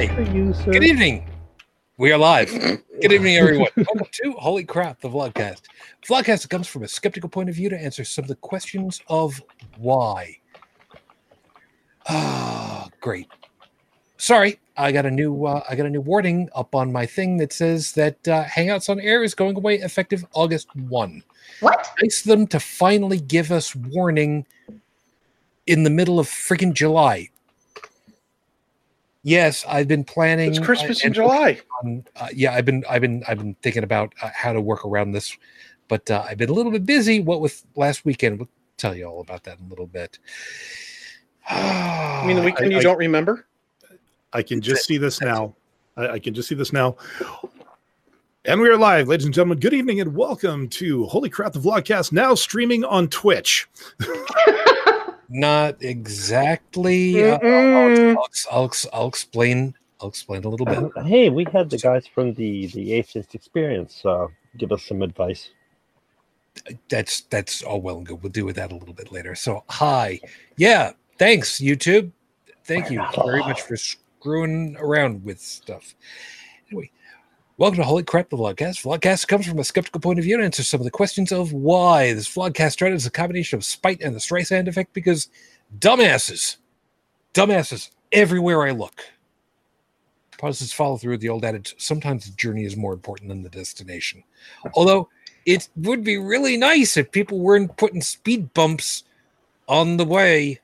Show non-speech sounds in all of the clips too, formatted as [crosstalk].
Hi. You, sir. Good evening. We are live. [laughs] Good evening, everyone. Welcome to Holy Crap, the Vlogcast. Vlogcast comes from a skeptical point of view to answer some of the questions of why. Ah, great. Sorry, I got a new uh, I got a new warning up on my thing that says that uh, Hangouts on Air is going away effective August one. What? Nice of them to finally give us warning in the middle of freaking July. Yes, I've been planning. It's Christmas uh, in July. um, uh, yeah, I've been I've been I've been thinking about uh, how to work around this, but uh, I've been a little bit busy. What with last weekend, we'll tell you all about that in a little bit. I mean, the [sighs] weekend I- you I- don't remember? I can just see this now. I, I can just see this now. And we are live, ladies and gentlemen. Good evening and welcome to Holy Crap the Vlogcast, now streaming on Twitch. [laughs] Not exactly. Uh, I'll, I'll, I'll, I'll, explain. I'll explain a little bit. Uh, hey, we had the guys from the the Atheist Experience uh, give us some advice. That's that's all well and good. We'll deal with that a little bit later. So, hi, yeah, thanks YouTube. Thank you very much for screwing around with stuff. Welcome to Holy Crap, the Vlogcast. Vlogcast comes from a skeptical point of view and answers some of the questions of why. This Vlogcast started as a combination of spite and the Streisand effect because dumbasses, dumbasses everywhere I look. Protestants follow through the old adage sometimes the journey is more important than the destination. Although it would be really nice if people weren't putting speed bumps on the way.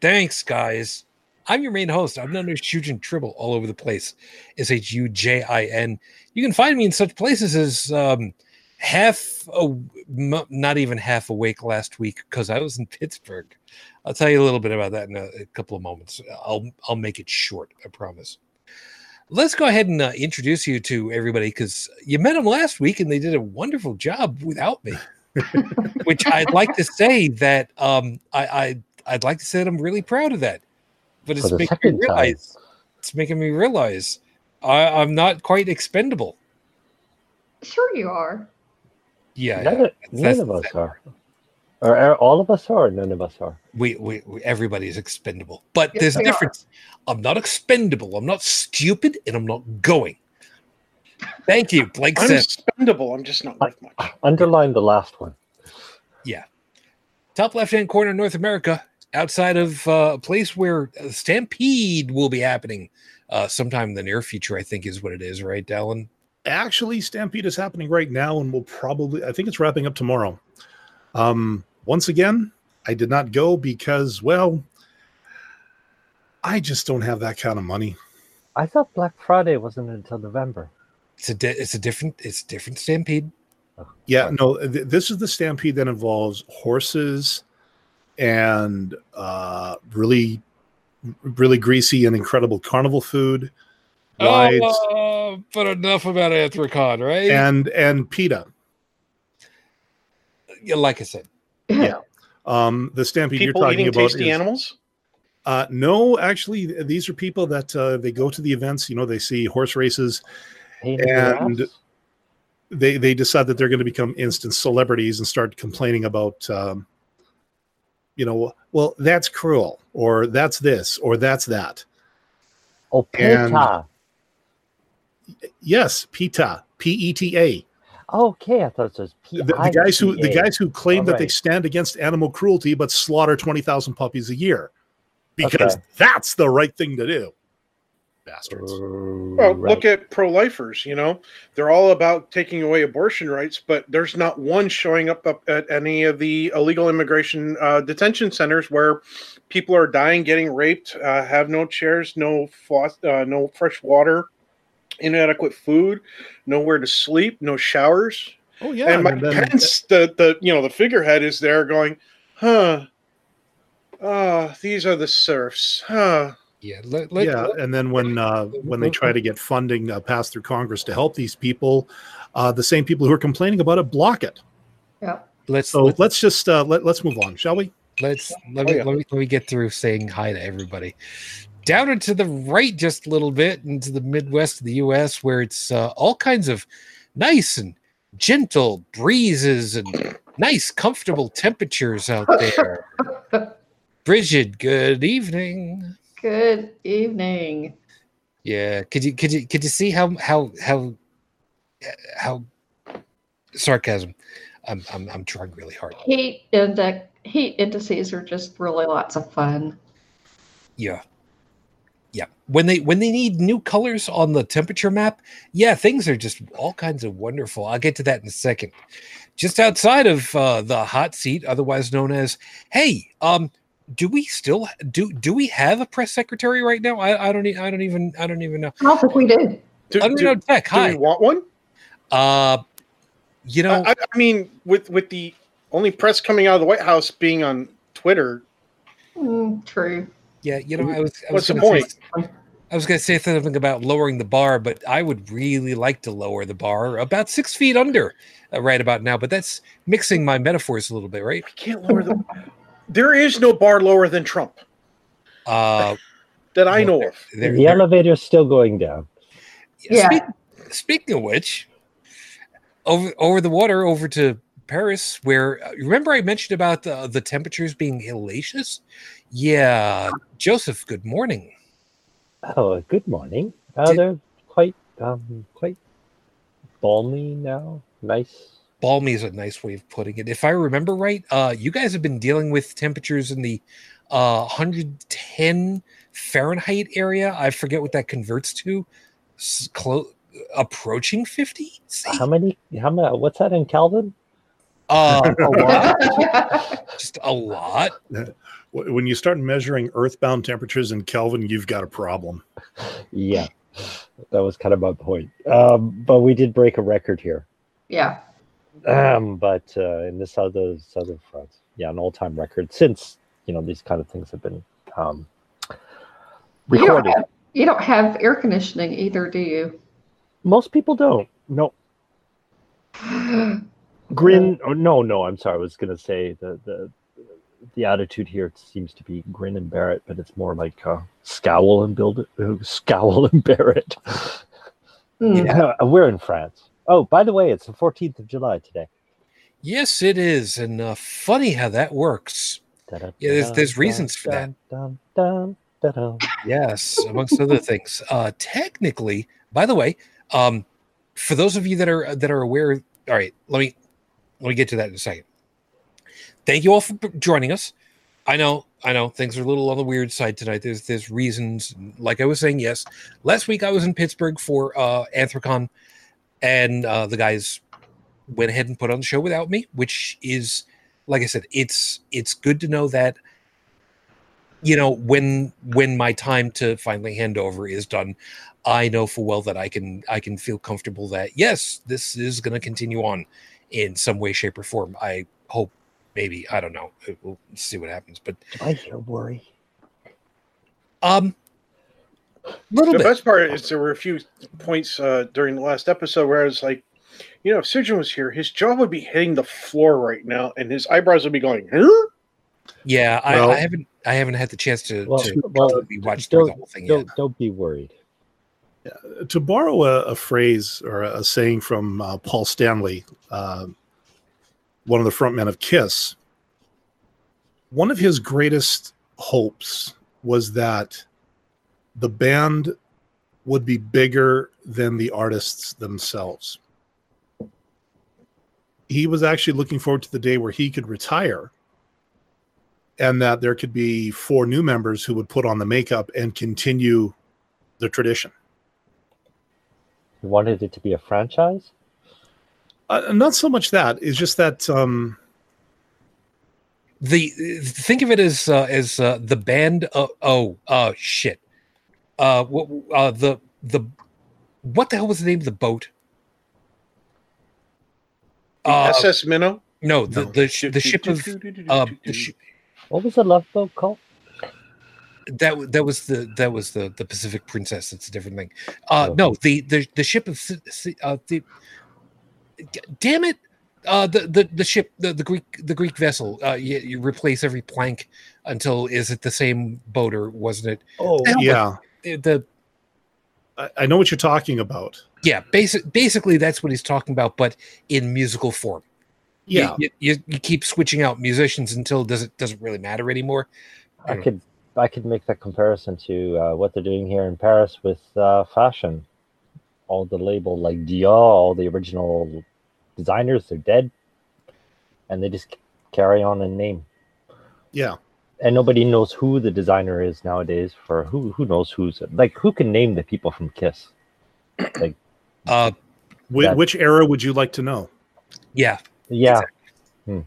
Thanks, guys. I'm your main host. I'm known as Shujin Tribble all over the place. S H U J I N. You can find me in such places as um, half, a, not even half awake last week because I was in [laughs] Pittsburgh. I'll tell you a little bit about that in a, a couple of moments. I'll I'll make it short. I promise. Let's go ahead and uh, introduce you to everybody because you met them last week and they did a wonderful job without me. [laughs] Which I'd like to say that um, I, I I'd like to say that I'm really proud of that. But it's making me second time. realize it's making me realize I, I'm not quite expendable. Sure you are. Yeah, None, yeah. of- none of us are. Or, are all of us are, or none of us are. we, we, we everybody is expendable, but Yes, there's a we are. difference. I'm not expendable. I'm not stupid, and I'm not going. Thank you, Blake I'm said. spendable. I'm just not worth much. Underline the last one. Yeah. Top left hand corner, North America, outside of uh, a place where uh, Stampede will be happening uh, sometime in the near future. I think is what it is, right, Dallin? Actually, Stampede is happening right now, and we'll probably, I think it's wrapping up tomorrow. Um, once again, I did not go because, well, I just don't have that kind of money. I thought Black Friday wasn't until November. It's a di- it's a different it's a different Stampede. Yeah, no, th- this is the stampede that involves horses and uh, really, really greasy and incredible carnival food, rides, Oh, but enough about Anthrocon, right? and and PETA. Yeah, like I said, Yeah. Um, the stampede People you're talking eating about tasty is, animals? Uh, no, actually, these are people that uh, they go to the events. You know, they see horse races. Pain in the And- They they decide that they're going to become instant celebrities and start complaining about, um, you know, well, that's cruel, or that's this, or that's that. oh, and- PETA. Yes, PETA, P E T A. Okay, I thought it was P. The, the guys who the guys who claim that they stand against animal cruelty but slaughter twenty thousand puppies a year because Okay. that's the right thing to do. Bastards. Well, look at pro lifers. You know, they're all about taking away abortion rights, but there's not one showing up, up at any of the illegal immigration uh, detention centers where people are dying, getting raped, uh, have no chairs, no floss, uh, no fresh water, inadequate food, nowhere to sleep, no showers. Oh yeah, and Mike and then- Pence, the the you know the figurehead, is there going, huh? Ah, these are the serfs, huh? Yeah, let, let, yeah, and then when uh, when they try to get funding uh, passed through Congress to help these people, uh, the same people who are complaining about it block it. Yeah. let's So let's let's just uh, let let's move on, shall we? let's let Oh, me, yeah. let me let me get through saying hi to everybody. Down and to the right, just a little bit into the Midwest of the U.S., where it's uh, all kinds of nice and gentle breezes and nice, comfortable temperatures out [laughs] there. Bridget, good evening. Good evening. Yeah. Could you could you could you see how how how how sarcasm? I'm I'm I'm trying really hard. Heat index heat indices are just really lots of fun. Yeah. Yeah. When they when they need new colors on the temperature map, yeah, things are just all kinds of wonderful. I'll get to that in a second. Just outside of uh, the hot seat, otherwise known as, hey, um, do we still do do we have a press secretary right now? I, I don't I don't even I don't even know. I don't think we did. Do, I don't do- know tech. do we want one? Uh, you know, I, I mean, with with the only press coming out of the White House being on Twitter, Mm, true. yeah, you know, I was I What's was the gonna say- point? I was going to say something about lowering the bar, but I would really like to lower the bar about six feet under uh, right about now. But that's mixing my metaphors a little bit, right? we can't lower the. There is no bar lower than Trump Uh, [laughs] that I Well, know there- of. there- the elevator is still going down. Yeah. Speak, speaking of which, over over the water, over to Paris, where uh, remember I mentioned about the the temperatures being hellacious. Yeah, Joseph. Good morning. Oh, good morning. Uh, Did- they're quite um quite balmy now. Nice. Balmy is a nice way of putting it. If I remember right, uh, you guys have been dealing with temperatures in the uh, 110 Fahrenheit area. I forget what that converts to. S- clo- approaching 50. See? How many? How many? What's that in Kelvin? Uh, [laughs] A lot. [laughs] just a lot. [laughs] When you start measuring earthbound temperatures in Kelvin, you've got a problem. yeah, that was kind of my point. Um, but we did break a record here. yeah. Um, but uh, in the southern southern France, yeah, an all-time record since you know these kind of things have been um, You don't, recorded. have, you don't have air conditioning either, do you? Most people don't. No, [sighs] grin. Oh, no, no. I'm sorry. I was gonna say the the the attitude here seems to be grin and bear it, but it's more like uh, scowl and build it. uh, Scowl and bear it. Hmm. Yeah, we're in France. Oh, by the way, it's the 14th of July today. Yes, it is. And uh, funny how that works. Yeah, there's- there's reasons for that. Yes, amongst other things. Uh, technically, by the way, um, for those of you that are that are aware, all right, let me let me get to that in a second. Thank you all for joining us. I know, I know, things are a little on the weird side tonight. There's there's reasons, like I was saying. Yes, last week I was in Pittsburgh for uh, Anthrocon, and uh, the guys went ahead and put on the show without me, which is, like I said, it's it's good to know that you know when when my time to finally hand over is done i know full well that i can i can feel comfortable that yes this is going to continue on in some way shape or form i hope maybe i don't know we'll see what happens but I hear worry? um The bit best part is there were a few points uh, during the last episode where I was like, you know, if Shujin was here, his jaw would be hitting the floor right now, and his eyebrows would be going. Huh? yeah I, Well- I haven't i haven't had the chance to, Well, to well, completely watch the Don't, whole thing don't, don't be worried. To borrow a, a phrase or a, saying from uh, Paul Stanley, uh, one of the frontmen of Kiss, one of his greatest hopes was that the band would be bigger than the artists themselves. He was actually looking forward to the day where he could retire and that there could be four new members who would put on the makeup and continue the tradition. You wanted it to be a franchise? Uh, not so much that. It's just that um, the think of it as uh, as uh, the band uh, oh uh shit uh what uh the the what the hell was the name of the boat The uh, SS Minnow. no the No. the, sh- the ship of uh the sh- What was the love boat called? that that was the that was the the Pacific Princess. It's a different thing. Uh, Oh. no, the the the ship of Si- Si- uh, the damn it, uh, the the the ship the the Greek the Greek vessel. Uh, you, you replace every plank until is it the same boat or wasn't it oh yeah, the, the I, I know what you're talking about. yeah basic basically that's what he's talking about, but in musical form. Yeah, you, you, you keep switching out musicians until it doesn't doesn't really matter anymore. I Hmm. could I could make that comparison to uh, what they're doing here in Paris with uh, fashion. All the label like Dior, all the original designers, they're dead, and they just carry on in name. Yeah. And nobody knows who the designer is nowadays. For who who knows who's like who can name the people from Kiss? Like Uh, Wh- which era would you like to know? yeah, yeah, Exactly. Hmm.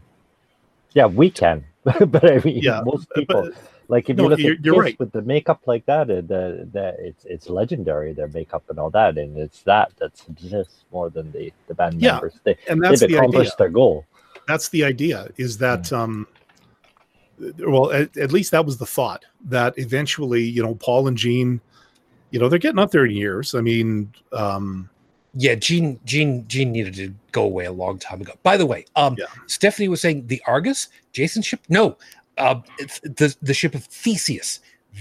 yeah, we can, [laughs] but I mean, Yeah, most people. But Like if No, you look you're- at you're Kiss right. with the makeup like that, uh, the the it's it's legendary their makeup and all that, and it's that that subsists more than the the band Yeah, members. They and that's they've the idea. their goal. That's the idea. Is that um, well, at, at least that was the thought that eventually, you know, Paul and Gene, you know, they're getting up there in years. I mean, um, yeah. Gene, Gene, Gene needed to go away a long time ago. By the way, um, Yeah. Stephanie was saying the Argus, Jason ship. No, uh, the the ship of Theseus.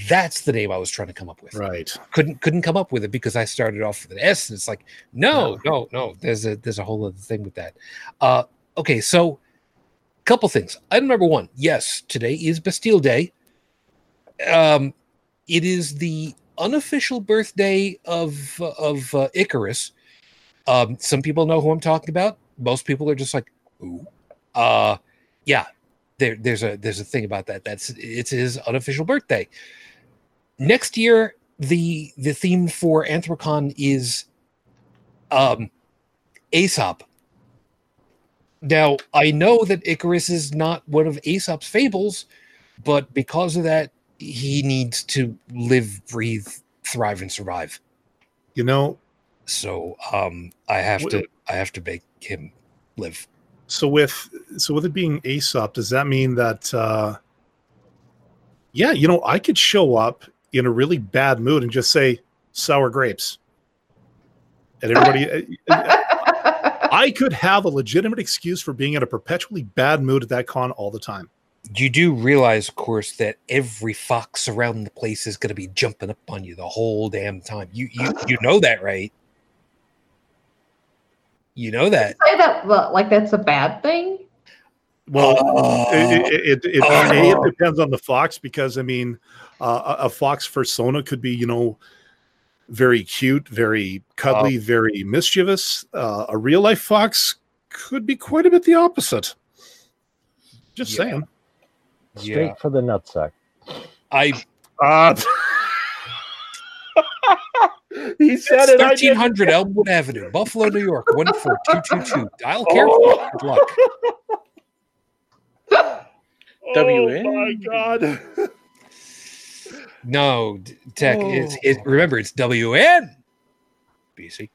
That's the name I was trying to come up with. right. Couldn't couldn't come up with it because I started off with an S, and it's like no, no, no. There's a there's a whole other thing with that. Uh, okay, so couple things. Item number one. Yes, today is Bastille Day. Um, it is the unofficial birthday of of uh, Icarus. Um, some people know who I'm talking about. Most people are just like, "Who?" Uh, yeah. There, there's a there's a thing about that. That's it's his unofficial birthday. Next year, the the theme for Anthrocon is um Aesop. Now, I know that Icarus is not one of Aesop's fables, but because of that, he needs to live, breathe, thrive, and survive. You know, So um I have Wh- to I have to make him live. so with so with it being Aesop, does that mean that uh yeah, you know, I could show up in a really bad mood and just say sour grapes. And everybody [laughs] I could have a legitimate excuse for being in a perpetually bad mood at that con all the time. You do realize, of course, that every fox around the place is going to be jumping up on you the whole damn time. You you [sighs] you know that, right? You know that. Say that like that's a bad thing. Well, Oh. it, it, it, it, Oh. A, it depends on the fox because I mean, uh, a, a fox persona could be, you know, very cute, very cuddly, very mischievous. Uh, a real life fox could be quite a bit the opposite. Just Yeah. saying. Straight Yeah. for the nutsack. I Uh, [laughs] he said it. I thirteen hundred Elmwood Avenue, Buffalo, New York, one four two two two. Dial carefully. Good luck. WN. [laughs] Oh my god. [laughs] No, Tech. Oh. It's it. Remember, it's WN. BC.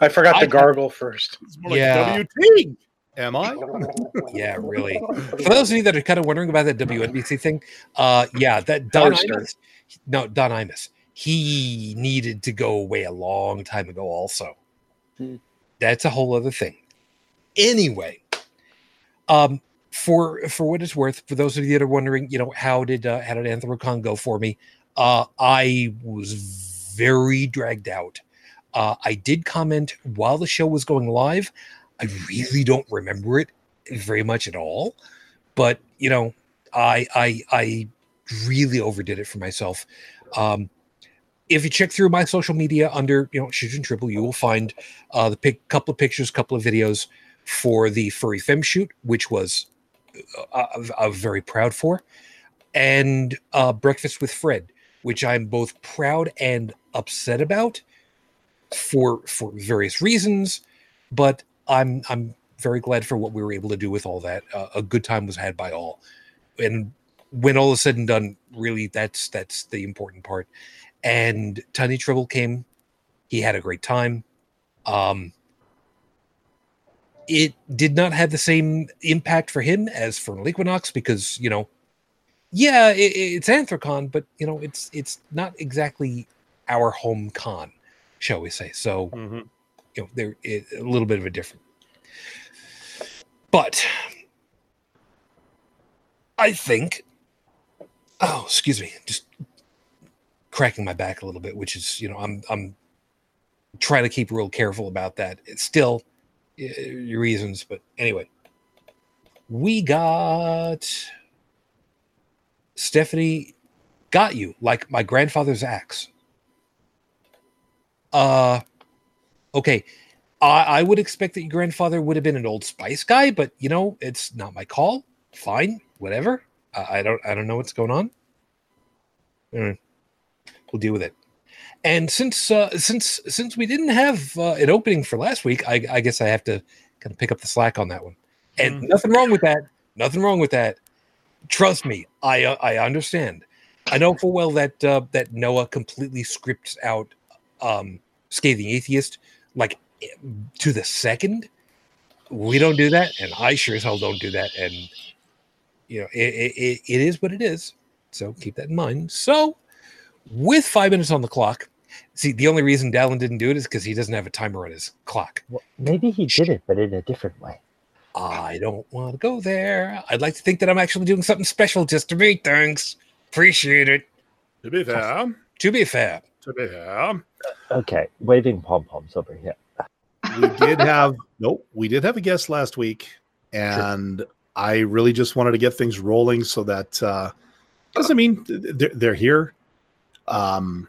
I forgot I- to gargle first. It's more like Yeah. WT. Am I? [laughs] Yeah, really. For those of you that are kind of wondering about that WNBC thing, uh, yeah, that Don Howard Imus, no, Don Imus, he needed to go away a long time ago. Also, Hmm. that's a whole other thing. Anyway, um, for for what it's worth, for those of you that are wondering, you know, how did uh, how did Anthrocon go for me? Uh, I was very dragged out. Uh, I did comment while the show was going live. I really don't remember it very much at all, but you know, I I I really overdid it for myself. Um, if you check through my social media under you know and triple, you will find uh, the pic- couple of pictures, couple of videos for the furry fem shoot, which was uh, I'm very proud for, and uh, breakfast with Fred, which I'm both proud and upset about for for various reasons, but I'm I'm very glad for what we were able to do with all that. Uh, a good time was had by all, and when all is said and done, really that's that's the important part. And Tiny Tribble came; he had a great time. Um, it did not have the same impact for him as for Equinox because you know, yeah, it, it's Anthrocon, but you know, it's it's not exactly our home con, shall we say? So Mhm. you know they're it, a little bit of a different but i think oh excuse me just cracking my back a little bit which is you know i'm i'm trying to keep real careful about that it's still reasons but anyway we got stephanie got you like my grandfather's axe. Uh, okay. I, I would expect that your grandfather would have been an old spice guy, but you know, it's not my call. Fine, whatever. I, I don't, I don't know what's going on. We'll deal with it. And since, uh, since, since we didn't have uh, an opening for last week, I, I guess I have to kind of pick up the slack on that one. And Mhm. nothing wrong with that. Nothing wrong with that. Trust me, I, uh, I understand. I know full well that uh, that Noah completely scripts out um, scathing atheist like to the second. We don't do that, and I sure as hell don't do that. And you know, it, it, it is what it is. So keep that in mind. So, with five minutes on the clock, see, the only reason Dallin didn't do it is because he doesn't have a timer on his clock. Well, maybe he did it, but in a different way. I don't want to go there. I'd like to think that I'm actually doing something special just to me. Thanks. Appreciate it. To be fair, To be fair, to be fair, Okay, waving pom poms over here. we did have nope, we did have a guest last week, and I really just wanted to get things rolling so that uh, doesn't mean they're, they're here. Um,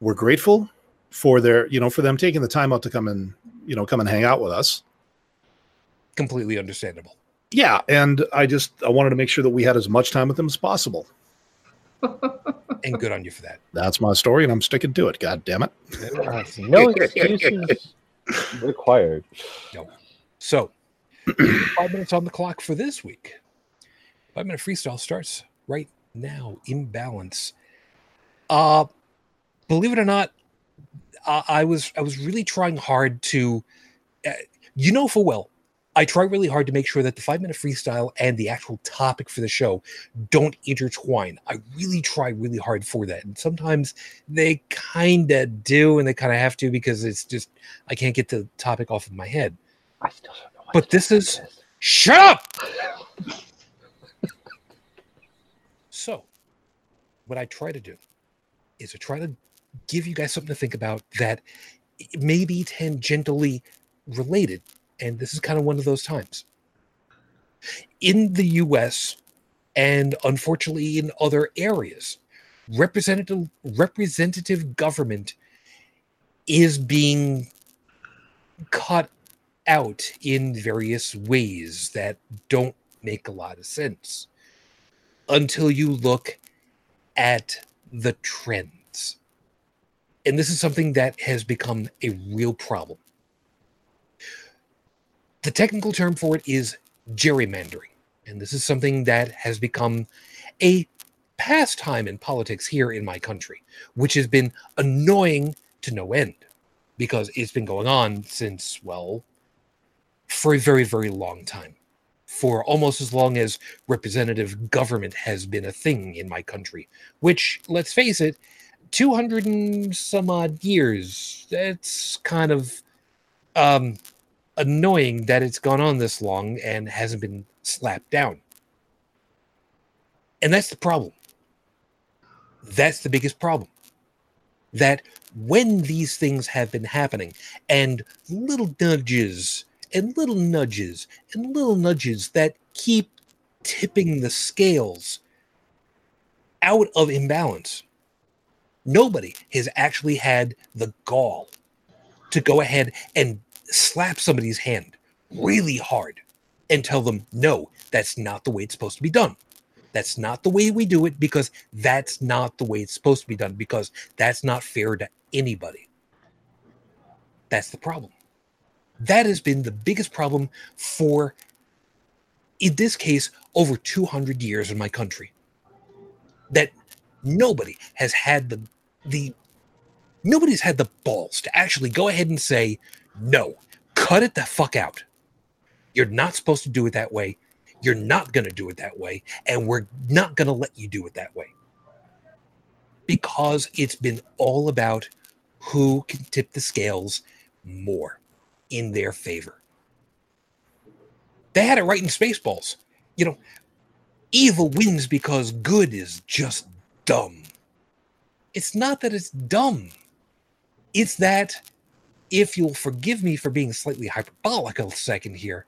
we're grateful for their you know for them taking the time out to come and you know come and hang out with us. completely understandable. Yeah, and I just I wanted to make sure that we had as much time with them as possible. [laughs] And good on you for that. That's my story, and I'm sticking to it. God damn it! No excuses [laughs] required. So, [clears throat] five minutes on the clock for this week. Five minute freestyle starts right now. Imbalance. Uh, believe it or not, I, I was I was really trying hard to, uh, you know, for well. I try really hard to make sure that the five minute freestyle and the actual topic for the show don't intertwine. I really try really hard for that. And sometimes they kind of do and they kind of have to because it's just, I can't get the topic off of my head. I still don't know. But this do is- Shut up! [laughs] so, what I try to do is I try to give you guys something to think about that may be tangentially related. And this is kind of one of those times. In the US, and unfortunately in other areas, representative representative government is being cut out in various ways that don't make a lot of sense until you look at the trends. And this is something that has become a real problem. The technical term for it is gerrymandering. And this is something that has become a pastime in politics here in my country, which has been annoying to no end because it's been going on since, well, for a very, very long time. For almost as long as representative government has been a thing in my country, which, let's face it, 200 and some odd years, that's kind of um, annoying that it's gone on this long and hasn't been slapped down. And that's the problem. That's the biggest problem. That when these things have been happening and little nudges and little nudges and little nudges that keep tipping the scales out of imbalance. Nobody has actually had the gall to go ahead and slap somebody's hand really hard and tell them, no, that's not the way it's supposed to be done. That's not the way we do it because that's not the way it's supposed to be done because that's not fair to anybody. That's the problem. That has been the biggest problem for, in this case, over 200 years in my country. That nobody has had the the nobody's had the balls to actually go ahead and say, no, cut it the fuck out. You're not supposed to do it that way. You're not going to do it that way. And we're not going to let you do it that way. Because it's been all about who can tip the scales more in their favor. They had it right in Spaceballs. You know, evil wins because good is just dumb. It's not that it's dumb, it's that, if you'll forgive me for being slightly hyperbolic a second here,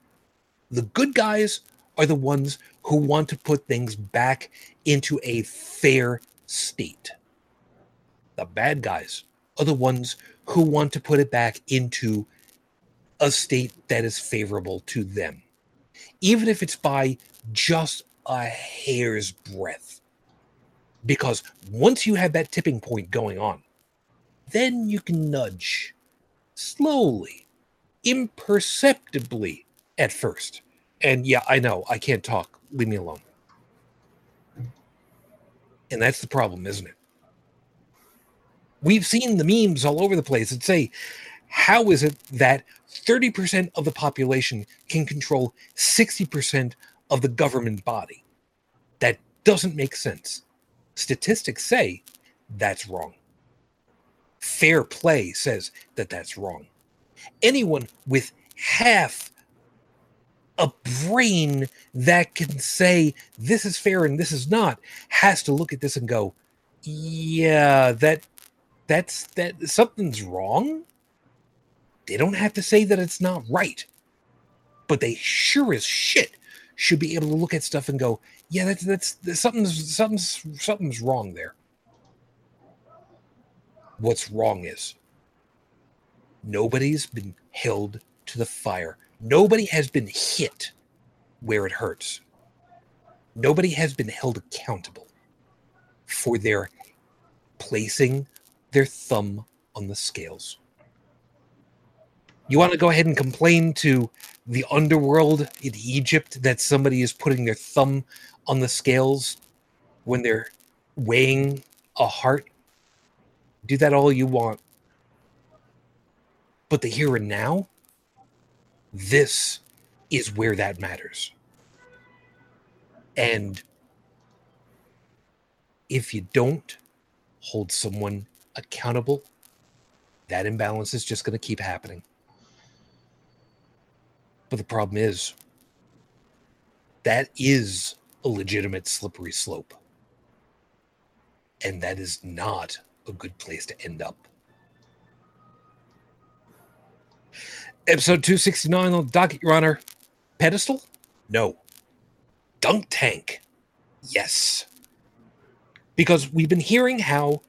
the good guys are the ones who want to put things back into a fair state. The bad guys are the ones who want to put it back into a state that is favorable to them, even if it's by just a hair's breadth. Because once you have that tipping point going on, then you can nudge slowly, imperceptibly at first. And yeah, I know, I can't talk. Leave me alone. And that's the problem, isn't it? We've seen the memes all over the place that say, how is it that 30% of the population can control 60% of the government body? That doesn't make sense. Statistics say that's wrong. Fair play says that that's wrong. Anyone with half a brain that can say this is fair and this is not has to look at this and go, yeah, that that's that something's wrong. They don't have to say that it's not right, but they sure as shit should be able to look at stuff and go, yeah, that's that's, that's something's something's something's wrong there. What's wrong is nobody's been held to the fire. Nobody has been hit where it hurts. Nobody has been held accountable for their placing their thumb on the scales. You want to go ahead and complain to the underworld in Egypt that somebody is putting their thumb on the scales when they're weighing a heart? Do that all you want. But the here and now, this is where that matters. And if you don't hold someone accountable, that imbalance is just going to keep happening. But the problem is, that is a legitimate slippery slope. And that is not a good place to end up. Episode 269 on the docket, Your Honor. Pedestal? No. Dunk tank? Yes. Because we've been hearing how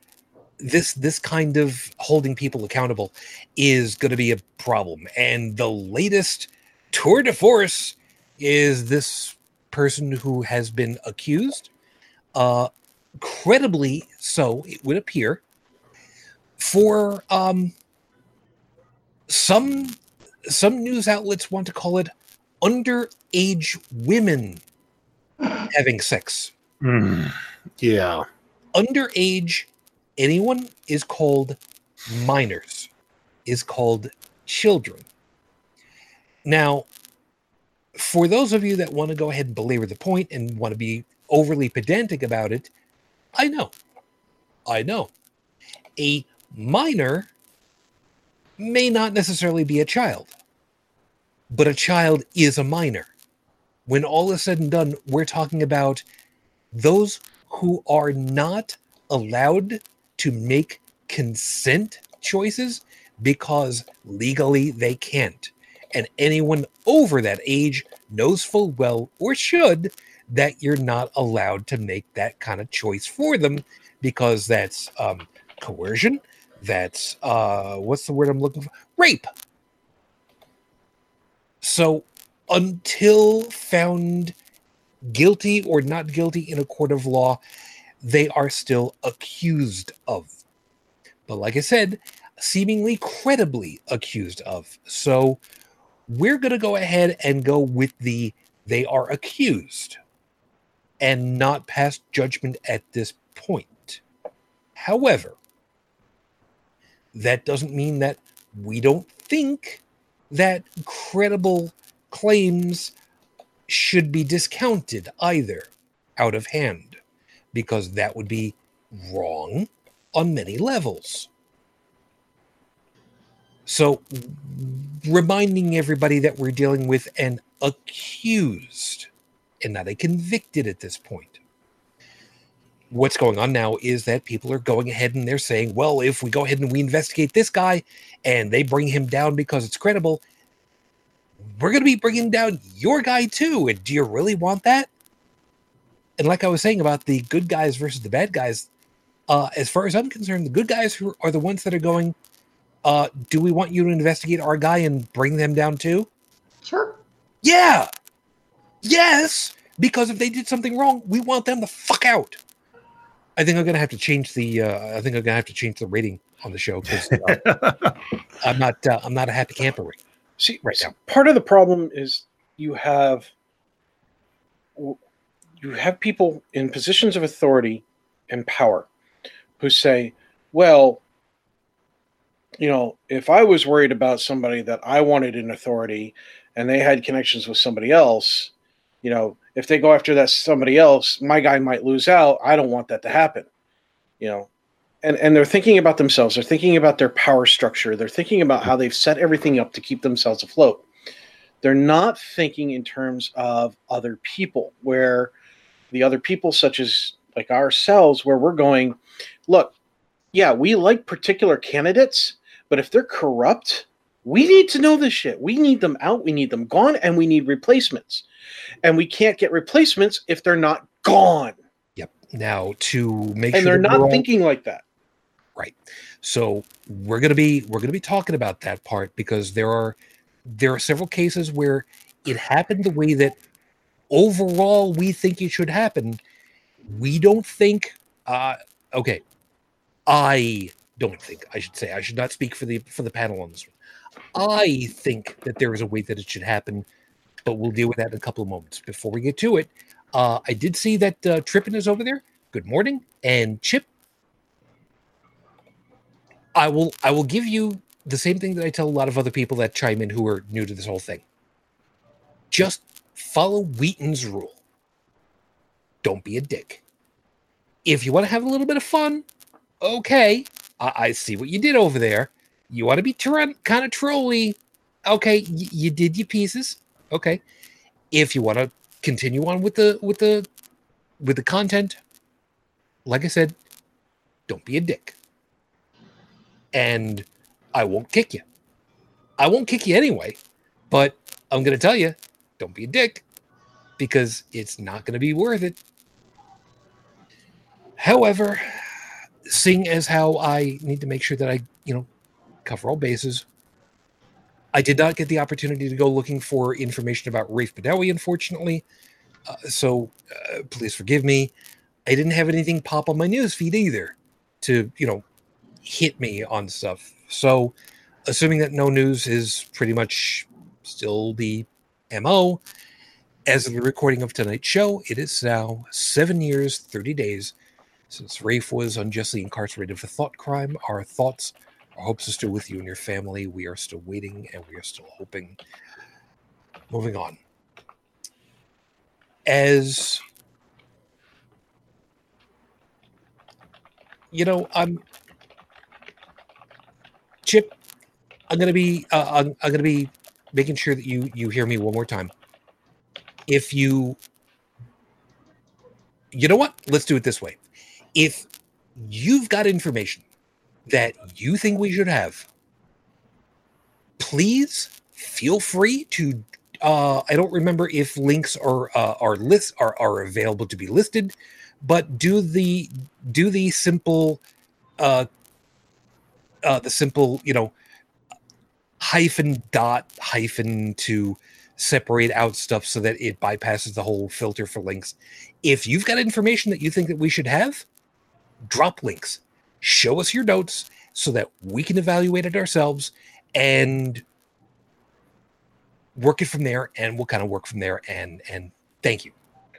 this this kind of holding people accountable is going to be a problem and the latest tour de force is this person who has been accused. Uh credibly so it would appear for um some some news outlets want to call it underage women [sighs] having sex. Mm, yeah. underage anyone is called minors is called children now for those of you that want to go ahead and belabor the point and want to be overly pedantic about it i know. I know. A minor may not necessarily be a child but a child is a minor. When all is said and done we're talking about those who are not allowed to make consent choices because legally they can't. And anyone over that age knows full well, or should, that you're not allowed to make that kind of choice for them because that's um, coercion. That's uh, what's the word I'm looking for? Rape. So until found guilty or not guilty in a court of law, they are still accused of. But like I said, seemingly credibly accused of. So we're going to go ahead and go with the they are accused and not pass judgment at this point. However, that doesn't mean that we don't think that credible claims should be discounted either out of hand because that would be wrong on many levels. So, reminding everybody that we're dealing with an accused and not a convicted at this point. What's going on now is that people are going ahead and they're saying, well, if we go ahead and we investigate this guy and they bring him down because it's credible, we're going to be bringing down your guy too. And do you really want that? And like I was saying about the good guys versus the bad guys, Uh, as far as I'm concerned, the good guys who are the ones that are going. Uh, do we want you to investigate our guy and bring them down too? Sure. Yeah. Yes, because if they did something wrong, we want them the fuck out. I think I'm gonna have to change the. Uh, I think I'm gonna have to change the rating on the show because uh, [laughs] I'm not. Uh, I'm not a happy camper right, See, right now. part of the problem is you have you have people in positions of authority and power who say, "Well, you know, if I was worried about somebody that I wanted in authority and they had connections with somebody else, you know, if they go after that somebody else, my guy might lose out. I don't want that to happen." You know, and and they're thinking about themselves they're thinking about their power structure they're thinking about how they've set everything up to keep themselves afloat they're not thinking in terms of other people where the other people such as like ourselves where we're going look yeah we like particular candidates but if they're corrupt we need to know this shit. We need them out. We need them gone and we need replacements. And we can't get replacements if they're not gone. Yep. Now to make and sure they're not all- thinking like that. Right. So we're going to be we're going to be talking about that part because there are there are several cases where it happened the way that overall we think it should happen. We don't think uh okay. I don't think i should say i should not speak for the for the panel on this one i think that there is a way that it should happen but we'll deal with that in a couple of moments before we get to it uh i did see that uh trippin is over there good morning and chip I will I will give you the same thing that I tell a lot of other people that chime in who are new to this whole thing. Just follow Wheaton's rule. Don't be a dick. If you want to have a little bit of fun, okay. I, I see what you did over there. You want to be kind of trolly, okay. Y- you did your pieces, okay. If you want to continue on with the with the with the content, like I said, don't be a dick and I won't kick you. I won't kick you anyway, but I'm going to tell you don't be a dick because it's not going to be worth it. However, seeing as how I need to make sure that I, you know, cover all bases, I did not get the opportunity to go looking for information about Raif Badawi, unfortunately. Uh, so uh, please forgive me. I didn't have anything pop on my news feed either to, you know, hit me on stuff. So, assuming that no news is pretty much still the MO, as of the recording of tonight's show, it is now seven years, 30 days since Raif was unjustly incarcerated for thought crime. Our thoughts, our hopes are still with you and your family. We are still waiting and we are still hoping. Moving on. As you know, I'm Chip, I'm gonna be uh, I'm, I'm gonna be making sure that you you hear me one more time. If you you know what? Let's do it this way. If you've got information that you think we should have, please feel free to uh I don't remember if links are uh, are lists are, are available to be listed, but do the do the simple uh uh, the simple, you know, hyphen dot hyphen to separate out stuff so that it bypasses the whole filter for links. If you've got information that you think that we should have, drop links. Show us your notes so that we can evaluate it ourselves and work it from there and we'll kind of work from there and and thank you.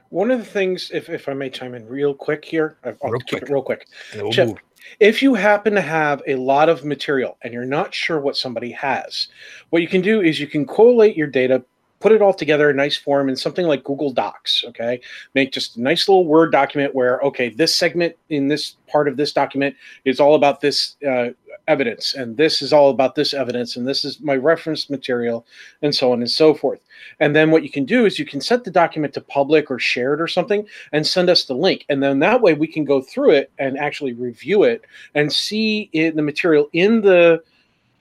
One of the things, if, if I may chime in real quick here, I'll Real keep quick. it real quick. We'll Chip. If you happen to have a lot of material and you're not sure what somebody has, what you can do is you can collate your data, put it all together in nice form in something like Google Docs. Okay. Make just a nice little Word document where, okay, this segment in this part of this document is all about this uh, evidence, and this is all about this evidence, and this is my reference material, and so on and so forth. And then what you can do is you can set the document to public or shared or something and send us the link. And then that way we can go through it and actually review it and see it, the material in the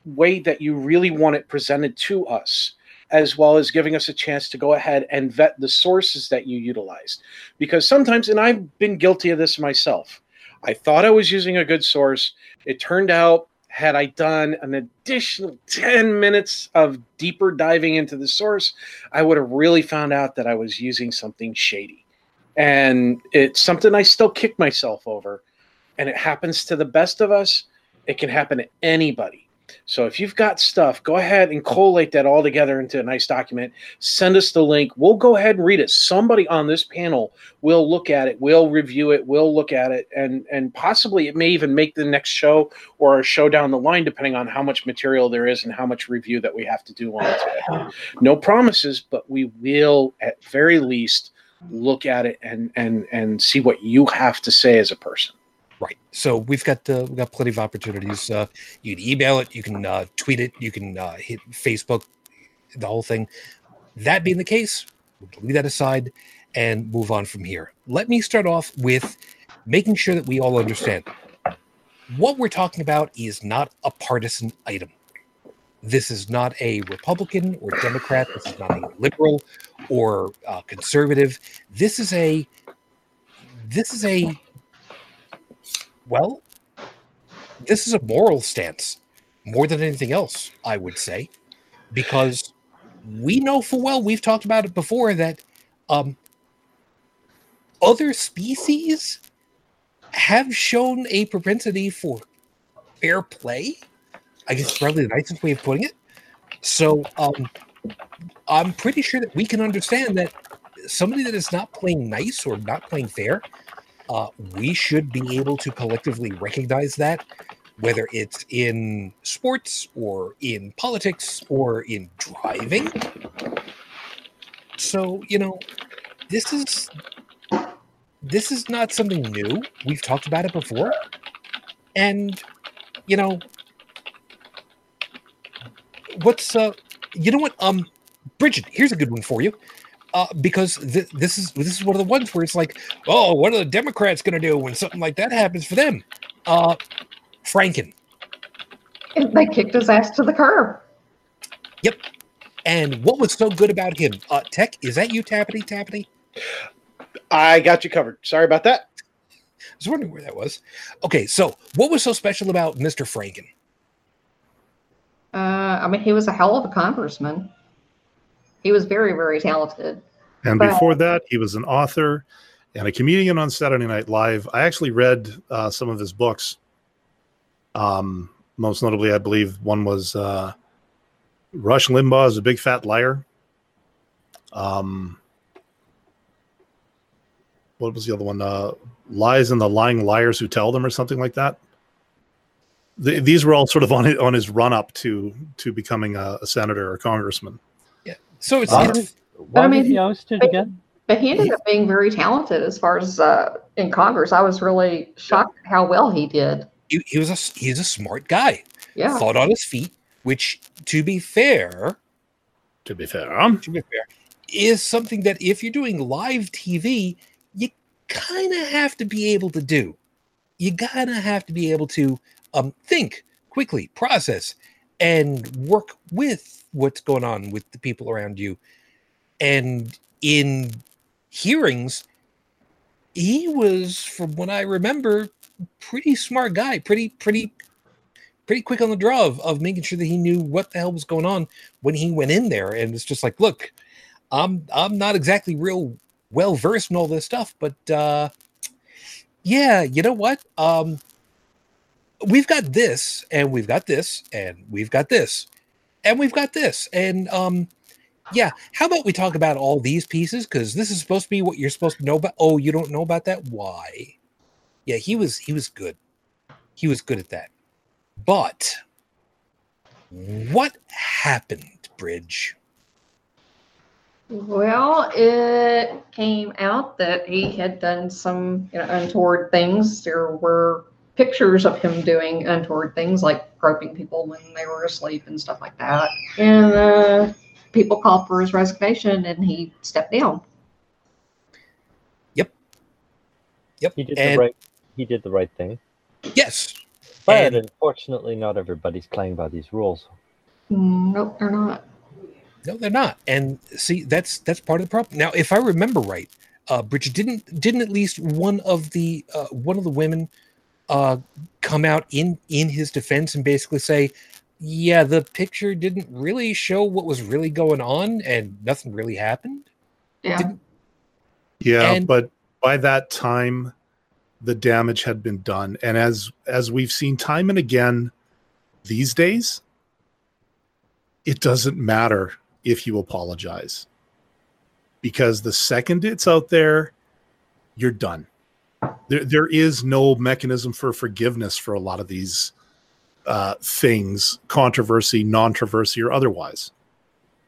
way that you really want it presented to us, as well as giving us a chance to go ahead and vet the sources that you utilized. Because sometimes, and I've been guilty of this myself, I thought I was using a good source. It turned out, had I done an additional [laughs] 10 minutes of deeper diving into the source, I would have really found out that I was using something shady. And it's something I still kick myself over. And it happens to the best of us. It can happen to anybody. So if you've got stuff, go ahead and collate that all together into a nice document. Send us the link. We'll go ahead and read it. Somebody on this panel will look at it, will review it, will look at it, and and possibly it may even make the next show or a show down the line, depending on how much material there is and how much review that we have to do on it. [sighs] No promises, but we will at very least look at it and and and see what you have to say as a person. Right. So we've got uh, we've got plenty of opportunities. Uh, you can email it, you can uh, tweet it, you can uh, hit Facebook, the whole thing. That being the case, we'll leave that aside and move on from here. Let me start off with making sure that we all understand what we're talking about is not a partisan item. This is not a Republican or Democrat. This is not a liberal or uh, conservative. This is a this is a well, this is a moral stance more than anything else, I would say, because we know full well, we've talked about it before, that um, other species have shown a propensity for fair play. I guess probably the nicest way of putting it. So um, I'm pretty sure that we can understand that somebody that is not playing nice or not playing fair uh, we should be able to collectively recognize that, whether it's in sports or in politics or in driving. So, you know, this is this is not something new. We've talked about it before. And you know, what's uh you know what um Bridget, here's a good one for you uh, because th- this is this is one of the ones where it's like, oh, what are the Democrats going to do when something like that happens for them? Uh, Franken. And they kicked his ass to the curb. Yep. And what was so good about him? Uh, Tech, is that you, Tappity Tappity? I got you covered. Sorry about that. I was wondering where that was. Okay, so what was so special about Mr. Franken? Uh, I mean, he was a hell of a congressman. He was very, very talented. And But- before that, he was an author and a comedian on Saturday Night Live. I actually read uh, some of his books. Um, most notably, I believe one was uh, Rush Limbaugh is a big fat liar. Um, what was the other one? Uh, Lies and the Lying Liars Who Tell Them, or something like that. The, these were all sort of on his, on his run up to to becoming a, a senator or congressman. So it's, Why, it's why I mean, was he ousted again? But he ended up being very talented as far as uh, in Congress. I was really shocked at how well he did. he, he was a he's a smart guy, Yeah. thought on his feet, which, to be fair, To be fair, to be fair, is something that if you're doing live TV, you kind of have to be able to do. You kind of have to be able to um, think quickly, process, and work with what's going on with the people around you. And in hearings, he was, from what I remember, pretty smart guy, pretty, pretty, pretty quick on the draw of, of making sure that he knew what the hell was going on when he went in there. And it's just like, look, I'm I'm not exactly real well versed in all this stuff, but uh yeah, you know what? Um we've got this and we've got this and we've got this and we've got this and um yeah how about we talk about all these pieces? Because this is supposed to be what you're supposed to know about. Oh you don't know about that? Why? Yeah he was he was good. He was good at that. But what happened bridge? Well, it came out that he had done some you know, untoward things. There were pictures of him doing untoward things like groping people when they were asleep and stuff like that. And uh, people called for his resignation and he stepped down. yep Yep. He did and the right. He did the right thing. yes But And- unfortunately, not everybody's playing by these rules. Nope, they're not. No, they're not. And see, that's that's part of the problem. Now, if I remember right, uh, Bridget didn't didn't at least one of the uh, one of the women uh, come out in in his defense and basically say, "Yeah, the picture didn't really show what was really going on, and nothing really happened." Yeah. Didn't- Yeah, And- but by that time, the damage had been done, and as as we've seen time and again these days, it doesn't matter if you apologize because the second it's out there, you're done. There, there is no mechanism for forgiveness for a lot of these uh, things, controversy, non-controversy, or otherwise.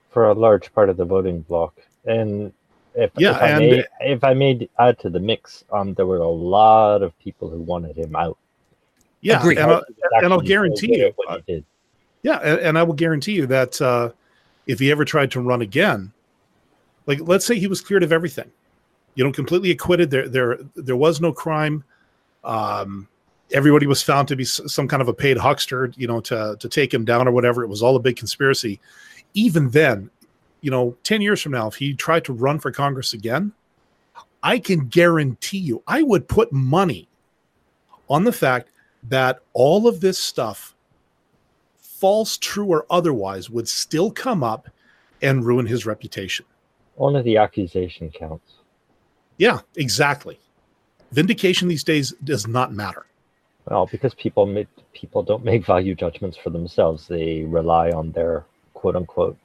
for a large part of the voting bloc. And if, Yeah, if I and- may, if I may add to the mix, um, there were a lot of people who wanted him out. Yeah, Agreed. and, I, and I'll guarantee you, at what he did. Yeah, and, and I will guarantee you that uh, if he ever tried to run again, like let's say he was cleared of everything, you know, completely acquitted. There, there, there was no crime. Um, everybody was found to be some kind of a paid huckster, you know, to to take him down or whatever. It was all a big conspiracy. Even then, you know, ten years from now, if he tried to run for Congress again, I can guarantee you, I would put money on the fact that all of this stuff false, true, or otherwise, would still come up and ruin his reputation. Only the accusation counts. Yeah, exactly. Vindication these days does not matter. Well, because people make, people don't make value judgments for themselves. They rely on their quote unquote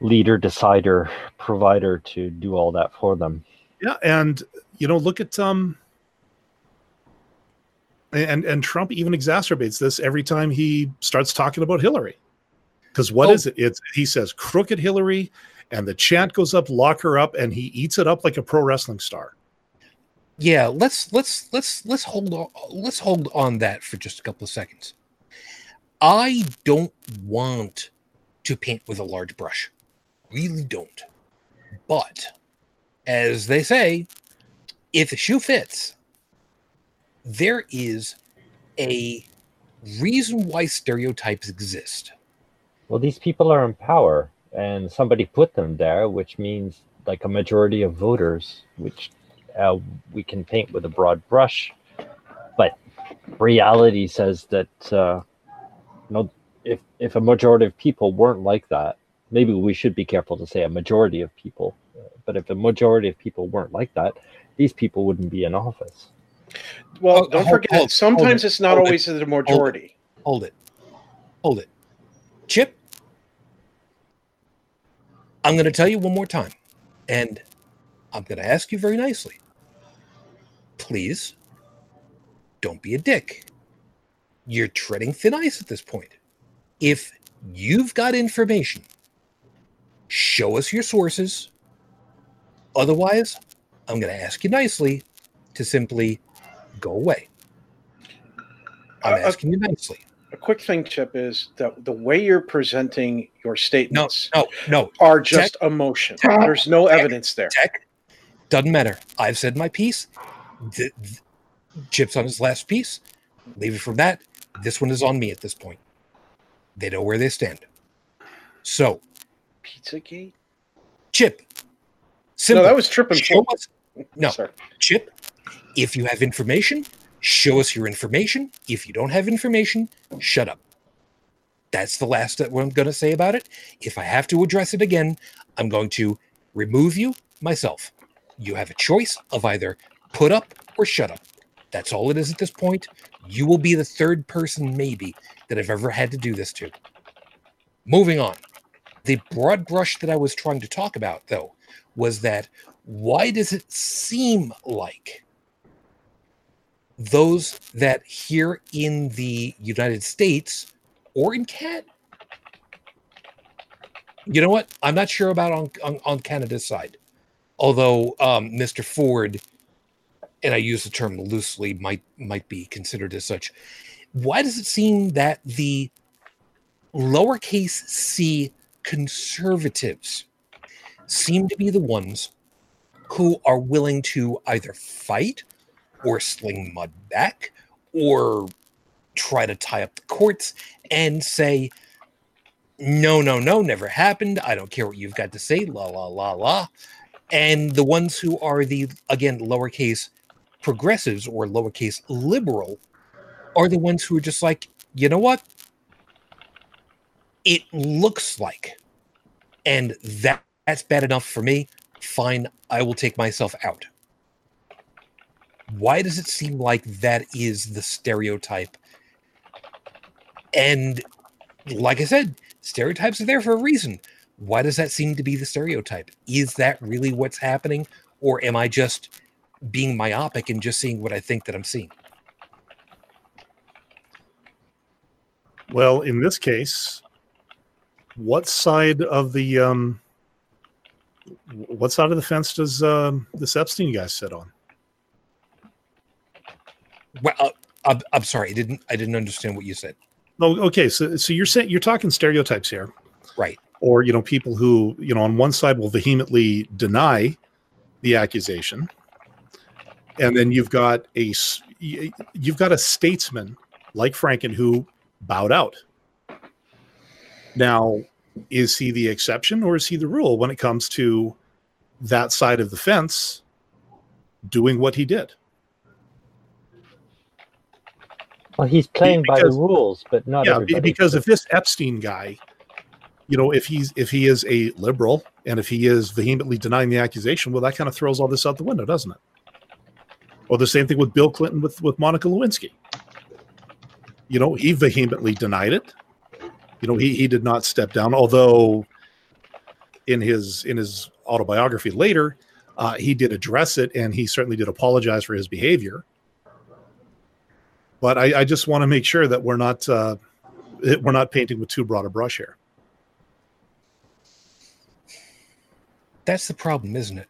leader, decider, provider to do all that for them. Yeah, and you know, look at um and and Trump even exacerbates this every time he starts talking about Hillary. Because what Oh. is it? It's he says crooked Hillary, and the chant goes up, lock her up, and he eats it up like a pro wrestling star. Yeah, let's let's let's let's hold on let's hold on that for just a couple of seconds. I don't want to paint with a large brush. Really don't. But as they say, if the shoe fits, there is a reason why stereotypes exist. Well, these people are in power, and somebody put them there, which means like a majority of voters, which uh, we can paint with a broad brush. But reality says that uh, you know, if if a majority of people weren't like that, maybe we should be careful to say a majority of people. uh, But if a majority of people weren't like that, these people wouldn't be in office. Well, Oh, don't hold- forget, hold- hold sometimes it, it's not hold it, always the majority. Hold it. Hold it. Chip, I'm going to tell you one more time, and I'm going to ask you very nicely. Please don't be a dick. You're treading thin ice at this point. If you've got information, show us your sources. Otherwise, I'm going to ask you nicely to simply go away. I'm Uh, uh, asking you nicely. A quick thing, Chip, is that the way you're presenting your No, statements no, no. are just emotion. Tech- There's no tech- evidence there. Tech doesn't matter. I've said my piece. Th- th- Chips on his last piece. Leave it from that. This one is on me at this point. They know where they stand. So, Pizzagate? Chip. No, that was Trip and show us, no. Chip. If you have information, show us your information. If you don't have information, shut up. That's the last that I'm going to say about it. If I have to address it again, I'm going to remove you myself. You have a choice of either put up or shut up. That's all it is at this point. You will be the third person, maybe, that I've ever had to do this to. Moving on. The broad brush that I was trying to talk about, though, was that why does it seem like those that here in the United States or in Canada, you know what? I'm not sure about on, on, on Canada's side. Although um, Mr. Ford, and I use the term loosely, might might be considered as such. Why does it seem that the lowercase c conservatives seem to be the ones who are willing to either fight or sling mud back or try to tie up the courts and say, no, no, no, never happened. I don't care what you've got to say, la, la, la, la. And the ones who are the, again, lowercase progressives or lowercase liberal are the ones who are just like, you know what? It looks like, and that that's bad enough for me. Fine, I will take myself out. Why does it seem like that is the stereotype? And like I said, stereotypes are there for a reason. Why does that seem to be the stereotype? Is that really what's happening? Or am I just being myopic and just seeing what I think that I'm seeing? Well, in this case, what side of the um, what side of the fence does um, this Epstein guy sit on? Well, uh, I'm, I'm sorry, I didn't I didn't understand what you said. Oh, okay. So, so you're saying you're talking stereotypes here, Right. or you know, people who you know on one side will vehemently deny the accusation, and then you've got a you've got a statesman like Franken who bowed out. Now, is he the exception or is he the rule when it comes to that side of the fence doing what he did? Well, he's playing by the rules, but not yeah, everybody. because if this Epstein guy, you know, if he's if he is a liberal and if he is vehemently denying the accusation, well, that kind of throws all this out the window, doesn't it? Or the same thing with Bill Clinton with with Monica Lewinsky. You know, he vehemently denied it. You know, he he did not step down, although in his in his autobiography later, uh, he did address it and he certainly did apologize for his behavior. But I, I just want to make sure that we're not uh, we're not painting with too broad a brush here. That's the problem, isn't it?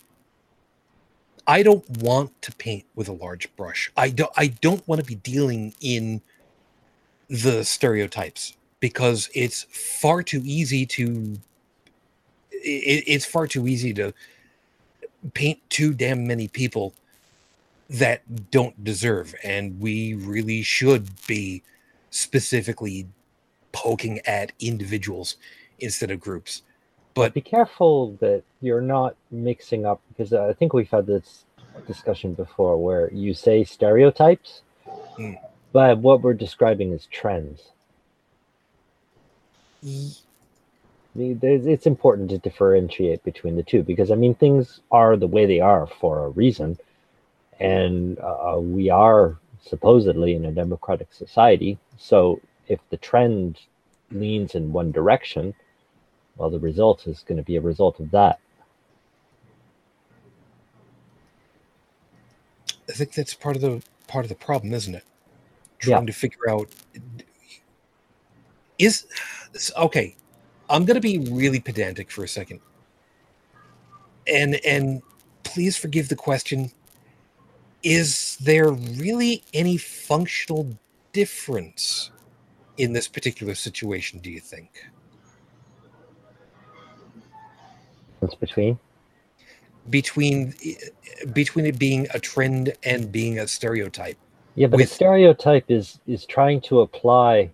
I don't want to paint with a large brush. I don't I don't want to be dealing in the stereotypes because it's far too easy to it, it's far too easy to paint too damn many people that don't deserve and we really should be specifically poking at individuals instead of groups but be careful that you're not mixing up because I think we've had this discussion before where you say stereotypes, Mm. but what we're describing is trends. It's important to differentiate between the two because I mean things are the way they are for a reason, and uh, we are supposedly in a democratic society. So if the trend leans in one direction, well, the result is going to be a result of that. I think that's part of the part of the problem, isn't it? Yeah. Trying to figure out is okay. I'm going to be really pedantic for a second, and and please forgive the question. Is there really any functional difference in this particular situation? Do you think? What's between? between between it being a trend and being a stereotype? Yeah, but with- a stereotype is is trying to apply.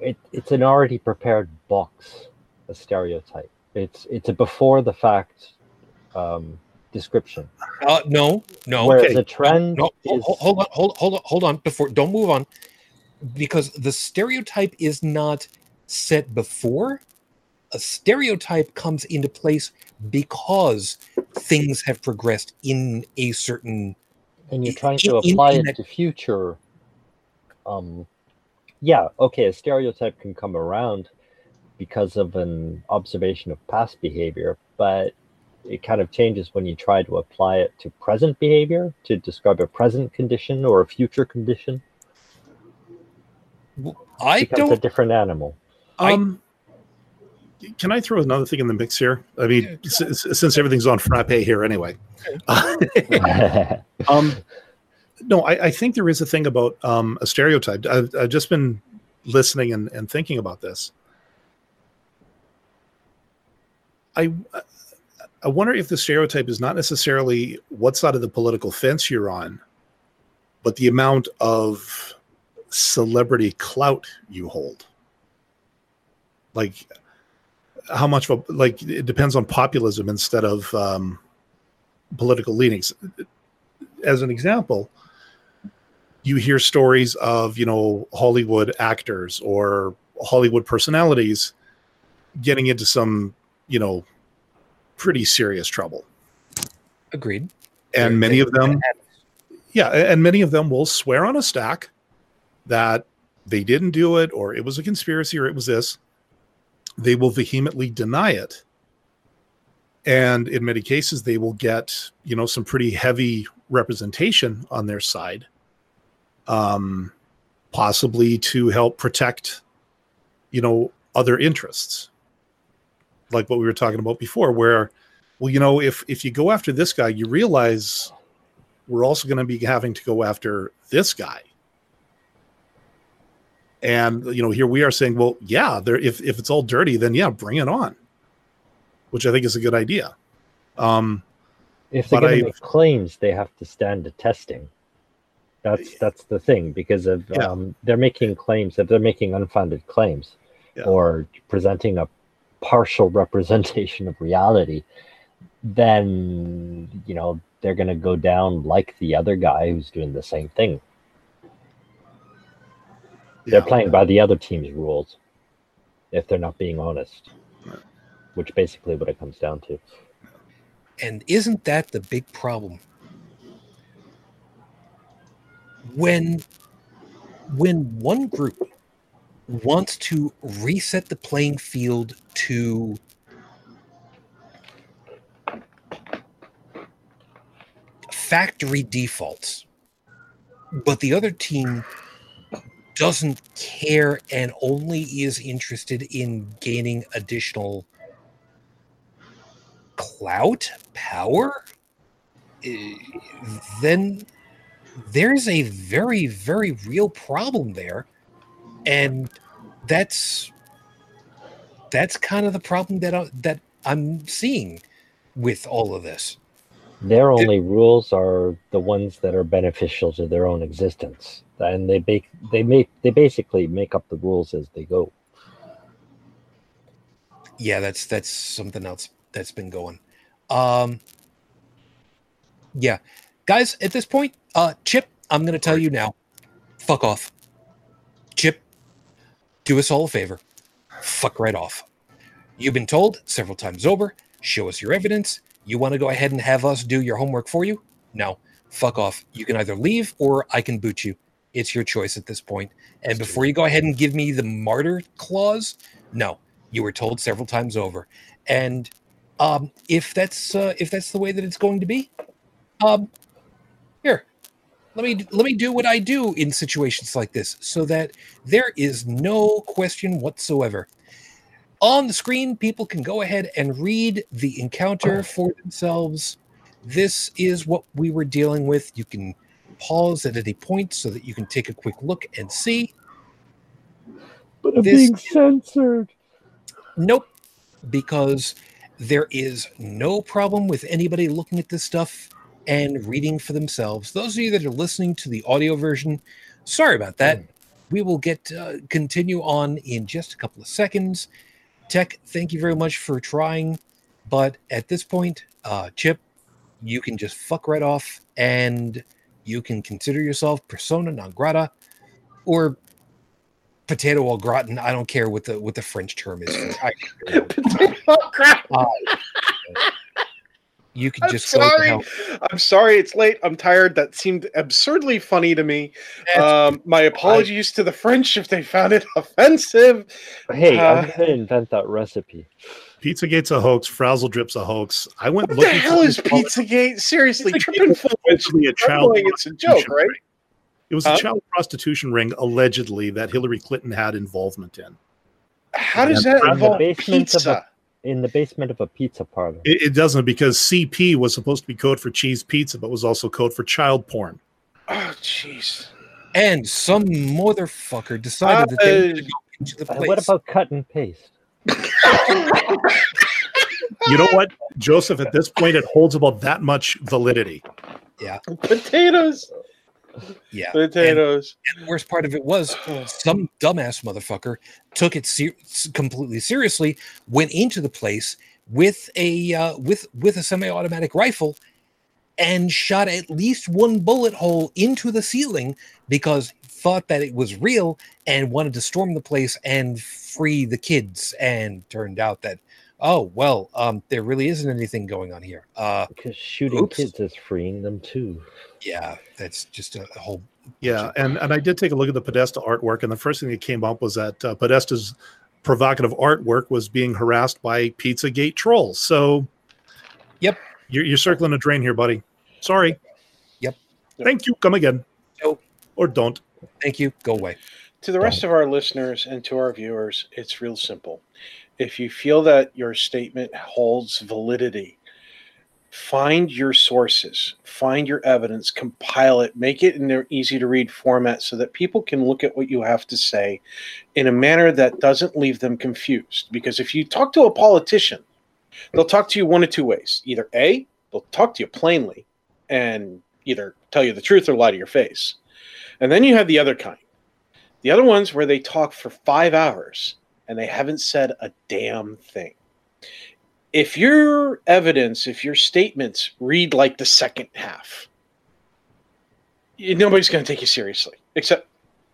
It, it's an already prepared box. A stereotype. It's it's a before the fact um, description. Uh, no, no. Whereas okay. a trend No, is hold, hold on, hold, hold on, hold on. Before, don't move on, because the stereotype is not set before. A stereotype comes into place because things have progressed in a certain. and you're trying to in- apply in it that- to future. Um, yeah, okay, a stereotype can come around because of an observation of past behavior, but it kind of changes when you try to apply it to present behavior to describe a present condition or a future condition. I It becomes a don't. different animal. I- Um, can I throw another thing in the mix here? I mean, s- s- since everything's on frappe here anyway. [laughs] um, no, I, I think there is a thing about um, a stereotype. I've, I've just been listening and, and thinking about this. I I wonder if the stereotype is not necessarily what side of the political fence you're on, but the amount of celebrity clout you hold. Like how much of a like it depends on populism instead of um, political leanings. as an example, you hear stories of you know Hollywood actors or Hollywood personalities getting into some you know pretty serious trouble, Agreed. and many of them yeah and many of them will swear on a stack that they didn't do it or it was a conspiracy or it was this. They will vehemently deny it. And in many cases they will get you know some pretty heavy representation on their side um possibly to help protect you know other interests like what we were talking about before where well you know if if you go after this guy you realize we're also going to be having to go after this guy. And you know, here we are saying, well, yeah, there if if it's all dirty, then yeah, bring it on. Which I think is a good idea. Um If they're going to make claims, they have to stand the testing. That's that's the thing because of Yeah. um, they're making claims if they're making unfounded claims Yeah. or presenting a partial representation of reality, then you know they're going to go down like the other guy who's doing the same thing. They're yeah. playing by the other team's rules if they're not being honest, Right. which basically what it comes down to. And isn't that the big problem? When when one group wants to reset the playing field to factory defaults, but the other team doesn't care and only is interested in gaining additional clout, power, eh, then there's a very, very real problem there. And that's that's kind of the problem that I, that I'm seeing with all of this. Their only rules are the ones that are beneficial to their own existence, and they make they make they basically make up the rules as they go. Yeah, that's that's something else that's been going. Um Yeah. Guys, at this point, uh Chip, I'm going to tell you now. Fuck off. Do us all a favor. Fuck right off. You've been told several times over, show us your evidence. You want to go ahead and have us do your homework for you? No. Fuck off. You can either leave or I can boot you. It's your choice at this point. And before you go ahead and give me the martyr clause, no. You were told several times over. And um, if that's uh, if that's the way that it's going to be, um, let me let me do what I do in situations like this, so that there is no question whatsoever. On the screen, people can go ahead and read the encounter oh. for themselves. This is what we were dealing with. You can pause at any point so that you can take a quick look and see. But I'm This- being censored. Nope, because there is no problem with anybody looking at this stuff and reading for themselves. Those of you that are listening to the audio version, sorry about that. We will get uh, continue on in just a couple of seconds. Tech, thank you very much for trying, but at this point, uh, Chip, you can just fuck right off, and you can consider yourself persona non grata, or potato au gratin. I don't care what the what the French term is. [laughs] I, oh crap! [laughs] you can I'm just go sorry. I'm sorry. It's late. I'm tired. That seemed absurdly funny to me. Um, my apologies to the French if they found it [laughs] offensive. Hey, Uh, I'm going to invent that recipe. Pizzagate's a hoax. Frazzle Drip's a hoax. I went What the looking hell for is this- Pizzagate? Seriously, Pizzagate tripping full. allegedly a child it's a joke, prostitution right? ring. It was Huh? a child prostitution ring allegedly that Hillary Clinton had involvement in. How does that from the involve basement of a- pizza? In the basement of a pizza parlor. It, it doesn't because CP was supposed to be code for cheese pizza, but was also code for child porn. Oh, jeez. And some motherfucker decided that they Uh, to go into the Uh, place. What about cut and paste? You know what, Joseph? At this point, it holds about that much validity. Yeah. Potatoes. Yeah? Potatoes. And the worst part of it was some dumbass motherfucker took it ser- completely seriously, went into the place with a uh, with with a semi-automatic rifle, and shot at least one bullet hole into the ceiling because thought that it was real and wanted to storm the place and free the kids and turned out that oh well um there really isn't anything going on here uh Because shooting Oops. kids is freeing them too. yeah that's just a, a whole Yeah, and and I did take a look at the Podesta artwork, and the first thing that came up was that uh, Podesta's provocative artwork was being harassed by Pizzagate trolls. So, Yep. you're, you're circling a drain here, buddy. Sorry. Yep. Thank you. Come again. Nope. Or don't. thank you go away To the rest of our listeners and to our viewers, it's real simple. If you feel that your statement holds validity, find your sources, find your evidence, compile it, make it in their easy to read format so that people can look at what you have to say in a manner that doesn't leave them confused. Because if you talk to a politician, they'll talk to you one of two ways. Either A, they'll talk to you plainly and either tell you the truth or lie to your face. And then you have the other kind. The other ones where they talk for five hours and they haven't said a damn thing. If your evidence, if your statements read like the second half, nobody's going to take you seriously, except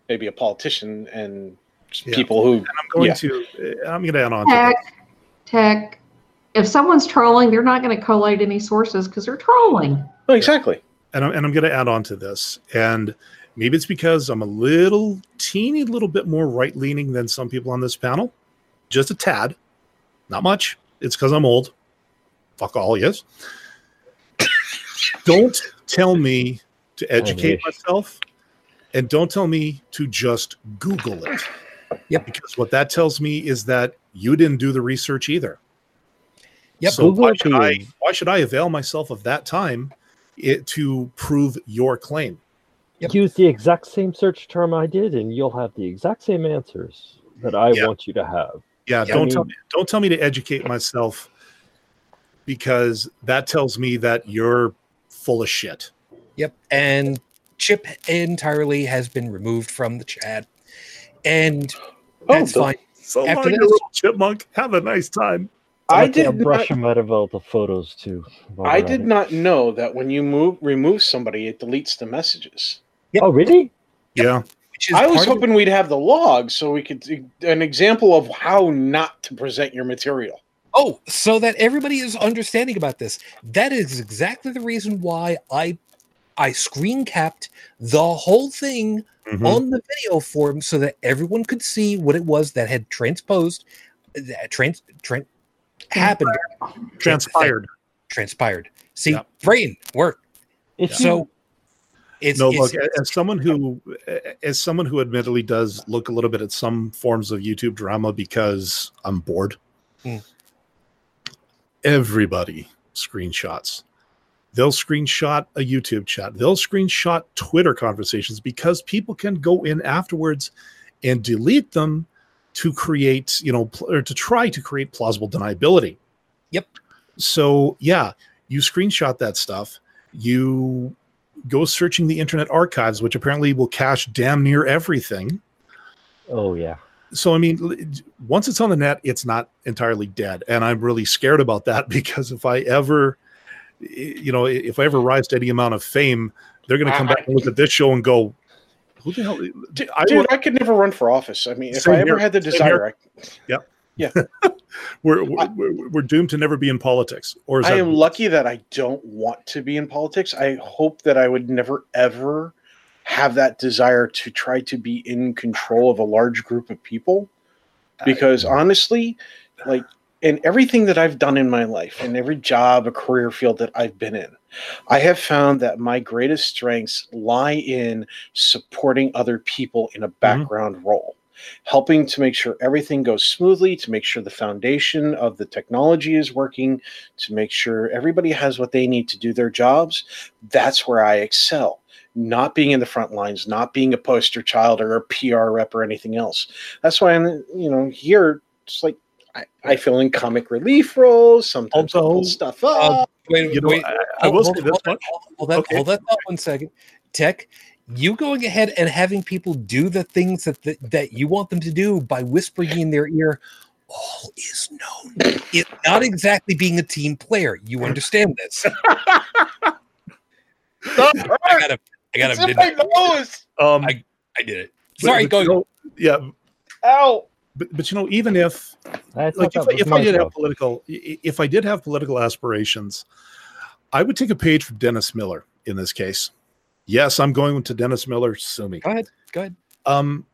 maybe a politician and Yeah. people who. And I'm going Yeah. to. I'm going to add on to that. Tech, tech. If someone's trolling, they're not going to collate any sources because they're trolling. Oh, exactly. and I'm, and I'm going to add on to this. And maybe it's because I'm a little teeny little bit more right leaning than some people on this panel, just a tad, not much. It's because I'm old. Fuck all, yes. [coughs] don't tell me to educate myself, and don't tell me to just Google it. Yep. Because what that tells me is that you didn't do the research either. Yep. So why should I why should I avail myself of that time it, to prove your claim? Yep. Use the exact same search term I did, and you'll have the exact same answers that I Yeah. want you to have. Yeah, Yeah, don't I tell me don't tell me to educate myself because that tells me that you're full of shit. Yep. And Chip entirely has been removed from the chat. And oh, that's Oh, fine. So After long, this- little chipmunk. Have a nice time. I I'll did brush not, him out of all the photos too. I did not know that when you move remove somebody, it deletes the messages. Oh, really? Yeah. Which I was part of- hoping we'd have the log so we could an example of how not to present your material. Oh, so that everybody is understanding about this. That is exactly the reason why I I screen capped the whole thing Mhm. on the video form so that everyone could see what it was that had transposed that trans, tran happened Transpired. transpired. See, Yep. brain work. If So it's no, it's, look, a- as someone who as someone who admittedly does look a little bit at some forms of YouTube drama because I'm bored. Hmm. Everybody screenshots. They'll screenshot a YouTube chat. They'll screenshot Twitter conversations because people can go in afterwards and delete them to create, you know, pl- or to try to create plausible deniability. Yep. So, yeah, you screenshot that stuff. You go searching the internet archives, which apparently will cache damn near everything. oh yeah, So, I mean, once it's on the net, it's not entirely dead. And I'm really scared about that [laughs] because if I ever, you know, if I ever rise to any amount of fame, they're going to come back and look at this show and go, who the hell? Dude, I would- I could never run for office. I mean, if I ever here. had the Same desire, [laughs] We're, we're, we're, we're doomed to never be in politics. Or is I, i'm lucky that I don't want to be in politics. I hope that I would never ever have that desire to try to be in control of a large group of people. Because honestly, like in everything that I've done in my life, in every job, a career field that I've been in, I have found that my greatest strengths lie in supporting other people in a mm-hmm. background role, helping to make sure everything goes smoothly, to make sure the foundation of the technology is working, to make sure everybody has what they need to do their jobs. That's where I excel. Not being in the front lines, not being a poster child or a PR rep or anything else. That's why I'm, you know, here, just like I, I fill in comic relief roles. Sometimes I Also, pull stuff uh, up. wait, you know, wait, I, I will say hold, this hold, much. hold, hold that, Okay. hold that thought one second. Tech, you going ahead and having people do the things that that, that you want them to do by whispering in their ear, all is known. It's not exactly being a team player. You understand this. [laughs] I got him. I got It's him. my I? nose. Um, I- I did it. Sorry, but, go. you know, yeah, Ow! but, but you know, even if I like if, I- if I did have political if I did have political aspirations, I would take a page from Dennis Miller in this case. Yes, I'm going to Dennis Miller. Sue me. Go ahead. Go ahead. Um,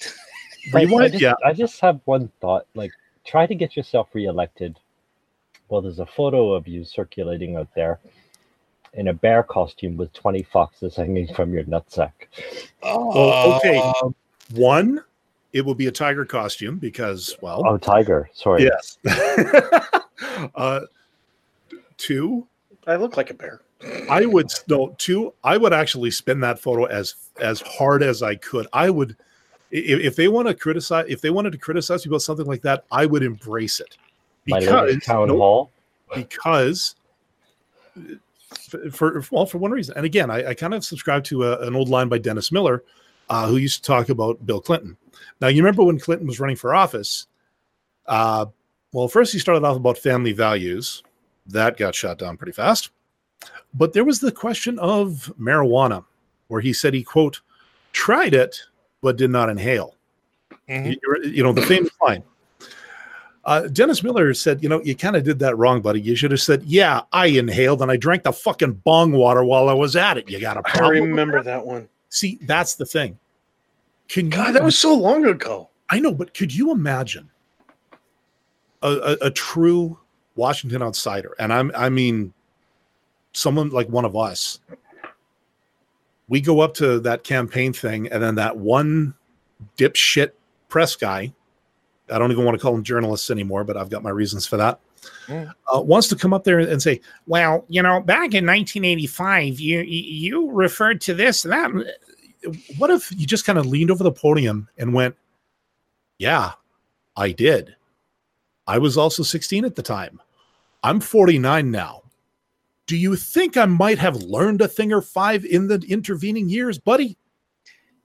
[laughs] But I just, Yeah, I just have one thought. Like, try to get yourself reelected. Well, there's a photo of you circulating out there in a bear costume with 20 foxes hanging from your nutsack. Well, okay. Um, one, it will be a tiger costume because, well, Oh, tiger. Sorry. yes. [laughs] uh, two, I look like a bear. I would no two. I would actually spin that photo as as hard as I could. I would, i- if they want to criticize, if they wanted to criticize me about something like that, I would embrace it because town no, hall. because for, for well for one reason. And again, I, I kind of subscribe to a, an old line by Dennis Miller, uh, who used to talk about Bill Clinton. Now you remember when Clinton was running for office. Uh, well, first he started off about family values. That got shot down pretty fast. But there was the question of marijuana, where he said he quote tried it but did not inhale. mhm. You, you know, the famous line. Uh, Dennis Miller said, you know, you kind of did that wrong, buddy. You should have said, yeah, I inhaled and I drank the fucking bong water while I was at it. You got a I problem? with remember that? that one. See, that's the thing. Can you, God, that was so long ago. I know, but could you imagine a, a, a true Washington outsider? And I'm, I mean, someone like one of us. We go up to that campaign thing, and then that one dipshit press guy. I don't even want to call them journalists anymore, but I've got my reasons for that. Mm. Uh, wants to come up there and say, "Well, you know, back in 1985, you you referred to this and that." What if you just kind of leaned over the podium and went, "Yeah, I did. I was also 16 at the time. I'm 49 now. Do you think I might have learned a thing or five in the intervening years, buddy?"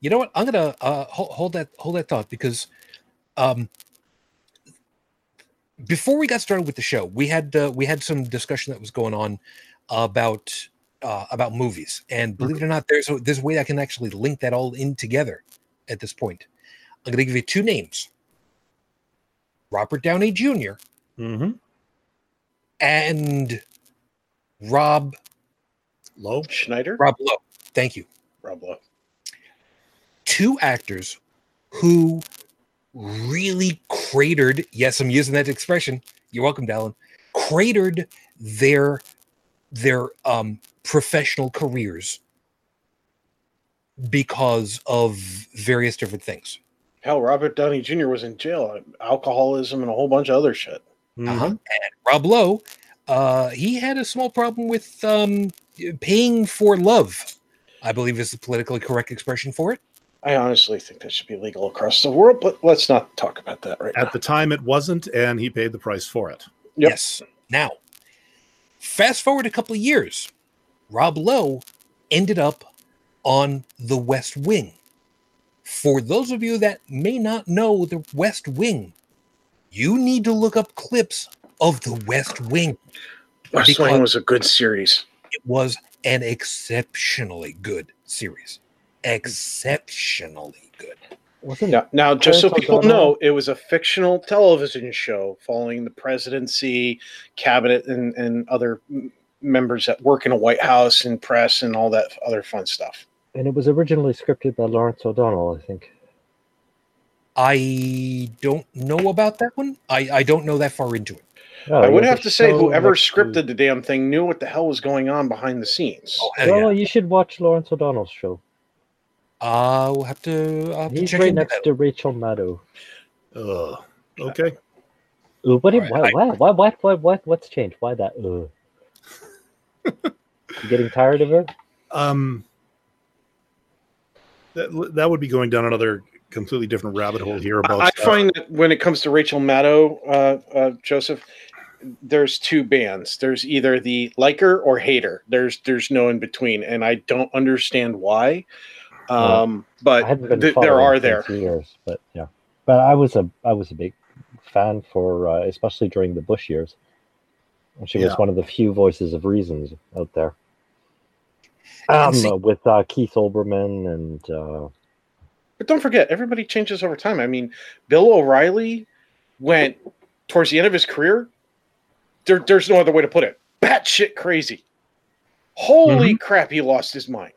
You know what? I'm gonna uh, hold, hold that hold that thought because um, before we got started with the show, we had uh, we had some discussion that was going on about uh, about movies, and believe it or not, there's a, there's a way I can actually link that all in together. At this point, I'm gonna give you two names: Robert Downey Jr. Mm-hmm. and Rob Lowe. Schneider? Rob Lowe. Thank you. Rob Lowe. two actors who really cratered yes i'm using that expression you're welcome dallin cratered their their um professional careers because of various different things Hell, Robert Downey Jr. was in jail, alcoholism, and a whole bunch of other shit. uh-huh. and rob lowe uh he had a small problem with um paying for love i believe is the politically correct expression for it I honestly think that should be legal across the world, but let's not talk about that right now. At the time, it wasn't, and he paid the price for it. Yep. Yes. Now, fast forward a couple of years, Rob Lowe ended up on The West Wing. For those of you that may not know The West Wing, you need to look up clips of The West Wing. West Wing was a good series. It was an exceptionally good series. Exceptionally good. Wasn't Now, now just so people O'Donnell? know, it was a fictional television show following the presidency, cabinet, and, and other members that work in a White House and press and all that other fun stuff. and it was originally scripted by Lawrence O'Donnell, I think. I don't know about that one. I, I don't know that far into it. Oh, I would has have to say, show whoever next to- scripted the damn thing knew what the hell was going on behind the scenes. Oh, Well, yeah. you should watch Lawrence O'Donnell's show. I'll have to, I'll have to He's check right next that. to Rachel Maddow. Ugh. Okay. Ooh, what, did, Alright, why, I- why, why, why, why, why, what's changed? Why that? Ugh. [laughs] you getting tired of it? Um, that that would be going down another completely different rabbit hole here about. I I find that when it comes to Rachel Maddow, uh, uh, Joseph, there's two bands. There's either the liker or hater. There's there's no in between, and I don't understand why. Um, I but th- there are there. years, but yeah. But I was a I was a big fan for uh, especially during the Bush years. She was Yeah. one of the few voices of reasons out there. Um, see- with uh, Keith Olbermann and uh, But don't forget, everybody changes over time. I mean, Bill O'Reilly went towards the end of his career. There, there's no other way to put it. Batshit crazy. Holy crap, he lost his mind.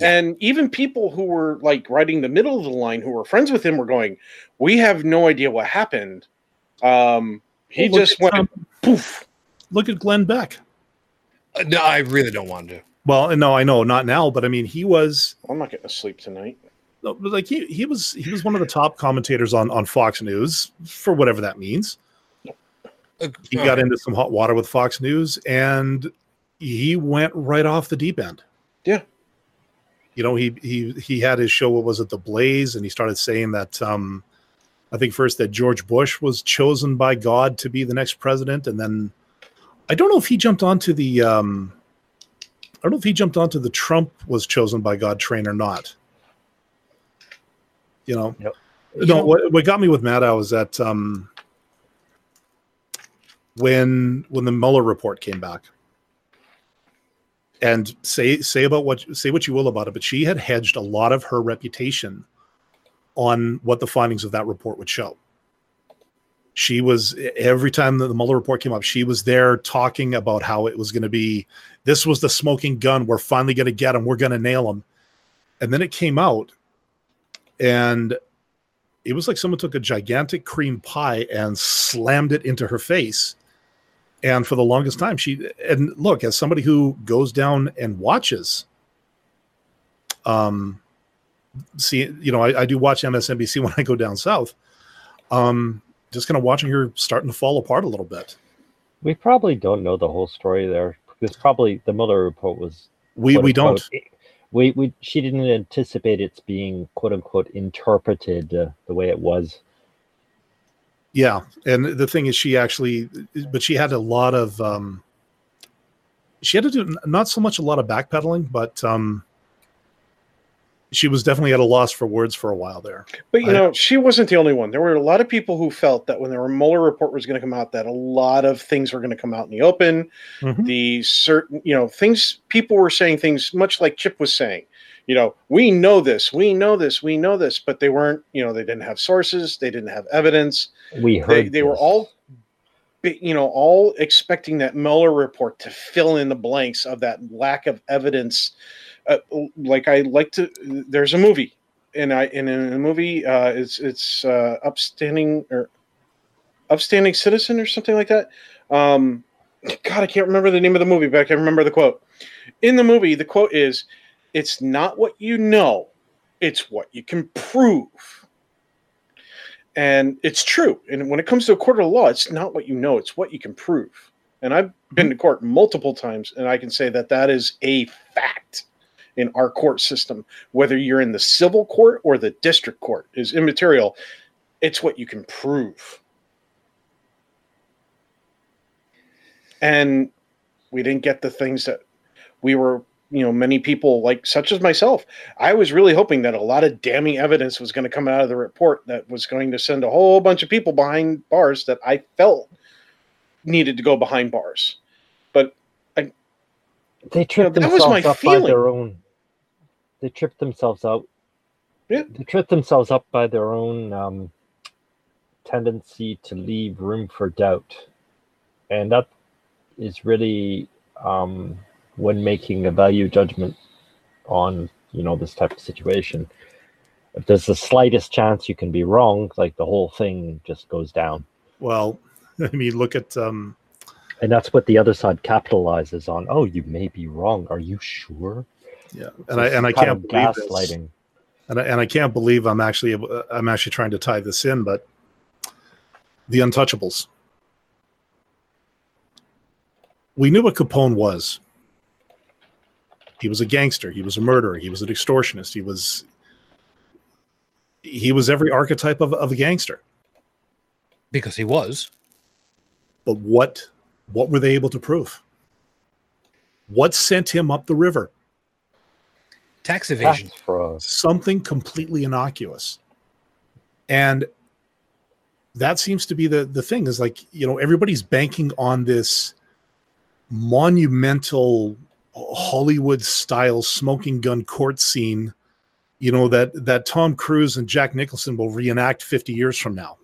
And even people who were like riding the middle of the line, who were friends with him, were going, "We have no idea what happened." Um, he Well, just went um, poof. look at Glenn Beck. Uh, no, I really don't want to. Well, no, I know not now, but I mean, he was I'm not getting to sleep tonight. no, like he he was he was one of the top commentators on on Fox News for whatever that means. He got into some hot water with Fox News, and he went right off the deep end. Yeah. You know, he he he had his show. What was it, The Blaze? And he started saying that um, I think first that George Bush was chosen by God to be the next president, and then I don't know if he jumped onto the um, I don't know if he jumped onto the Trump was chosen by God train or not. You know, Yep. no. What, what got me with Maddow was that um, when when the Mueller report came back, and say say about what say what you will about it, but she had hedged a lot of her reputation on what the findings of that report would show. She was every time that the Mueller report came up, she was there talking about how it was going to be. This was the smoking gun. We're finally going to get him. We're going to nail him. And then it came out, and it was like someone took a gigantic cream pie and slammed it into her face. And for the longest time, she and look as somebody who goes down and watches. Um, see, you know, I, I do watch MSNBC [laughs] when I go down south. Um, just kind of watching her starting to fall apart a little bit. we probably don't know the whole story there because probably the Mueller report was We we don't. we we she didn't anticipate it's being quote unquote interpreted uh, the way it was. Yeah, and the thing is, she actually, but she had a lot of, um, she had to do not so much a lot of backpedaling, but um, she was definitely at a loss for words for a while there. But you I- know, she wasn't the only one. There were a lot of people who felt that when the Mueller report was going to come out, that a lot of things were going to come out in the open. Mhm. The certain, you know, things people were saying things much like Chip was saying. You know, we know this, we know this, we know this, but they weren't. You know, they didn't have sources, they didn't have evidence. We heard They they were all, you know, all expecting that Mueller report to fill in the blanks of that lack of evidence. Uh, like I like to. There's a movie and I and in the movie uh, it's it's uh, upstanding or upstanding citizen or something like that. Um, God, I can't remember the name of the movie, but I can remember the quote. In the movie, the quote is, "It's not what you know, it's what you can prove." And it's true. And when it comes to a court of law, it's not what you know, it's what you can prove. And I've mm-hmm. been to court multiple times, and I can say that that is a fact in our court system whether you're in the civil court or the district court is immaterial it's what you can prove and we didn't get the things that we were you know many people like such as myself i was really hoping that a lot of damning evidence was going to come out of the report that was going to send a whole bunch of people behind bars that i felt needed to go behind bars But They tripped was my themselves up by their own. They tripped themselves out. Yeah. They tripped themselves up by their own um, tendency to leave room for doubt, and that is really um, when making a value judgment on you know this type of situation. If there's the slightest chance you can be wrong, like the whole thing just goes down. Well, [laughs] I mean, look at um, And that's what the other side capitalizes on. Oh, you may be wrong. Are you sure? yeah, and I and I can't believe this. gaslighting. and I, and I can't believe I'm actually able- uh, I'm actually trying to tie this in, but the Untouchables. We knew what Capone was. He was a gangster. He was a murderer. He was an extortionist. He was he was every archetype of, of a gangster. because he was. But what what were they able to prove? What sent him up the river? Tax evasion. Tax fraud. something completely innocuous and that seems to be the the thing is like you know everybody's banking on this monumental Hollywood style smoking gun court scene, you know that that Tom Cruise and Jack Nicholson will reenact 50 years from now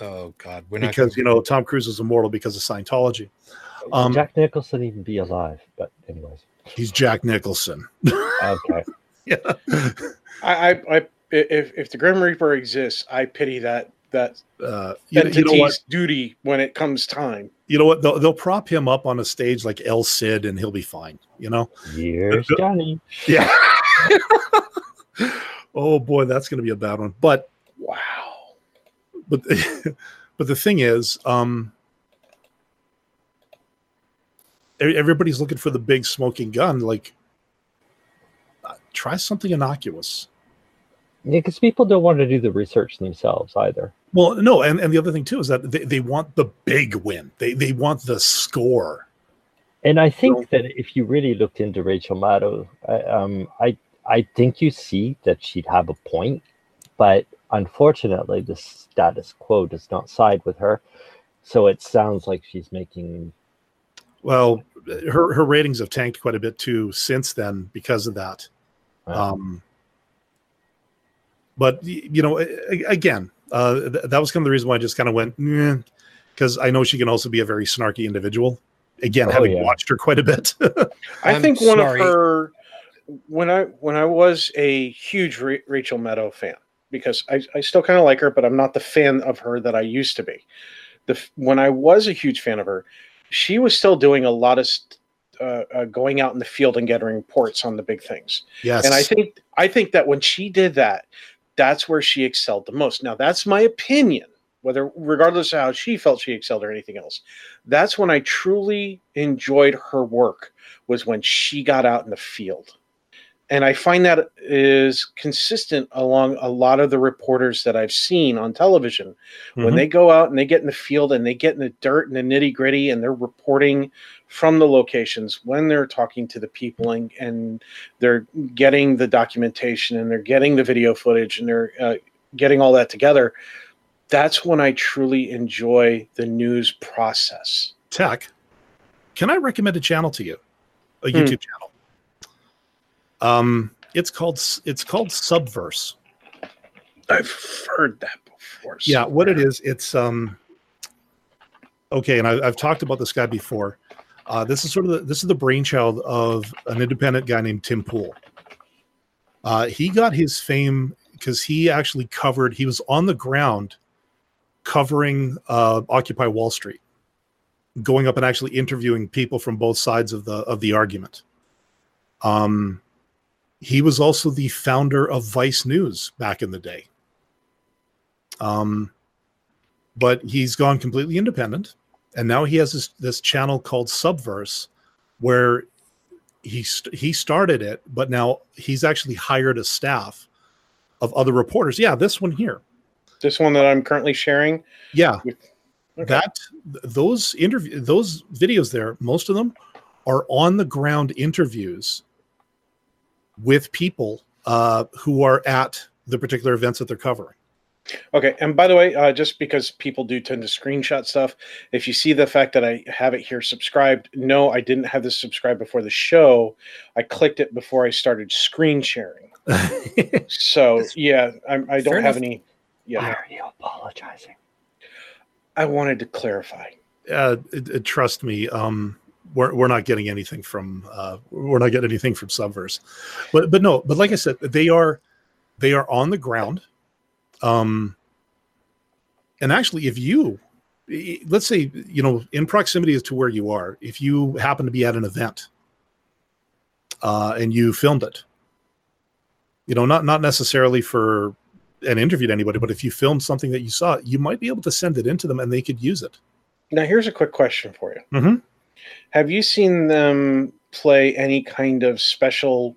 Oh God, we're because gonna- you know Tom Cruise is immortal because of Scientology. Um, Jack Nicholson even be alive, but anyways, He's Jack Nicholson. okay. [laughs] yeah. I, I, I if if the Grim Reaper exists, I pity that that Uh, you, entity's you know duty when it comes time. You know what? They'll, they'll prop him up on a stage like El Cid, and he'll be fine. You know? Here's [laughs] Johnny. Yeah. [laughs] oh boy, that's going to be a bad one. But Wow. but [laughs] but the thing is, um, everybody's looking for the big smoking gun. Like, uh, try something innocuous. Yeah, because people don't want to do the research themselves either. Well, no, and, and the other thing too is that they, they want the big win. They they want the score. And I think No. that if you really looked into Rachel Maddow, I, um, I I think you see that she'd have a point, but unfortunately, the status quo does not side with her. So it sounds like she's making. Well, her her ratings have tanked quite a bit too since then because of that. uh, Um, but you know, again, uh, th- that was kind of the reason why I just kind of went because I know she can also be a very snarky individual. Again, Oh, having yeah. watched her quite a bit. [laughs] I I'm think one sorry. of her when I when I was a huge Ra- Rachel Maddow fan because I, I still kind of like her, but I'm not the fan of her that I used to be. The when I was a huge fan of her, she was still doing a lot of st- uh, uh, going out in the field and getting reports on the big things. yes, And I think I think that when she did that, that's where she excelled the most. Now that's my opinion, whether regardless of how she felt she excelled or anything else. That's when I truly enjoyed her work was when she got out in the field. And I find that is consistent along a lot of the reporters that I've seen on television. When Mhm. they go out and they get in the field and they get in the dirt and the nitty gritty and they're reporting from the locations when they're talking to the people and, and they're getting the documentation and they're getting the video footage and they're uh, getting all that together that's when i truly enjoy the news process tech. Can I recommend a channel to you? A Hmm. YouTube channel. Um, it's called it's called Subverse. i've heard that before Yeah, what it is it's um okay, and I, I've talked about this guy before. Uh, this is sort of the, this is the brainchild of an independent guy named Tim Pool. Uh, he got his fame because he actually covered. He was on the ground covering uh, Occupy Wall Street, going up and actually interviewing people from both sides of the of the argument. Um, he was also the founder of Vice News back in the day. Um, but he's gone completely independent, and now he has this this channel called Subverse, where he st- he started it, but now he's actually hired a staff of other reporters. Yeah, this one here. this one that i'm currently sharing Yeah, Okay. that th- those interview those videos there, most of them are on the ground interviews with people uh, who are at the particular events that they're covering. Okay, and by the way, uh, just because people do tend to screenshot stuff, if you see the fact that I have it here subscribed, no, I didn't have this subscribed before the show. I clicked it before I started screen sharing. [laughs] So yeah, I'm, I don't have enough. any. Why Yeah, are you apologizing? I wanted to clarify. uh, it, it- trust me, um, we're, we're not getting anything from uh, we're not getting anything from Subverse, but but no, but like I said, they are they are on the ground, um, and actually, if you let's say you know in proximity as to where you are, if you happen to be at an event, uh, and you filmed it, you know, not not necessarily for an interview to anybody, but if you filmed something that you saw, you might be able to send it into them and they could use it. Now, here's a quick question for you. Mhm. Have you seen them play any kind of special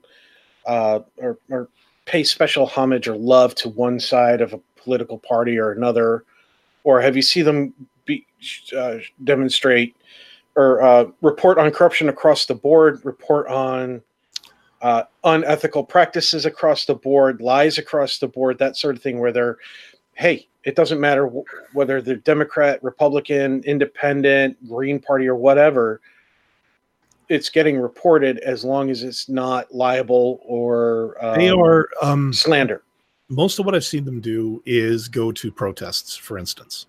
uh, or, or pay special homage or love to one side of a political party or another? Or have you seen them be, uh, demonstrate or uh, report on corruption across the board, report on uh, unethical practices across the board, lies across the board, that sort of thing, where they're, hey, it doesn't matter wh- whether they're Democrat, Republican, Independent, Green Party, or whatever. It's getting reported as long as it's not liable or um, They are um, slander. most of what I've seen them do is go to protests, for instance.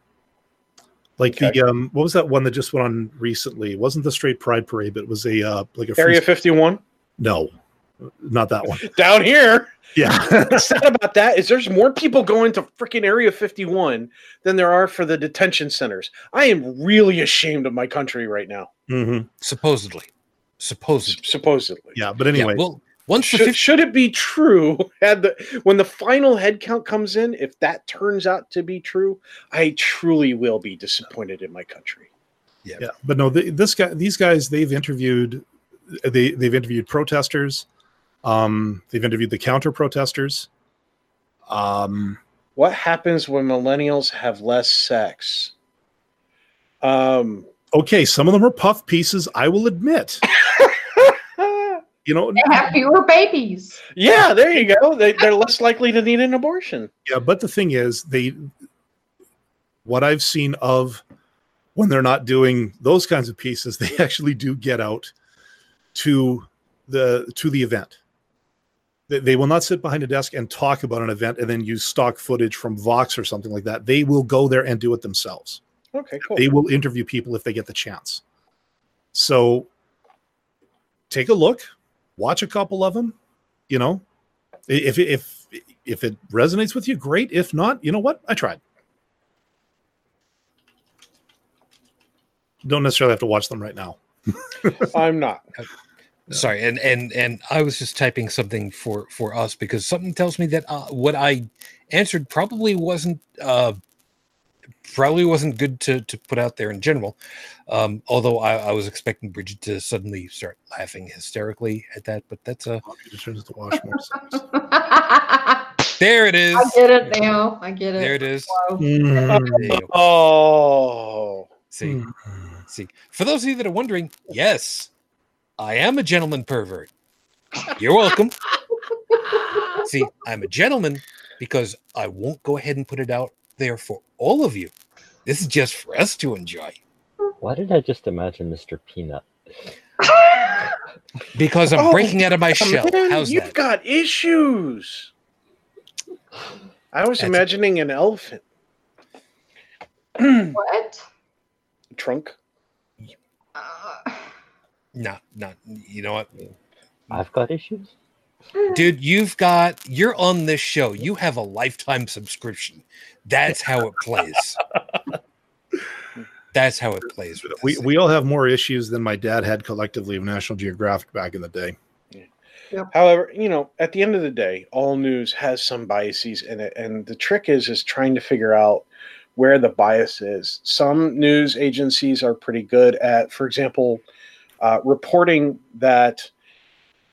Like Okay. the um, what was that one that just went on recently? It wasn't the straight pride parade, but it was a uh, like a free- Area 51 No, not that one. [laughs] down here. Yeah, [laughs] What's sad about that is there's more people going to freaking Area 51 than there are for the detention centers. I am really ashamed of my country right now. hmm Supposedly. Supposedly. Supposedly. yeah. But anyway, Yeah, well, once the Should, 50, should it be true [laughs] had the when the final head count comes in if that turns out to be true i truly will be disappointed in my country yeah, yeah but no, th this guy, these guys, they've interviewed, they they've interviewed protesters, um, they've interviewed the counter protesters. Um, what happens when millennials have less sex um okay, some of them are puff pieces. I will admit. [laughs] You know, They have fewer babies. yeah there you go they, they're less likely to need an abortion Yeah, but the thing is, they what I've seen of when they're not doing those kinds of pieces, [laughs] they actually do get out to the to the event. They, they will not sit behind a desk and talk about an event and then use stock footage from Vox or something like that. They will go there and do it themselves. Okay cool They will interview people if they get the chance. So take a look, watch a couple of them. You know, if if if it resonates with you, great. If not, you know what? I tried. Don't necessarily have to watch them right now. [laughs] i'm not [laughs] sorry, and and and I was just typing something for for us because something tells me that uh, what I answered probably wasn't uh probably wasn't good to to put out there in general. Um, although I, I was expecting Bridget to suddenly start laughing hysterically at that, but that's a to watch more. [laughs] there it is. I get it now. I get it. There it is. Mm. There you go. oh See, Mm. see. For those of you that are wondering, yes, I am a gentleman pervert. You're welcome. [laughs] See, I'm a gentleman because I won't go ahead and put it out there for all of you. This is just for us to enjoy. Why did I just imagine Mr. Peanut? [laughs] Because I'm Oh, breaking out of my shell. Man, How's you've that? got issues i was That's- imagining an elephant [clears throat] What? trunk Uh, No, not. You know what, I've got issues. Dude? You've got. You're on this show. You have a lifetime subscription. That's how it plays. That's how it plays. With We this we all have more issues than my dad had collectively of National Geographic back in the day. However, you know, at the end of the day, all news has some biases in it, and the trick is is trying to figure out where the bias is. Some news agencies are pretty good at, for example, uh, reporting that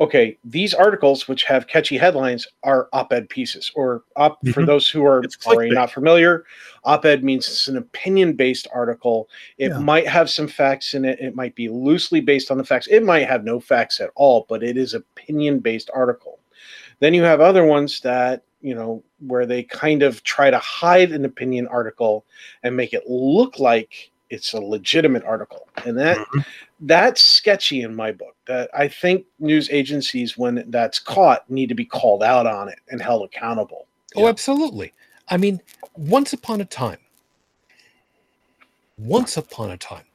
okay, these articles which have catchy headlines are op-ed pieces, or op for Mhm. those who are already not familiar. Op-ed means it's an opinion-based article. It Yeah. might have some facts in it. It might be loosely based on the facts. It might have no facts at all, but it is opinion-based article. Then you have other ones that, you know, where they kind of try to hide an opinion article and make it look like it's a legitimate article. And that Mhm. That's sketchy in my book. That I think news agencies when that's caught need to be called out on it and held accountable. Oh, absolutely. I mean, once upon a time, once upon a time,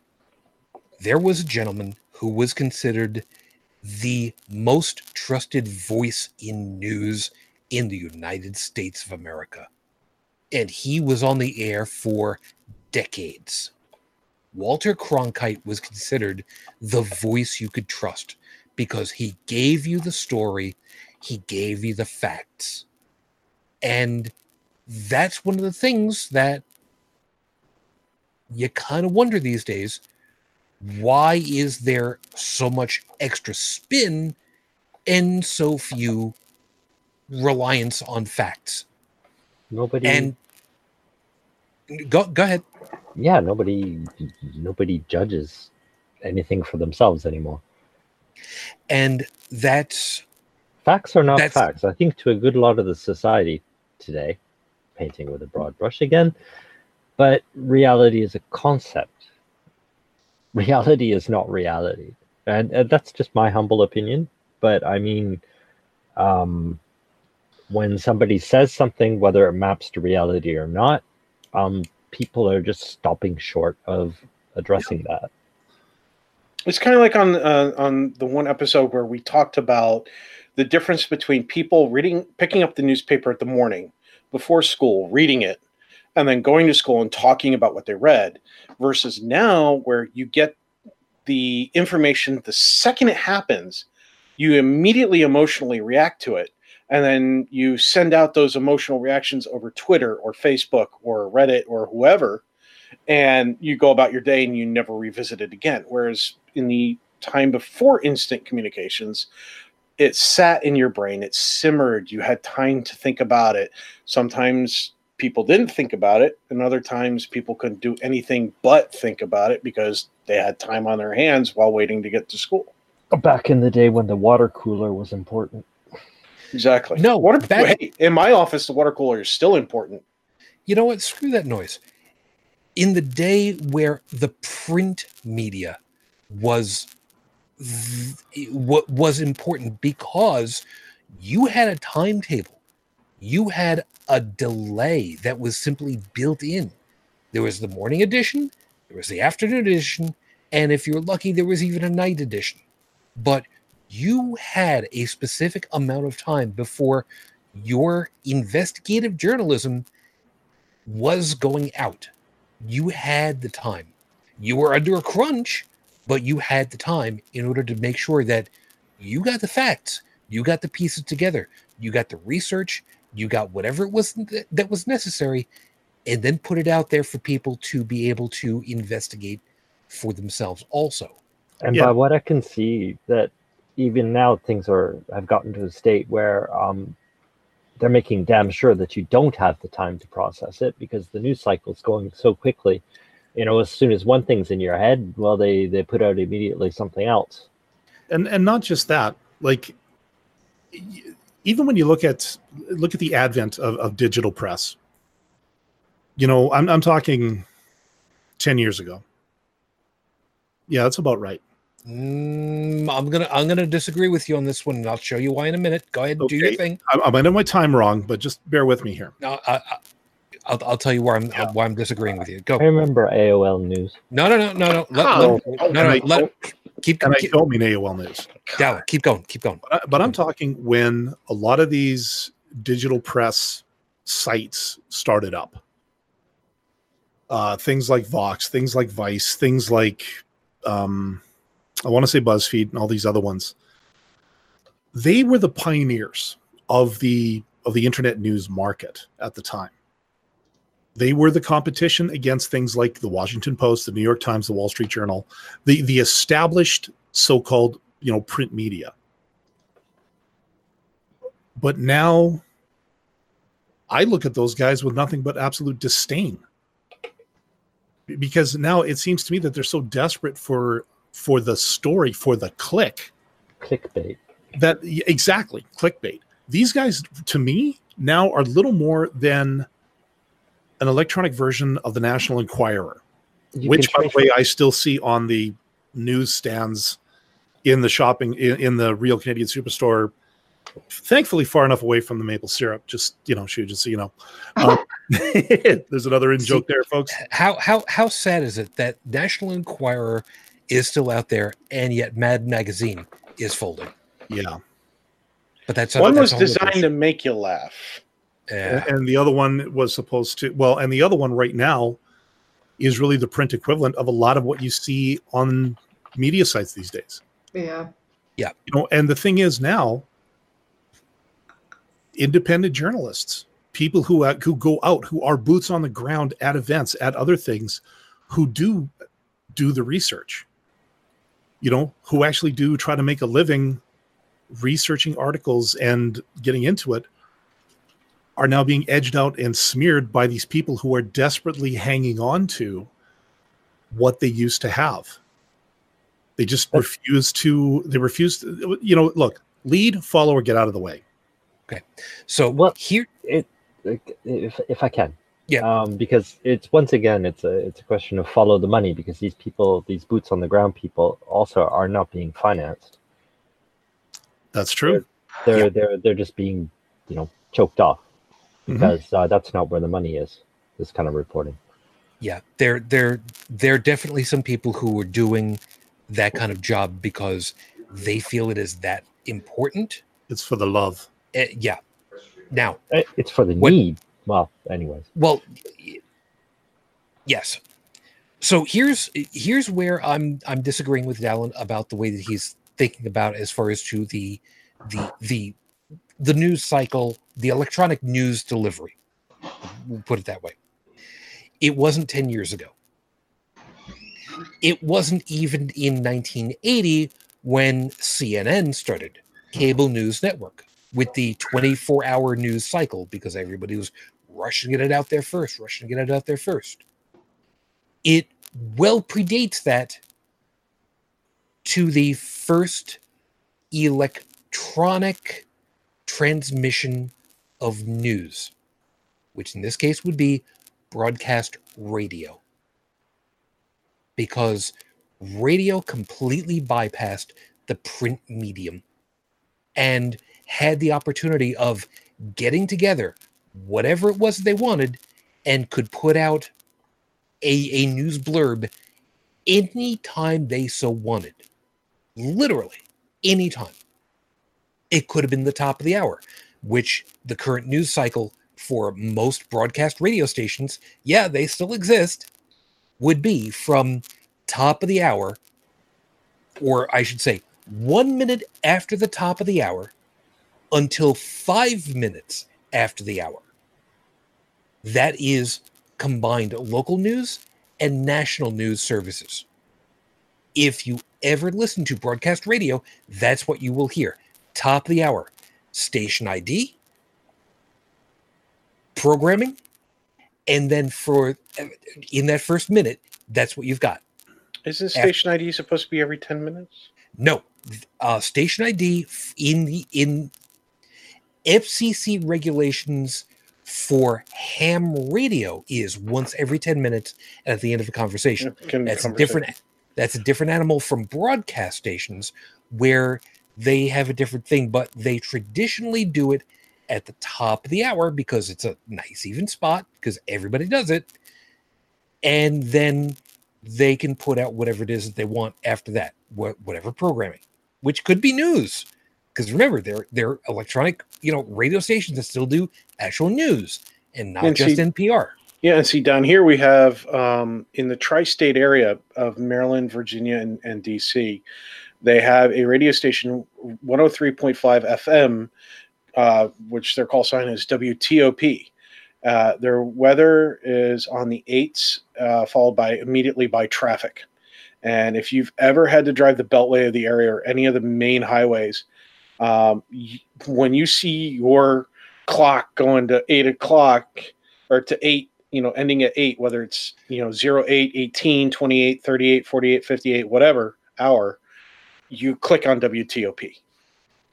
there was a gentleman who was considered the most trusted voice in news in the United States of America. And he was on the air for decades. Walter Cronkite was considered the voice you could trust because he gave you the story, he gave you the facts. And that's one of the things that you kind of wonder these days why is there so much extra spin and so few reliance on facts Nobody. and go go ahead yeah, nobody. Nobody judges anything for themselves anymore. and that's Facts are not facts. I think to a good lot of the society today, painting with a broad brush again, but reality is a concept. [laughs] Reality is not reality. and, and that's just my humble opinion. But I mean, um, when somebody says something, whether it maps to reality or not, um, people are just stopping short of addressing that. It's kind of like on uh, on the one episode where we talked about the difference between people reading, picking up the newspaper at the morning before school, reading it, and then going to school and talking about what they read, versus now where you get the information the second it happens, you immediately emotionally react to it, and then you send out those emotional reactions over Twitter or Facebook or Reddit or whoever, and you go about your day and you never revisit it again. Whereas in the time before instant communications, it sat in your brain, it simmered, you had time to think about it. Sometimes people didn't think about it, and other times people couldn't do anything but think about it because they had time on their hands while waiting to get to school. Back in the day when the water cooler was important. Exactly. No, water. back- hey, in my office, the water cooler is still important. You know what? Screw that noise. In the day where the print media was what was important because you had a timetable, you had a delay that was simply built in. There was the morning edition, there was the afternoon edition, and if you're lucky, there was even a night edition. But you had a specific amount of time before your investigative journalism was going out. You had the time. You were under a crunch, but you had the time in order to make sure that you got the facts, you got the pieces together, you got the research, you got whatever it was th- that was necessary, and then put it out there for people to be able to investigate for themselves also. And Yeah. by what I can see, that even now things are have gotten to a state where um, they're making damn sure that you don't have the time to process it because the news cycle is going so quickly. You know, as soon as one thing's in your head, well, they they put out immediately something else. and and not just that like even when you look at look at the advent of, of digital press you know I'm, I'm talking 10 years ago yeah that's about right Mm, I'm gonna I'm gonna disagree with you on this one, and I'll show you why in a minute. Go ahead and do your thing. I, I might have my time wrong but just bear with me here No, I, I, I'll, I'll tell you why I'm Yeah. why I'm disagreeing with you. Go. I remember AOL News. No, no, no, no, no. Let, Huh. let, Oh, no, no, I let, keep, and i don't mean aol news Dalla, keep going, keep going. but, I, but i'm talking when a lot of these digital press sites started up uh, things like vox things like vice things like um, I want to say BuzzFeed and all these other ones. They were the pioneers of the of the internet news market at the time. They were the competition against things like the Washington Post, the New York Times, the Wall Street Journal, the the established so-called, you know, print media. But now I look at those guys with nothing but absolute disdain. Because now it seems to me that they're so desperate for for the story, for the click, Clickbait. that exactly clickbait. These guys, to me, now are little more than an electronic version of the National Enquirer, You which, by the way, I still see on the newsstands in the shopping in, in the Real Canadian Superstore. Thankfully, far enough away from the maple syrup. Just you know, shoot, just so you know. Um, [laughs] [laughs] there's another in joke there, folks. How how how sad is it that National Enquirer is still out there, and yet Mad Magazine is folding? Yeah, But that's One was that's a whole designed to make you laugh. Yeah. and the other one was supposed to. Well, and the other one right now is really the print equivalent of a lot of what you see on media sites these days. Yeah, yeah. you know and the thing is now independent journalists people who uh, who go out who are boots on the ground at events at other things who do do the research you know who actually do try to make a living researching articles and getting into it are now being edged out and smeared by these people who are desperately hanging on to what they used to have they just refuse to they refuse to, you know look lead follow or get out of the way Okay. So Well- here, it if if I can. Yeah. Um, because it's once again, it's a it's a question of follow the money because these people, these boots on the ground people, also are not being financed. That's true. They're Yeah. they're they're just being, you know, choked off Mhm. because uh, that's not where the money is. This kind of reporting. Yeah, there, there, there are definitely some people who are doing that kind of job because they feel it is that important. It's for the love. Eh, yeah. Now, Eh, It's for the What- need. Well, anyways. well, yes. So here's here's where I'm I'm disagreeing with Dallin about the way that he's thinking about as far as to the the the the news cycle, the electronic news delivery. We'll put it that way. It wasn't 10 years ago. It wasn't even in 1980 when CNN started, cable news network, with the 24 hour news cycle because everybody was rushing to get it out there first, rushing to get it out there first. It well predates that to the first electronic transmission of news, which in this case would be broadcast radio. Because radio completely bypassed the print medium and had the opportunity of getting together whatever it was they wanted and could put out a, a news blurb anytime they so wanted. Literally, anytime. It could have been the top of the hour, which the current news cycle for most broadcast radio stations, yeah, they still exist, would be from top of the hour, or I should say, one minute after the top of the hour until five minutes after the hour. That is combined local news and national news services. If you ever listen to broadcast radio, that's what you will hear. Top of the hour, station ID, programming, and then for in that first minute, that's what you've got. Isn't station ID supposed to be every 10 minutes? No, uh, station ID in the in FCC regulations for ham radio is once every 10 minutes at the end of a conversation. Can That's a conversation. different that's a different animal from broadcast stations where they have a different thing, but they traditionally do it at the top of the hour because it's a nice even spot because everybody does it. And then they can put out whatever it is that they want after that, wha- whatever programming, which could be news. Because remember, they're they're electronic, you know, radio stations that still do actual news and not And just see- NPR. Yeah, and see down here we have um, in the tri-state area of Maryland, Virginia, and, and DC, they have a radio station 103.5 FM, uh, which their call sign is WTOP. Uh, their weather is on the eights, uh, followed by immediately by traffic. And if you've ever had to drive the Beltway of the area or any of the main highways, um, when you see your clock going to eight o'clock or to eight you know ending at 8 whether it's you know 0 8 18 28 38 48 58 whatever hour you click on wtop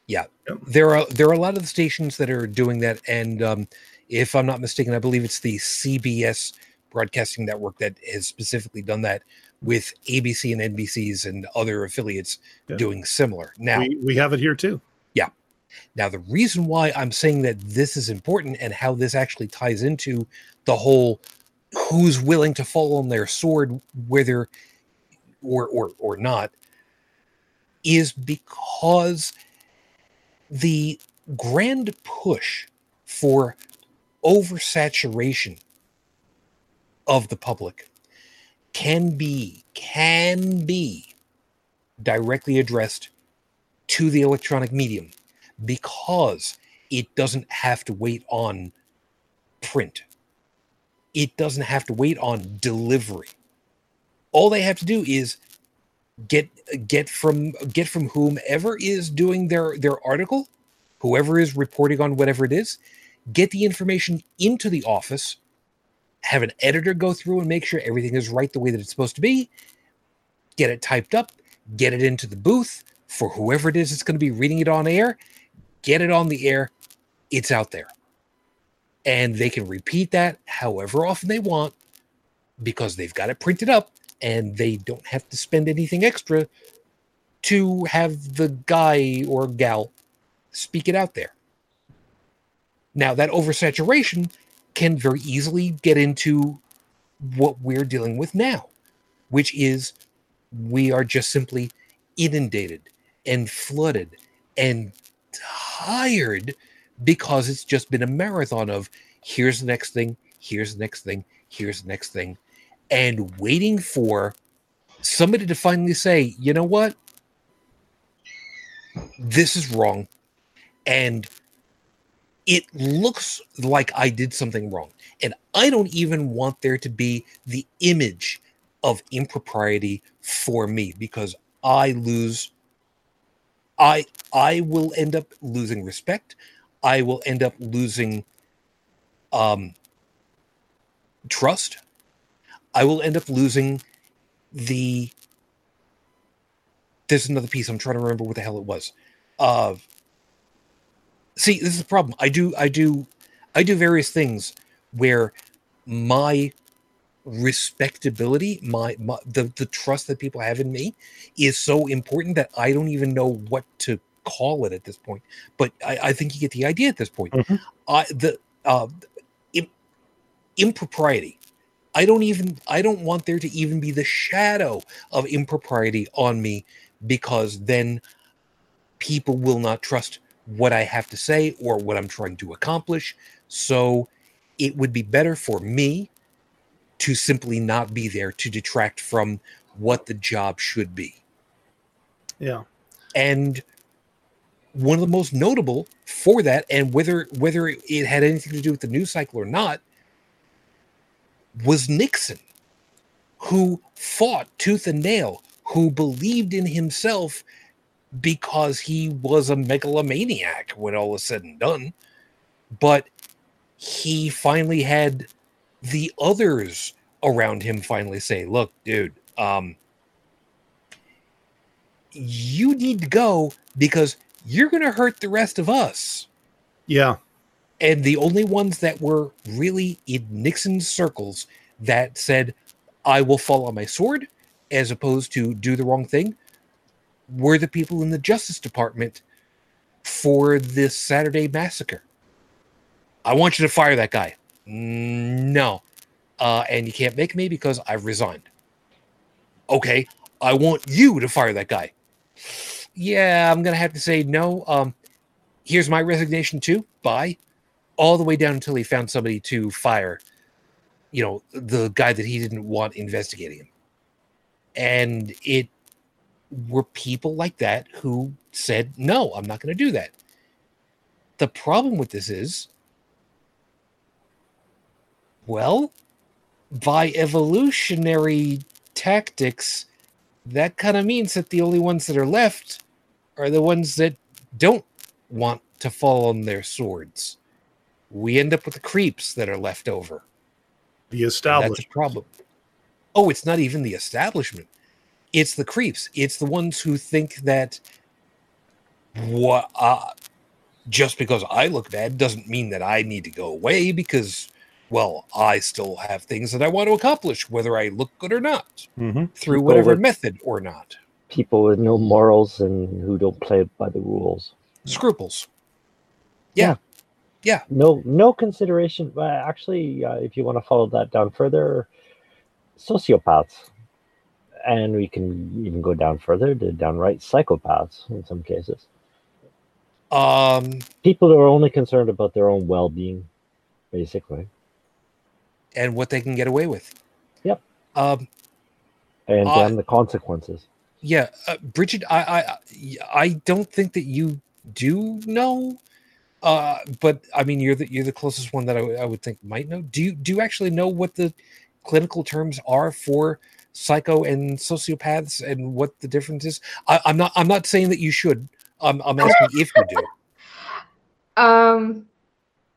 Yeah. there are there are a lot of the stations that are doing that and um, if i'm not mistaken i believe it's the cbs broadcasting network that has specifically done that with abc and nbc's and other affiliates Yeah. doing similar now we, we have it here too. Now the reason why i'm saying that this is important and how this actually ties into the whole who's willing to fall on their sword whether or or or not is because the grand push for oversaturation of the public can be can be directly addressed to the electronic medium because it doesn't have to wait on print. It doesn't have to wait on delivery. All they have to do is get get from get from whomever is doing their their article whoever is reporting on whatever it is get the information into the office have an editor go through and make sure everything is right the way that it's supposed to be get it typed up get it into the booth for whoever it is that's going to be reading it on air get it on the air it's out there and they can repeat that however often they want because they've got it printed up and they don't have to spend anything extra to have the guy or gal speak it out there. Now, that oversaturation can very easily get into what we're dealing with now, which is we are just simply inundated and flooded and tired because it's just been a marathon of here's the next thing, here's the next thing, here's the next thing, and waiting for somebody to finally say, you know what? This is wrong. And it looks like I did something wrong. And I don't even want there to be the image of impropriety for me because I lose I I will end up losing respect. I will end up losing um trust. I will end up losing the there's another piece I'm trying to remember what the hell it was. Uh see, this is the problem. I do I do I do various things where my respectability, my, my the the trust that people have in me is so important that I don't even know what to call it at this point. But I, I think you get the idea at this point. Mhm. I the uh, im- impropriety. I don't even I don't want there to even be the shadow of impropriety on me because then people will not trust what I have to say or what I'm trying to accomplish. So it would be better for me to simply not be there to detract from what the job should be. Yeah. And one of the most notable for that, and whether whether it had anything to do with the news cycle or not, was Nixon, who fought tooth and nail, who believed in himself because he was a megalomaniac when all was said and done. But he finally had the others around him finally say, look, dude, um, you need to go because you're going to hurt the rest of us. Yeah. And the only ones that were really in Nixon's circles that said, I will fall on my sword as opposed to do the wrong thing were the people in the Justice Department for this Saturday massacre. I want you to fire that guy. "Mm, No. Uh, and you can't make me because I've resigned. Okay. I want you to fire that guy. Yeah, I'm to have to say no. Um, here's my resignation too. Bye. All the way down until he found somebody to fire, you know, the guy that he didn't want investigating him. And it were people like that who said, no, I'm not to do that. The problem with this is, well, by evolutionary tactics, that kind of means that the only ones that are left are the ones that don't want to fall on their swords. We end up with the creeps that are left over. The establishment. That's a problem. Oh, it's not even the establishment. It's the creeps. It's the ones who think that what uh, just because I look bad doesn't mean that I need to go away because well, I still have things that I want to accomplish whether I look good or not Mhm. through People whatever with- method or not. People with no morals and who don't play by the rules. Scruples. Yeah. Yeah. yeah. No, no consideration. Well, actually, uh, if you want to follow that down further, sociopaths, and we can even go down further to downright psychopaths in some cases. Um People who are only concerned about their own well-being, basically, and what they can get away with. Yep. Um and Uh, the consequences. yeah uh, bridget I, I i don't think that you do know uh but i mean you're the you're the closest one that I, would- would think might know do you do you actually know what the clinical terms are for psycho and sociopaths and what the difference is I, i'm not i'm not saying that you should i'm, I'm asking if you do [laughs] Um,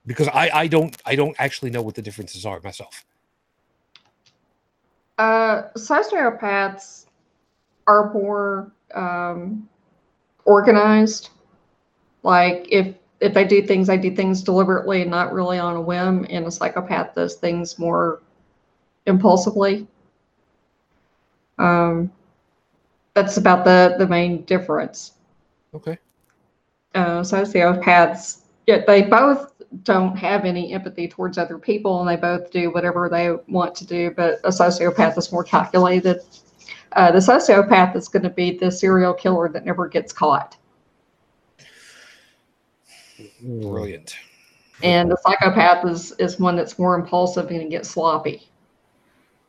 because i i don't i don't actually know what the differences are myself uh, sociopaths are more um, organized. Like if if they do things, they do things deliberately and not really on a whim. And a psychopath does things more impulsively. Um, that's about the the main difference. Okay. Uh, sociopaths, yeah, they both don't have any empathy towards other people, and they both do whatever they want to do. But a sociopath is more calculated. Uh, the sociopath is going to be the serial killer that never gets caught. Brilliant. and the psychopath is is one that's more impulsive and gets sloppy.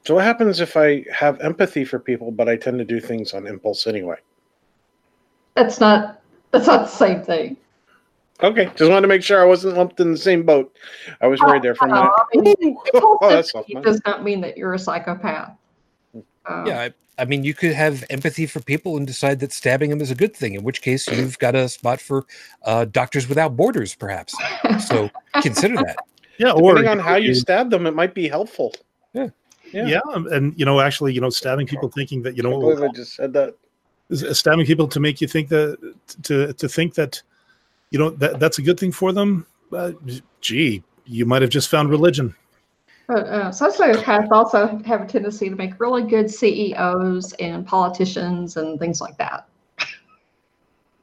So what happens if I have empathy for people, but I tend to do things on impulse anyway? That's not that's not the same thing. Okay, just wanted to make sure I wasn't lumped in the same boat. I was worried there for a minute. Uh, I mean, [laughs] Oh, that's impulsivity does not mean that you're a psychopath. Um, Yeah, I, I mean, you could have empathy for people and decide that stabbing them is a good thing. In which case, you've got a spot for uh, Doctors Without Borders, perhaps. So [laughs] consider that. Yeah, or Depending on how you stab them, it might be helpful. yeah. Yeah. and you know, actually, you know, stabbing people thinking that you I I know, just said that. stabbing people to make you think that to to think that you know that that's a good thing for them. Uh, gee, you might have just found religion. But uh, sociopaths also have a tendency to make really good CEOs and politicians and things like that.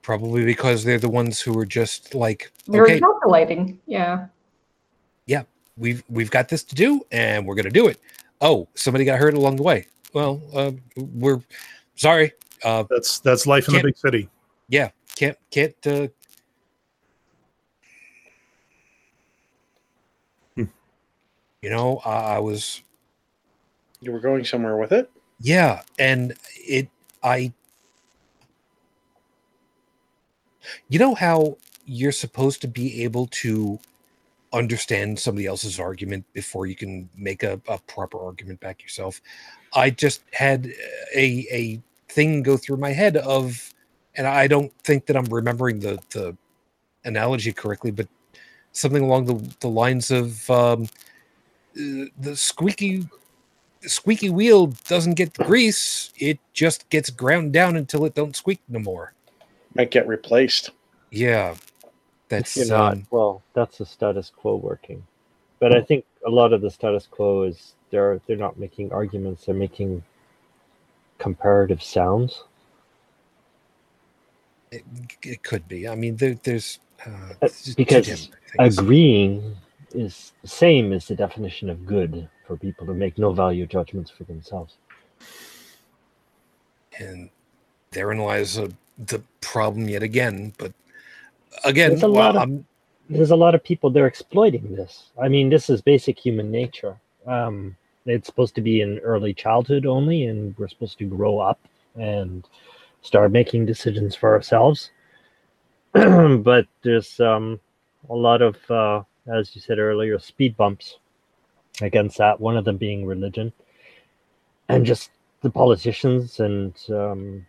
Probably because they're the ones who are just like, Very okay, calculating. Yeah. Yeah, we've we've got this to do, and we're going to do it. Oh, somebody got hurt along the way. Well, uh, we're sorry. Uh, That's that's life in the big city. yeah, can't can't. Uh, You know, I, I was You were going somewhere with it. Yeah, and it I You know how you're supposed to be able to understand somebody else's argument before you can make a, a proper argument back yourself. I just had a a thing go through my head of and I don't think that I'm remembering the the analogy correctly, but something along the, the lines of um, uh, the squeaky squeaky wheel doesn't get grease it just gets ground down until it don't squeak no more Might get replaced. yeah that's You're not. um, Well, that's the status quo working. But I think a lot of the status quo is they're they're not making arguments. They're making comparative sounds. it, it could be i mean there, there's uh, Uh, it's two because. Agreeing is the same as the definition of good for people to make no value judgments for themselves. and therein lies uh, the problem yet again but again There's a well, lot of- I'm, There's a lot of people they're exploiting this. I mean, this is basic human nature. Um, it's supposed to be in early childhood only, and we're supposed to grow up and start making decisions for ourselves. [clears throat] but there's um, a lot of, uh, as you said earlier, speed bumps against that. One of them being religion, and just the politicians and um,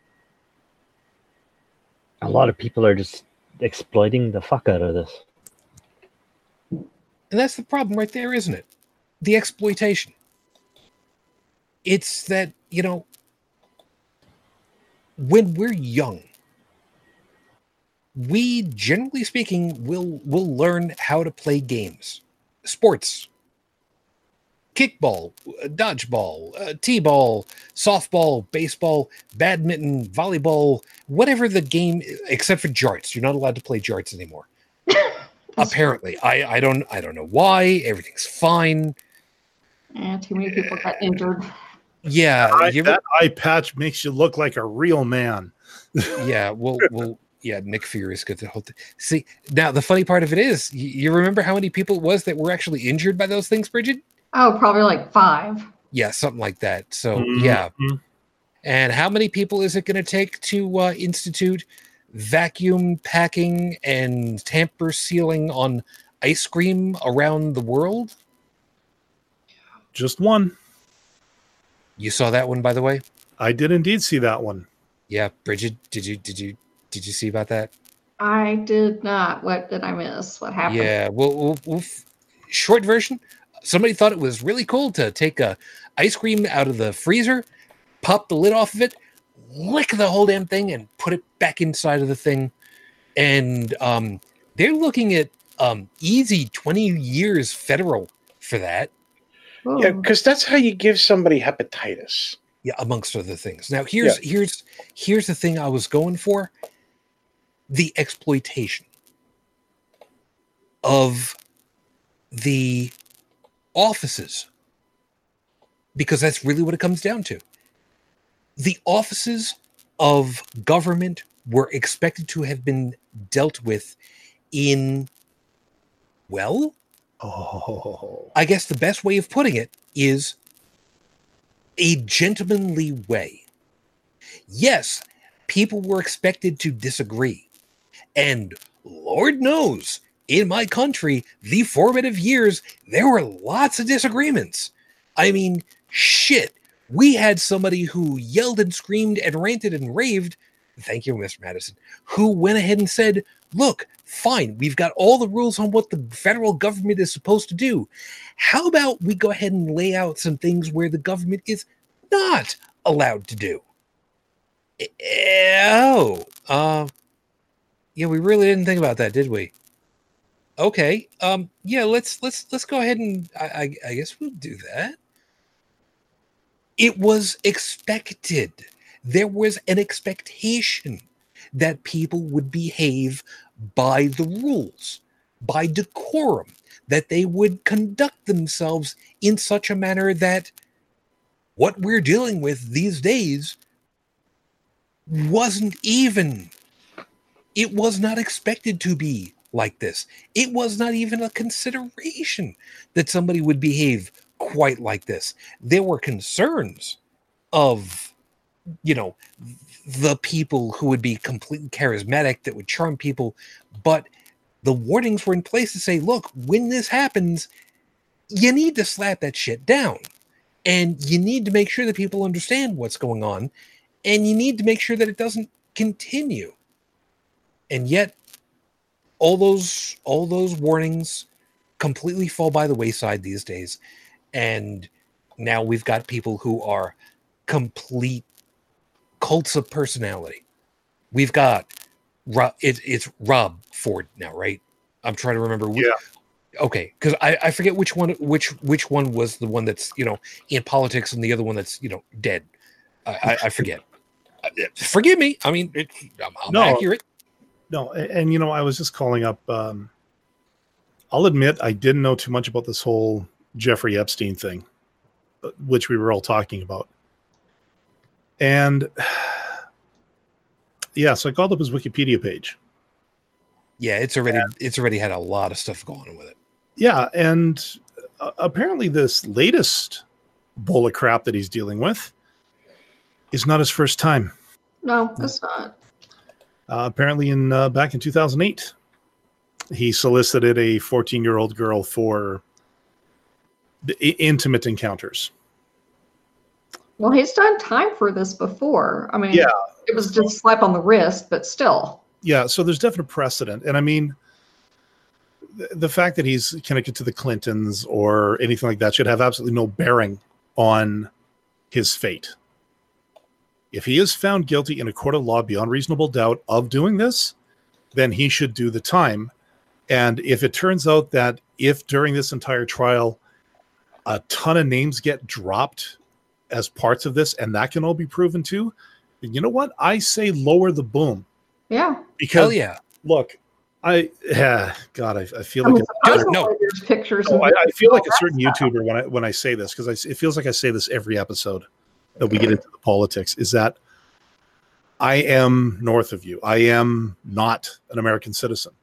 a lot of people are just exploiting the fuck out of this. and that's the problem right there isn't it the exploitation it's that you know when we're young we generally speaking will will learn how to play games. Sports. Kickball uh, dodgeball uh, t-ball softball baseball badminton volleyball whatever the game except for jarts. You're not allowed to play jarts anymore. [laughs] Apparently. I i don't i don't know why. Everything's fine. Yeah, too many people got injured. yeah Eye- ever- that eye patch makes you look like a real man. [laughs] yeah well well yeah nick Fury is good. the whole thing see now the funny part of it is you, you remember how many people it was that were actually injured by those things bridget Oh, probably like five. yeah something like that so Mhm. yeah and how many people is it going to take to uh, institute vacuum packing and tamper sealing on ice cream around the world Just one. you saw that one by the way I did indeed see that one. yeah bridget did you did you did you see about that I did not. What did I miss? What happened? Yeah, well, we'll, we'll f- short version. Somebody thought it was really cool to take a ice cream out of the freezer, pop the lid off of it, lick the whole damn thing, and put it back inside of the thing. And um, they're looking at um easy 20 years federal for that Yeah, because that's how you give somebody hepatitis. yeah amongst other things now here's here's here's the thing i was going for the exploitation of the offices because that's really what it comes down to the offices of government were expected to have been dealt with in well Oh, I guess the best way of putting it is a gentlemanly way. Yes, people were expected to disagree. And Lord knows, in my country, the formative years, there were lots of disagreements. I mean, shit. We had somebody who yelled and screamed and ranted and raved. Thank you, Mr. Madison, who went ahead and said, Look, fine, we've got all the rules on what the federal government is supposed to do. How about we go ahead and lay out some things where the government is not allowed to do? Eh, Oh, uh, yeah, we really didn't think about that, did we? Okay, um, yeah, let's let's let's go ahead and I, I, I guess we'll do that. It was expected. There was an expectation that people would behave by the rules, by decorum, that they would conduct themselves in such a manner that what we're dealing with these days wasn't even, it was not expected to be like this. It was not even a consideration that somebody would behave quite like this. There were concerns of, you know, the people who would be completely charismatic that would charm people but the warnings were in place to say look when this happens you need to slap that shit down and you need to make sure that people understand what's going on and you need to make sure that it doesn't continue and yet all those all those warnings completely fall by the wayside these days and now we've got people who are complete cults of personality. We've got Rob, it, it's Rob Ford now, right? I'm trying to remember. Which, Okay, because I, I forget which one which which one was the one that's you know in politics and the other one that's you know dead. I, I, I forget. [laughs] Forgive me. I mean, it, I'm, I'm No. accurate. No, and, and you know, I was just calling up. Um, I'll admit I didn't know too much about this whole Jeffrey Epstein thing, uh, which we were all talking about. And [sighs] yeah, so I called up his Wikipedia page. Yeah, it's already it's already had a lot of stuff going on with it. Yeah, and uh, apparently this latest bowl of crap that he's dealing with is not his first time. No, it's not. Uh, apparently, in uh, back in 2008, he solicited a 14 year old girl for intimate encounters. Well, he's done time for this before. I mean, Yeah. it was just slap on the wrist, but still. Yeah, so there's definite precedent, and I mean, the, the fact that he's connected to the Clintons or anything like that should have absolutely no bearing on his fate. If he is found guilty in a court of law beyond reasonable doubt of doing this, then he should do the time. And if it turns out that if during this entire trial a ton of names get dropped as parts of this and that can all be proven too, then you know what? I say lower the boom Yeah. because Hell yeah. look, I [sighs] yeah, God, I, I feel I like a, no. pictures. Oh, no, I, I feel like a certain. YouTuber when I when I say this because it feels like I say this every episode that we get into the politics is that I am north of you. I am not an American citizen.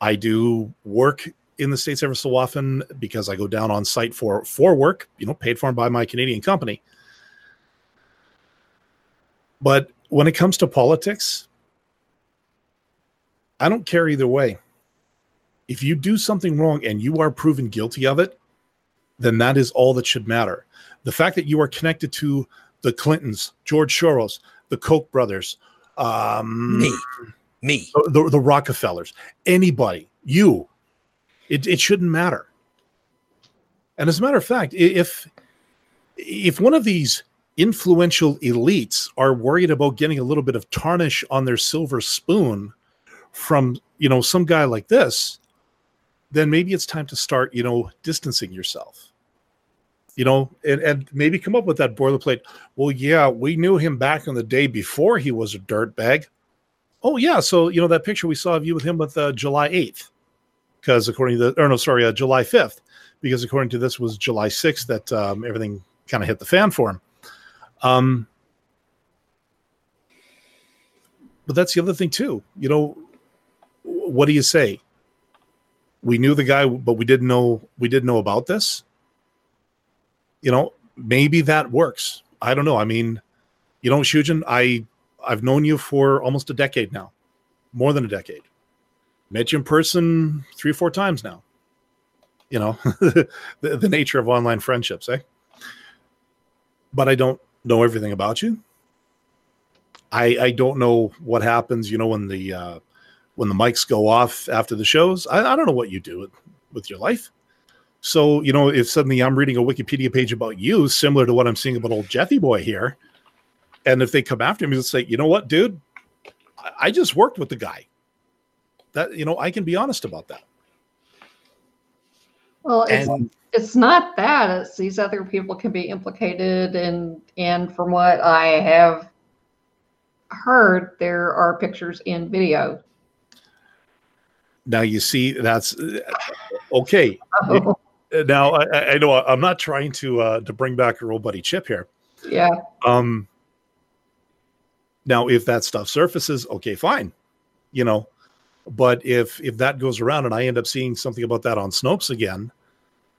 I do work in the states ever so often because I go down on site for for work, you know, paid for by my Canadian company. But when it comes to politics, I don't care either way. If you do something wrong and you are proven guilty of it, then that is all that should matter. The fact that you are connected to the Clintons, George Soros, the Koch brothers, um, Me. Me. the, the Rockefellers, anybody, you, it, it shouldn't matter. And as a matter of fact, if if one of these influential elites are worried about getting a little bit of tarnish on their silver spoon from you know, some guy like this, then maybe it's time to start, you know, distancing yourself. You know, and, and maybe come up with that boilerplate. Well, yeah, we knew him back in the day before he was a dirtbag. Oh, yeah. So, you know, that picture we saw of you with him with uh, July 8th, because according to the, or no, sorry, uh, July 5th, because according to this was July 6th that um, everything kind of hit the fan for him. Um, but that's the other thing too. You know, what do you say? We knew the guy, but we didn't know we didn't know about this. You know, maybe that works. I don't know. I mean, you know, Shujin, I I've known you for almost a decade now, more than a decade. Met you in person three or four times now. You know, [laughs] the, the nature of online friendships, eh? But I don't know everything about you. I I don't know what happens, you know, when the uh, when the mics go off after the shows. I, I don't know what you do with, with your life. So, you know, if suddenly I'm reading a Wikipedia page about you, similar to what I'm seeing about old Jeffy Boy here, and if they come after me and say, you know what, dude, I, I just worked with the guy. That you know, I can be honest about that. Well, it's, And it's not that. It's these other people can be implicated, and and from what I have heard, there are pictures in video. Now you see, that's okay. [laughs] Oh, Now I, I- I know I'm not trying to uh, to bring back your old buddy Chip here. yeah. Um, now, if that stuff surfaces, okay, fine, you know. But if if that goes around and I end up seeing something about that on Snopes again,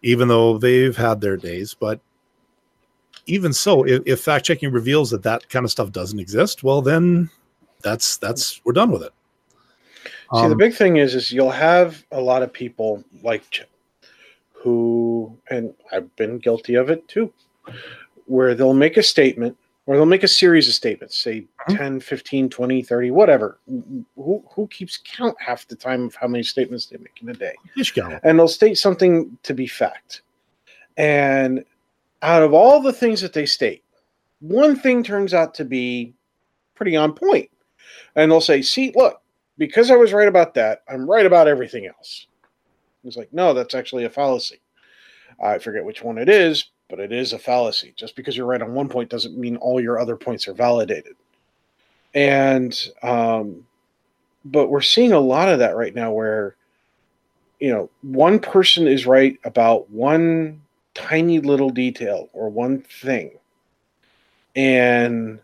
even though they've had their days, but even so, if, if fact checking reveals that that kind of stuff doesn't exist, well, then that's that's we're done with it. See, the Um, big thing is, is you'll have a lot of people like Chip who, and I've been guilty of it too, where they'll make a statement or they'll make a series of statements, say Mhm. 10, 15, 20, 30, whatever. Who, who keeps count half the time of how many statements they make in a day? and they'll state something to be fact. And out of all the things that they state, one thing turns out to be pretty on point. And they'll say, see, look, because I was right about that, I'm right about everything else. It's like, no, that's actually a fallacy. I forget which one it is, but it is a fallacy. Just because you're right on one point doesn't mean all your other points are validated. And, um, but we're seeing a lot of that right now where you know, one person is right about one tiny little detail or one thing, and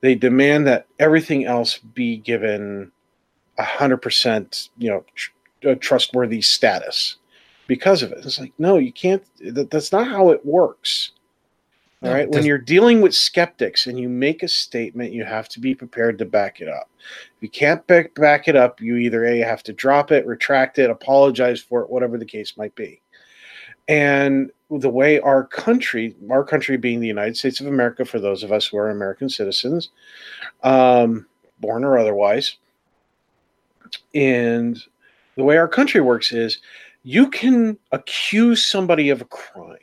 they demand that everything else be given a hundred percent, you know, tr- uh, trustworthy status because of it. It's like, no, you can't. That, that's not how it works. All No, right. When you're dealing with skeptics and you make a statement, you have to be prepared to back it up. If you can't back, back it up, you either A, have to drop it, retract it, apologize for it, whatever the case might be. And the way our country, our country being the United States of America, for those of us who are American citizens, um, born or otherwise, and the way our country works is you can accuse somebody of a crime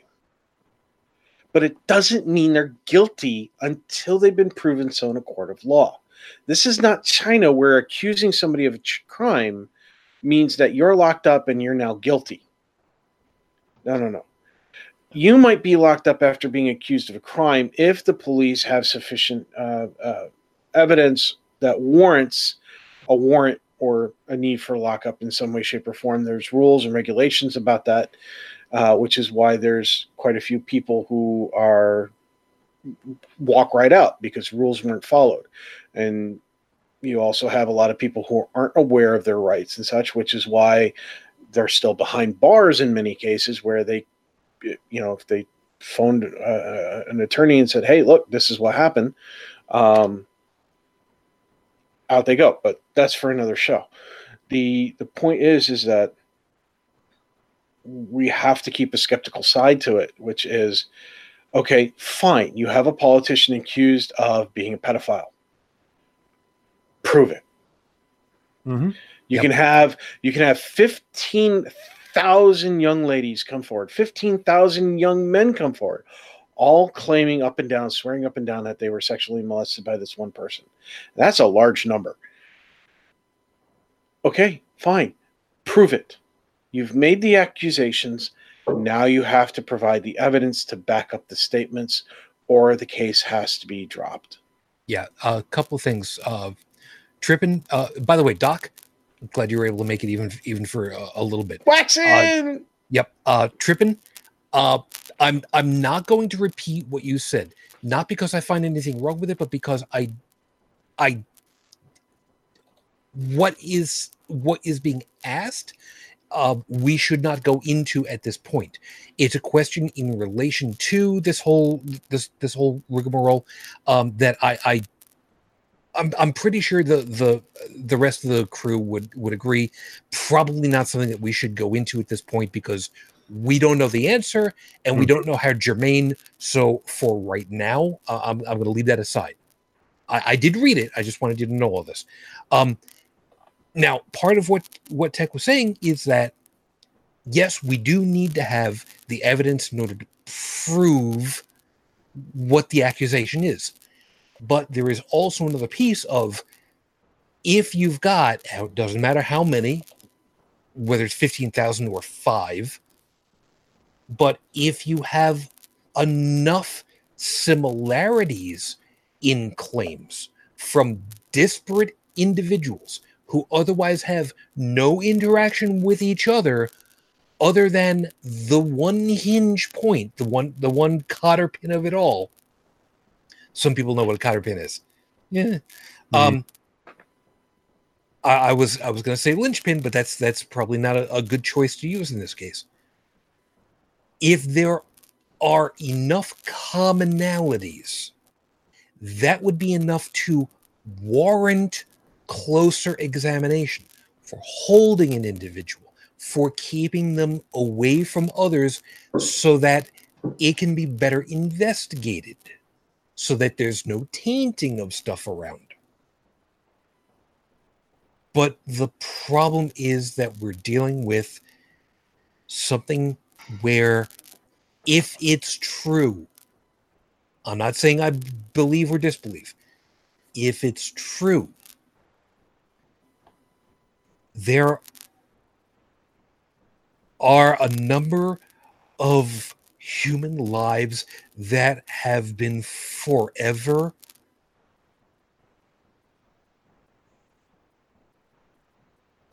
but it doesn't mean they're guilty until they've been proven so in a court of law. This is not China where accusing somebody of a crime means that you're locked up and you're now guilty. No, no, no. You might be locked up after being accused of a crime if the police have sufficient uh, uh, evidence that warrants a warrant or a need for lockup in some way, shape, or form. There's rules and regulations about that uh, which is why there's quite a few people who are walk right out because rules weren't followed and you also have a lot of people who aren't aware of their rights and such which is why they're still behind bars in many cases where they you know if they phoned uh, an attorney and said hey look this is what happened um, out they go but that's for another show the the point is is that we have to keep a skeptical side to it, which is okay, fine, you have a politician accused of being a pedophile. Prove it. Mhm. You Yep. can have you can have 15,000 young ladies come forward, 15,000 young men come forward, all claiming up and down, swearing up and down that they were sexually molested by this one person. That's a large number. Okay, Fine, prove it. You've made the accusations. Now you have to provide the evidence to back up the statements, or the case has to be dropped. Yeah, a couple of things. Uh, tripping. Uh, by the way, Doc, I'm glad you were able to make it even even for a, a little bit. Waxing! Yep. Uh, tripping. Uh, I'm I'm not going to repeat what you said, not because I find anything wrong with it, but because I, I, what is what is being asked, uh, we should not go into at this point. It's a question in relation to this whole this this whole rigmarole um, that I I. I'm, I'm pretty sure the, the the rest of the crew would would agree. Probably not something that we should go into at this point because we don't know the answer and we don't know how germane. So for right now, uh, I'm, I'm going to leave that aside. I, I did read it. I just wanted you to know all this. Um, now, part of what what Tech was saying is that yes, we do need to have the evidence in order to prove what the accusation is, but there is also another piece of if you've got it doesn't matter how many, whether it's fifteen thousand or five, but if you have enough similarities in claims from disparate individuals who otherwise have no interaction with each other other than the one hinge point the one the one cotter pin of it all some people know what a cotter pin is. Yeah. Um I, I was i was going to say linchpin but that's that's probably not a, a good choice to use in this case if there are enough commonalities that would be enough to warrant closer examination for holding an individual, for keeping them away from others so that it can be better investigated, so that there's no tainting of stuff around. But the problem is that we're dealing with something where, if it's true, I'm not saying I believe or disbelieve, if it's true, there are a number of human lives that have been forever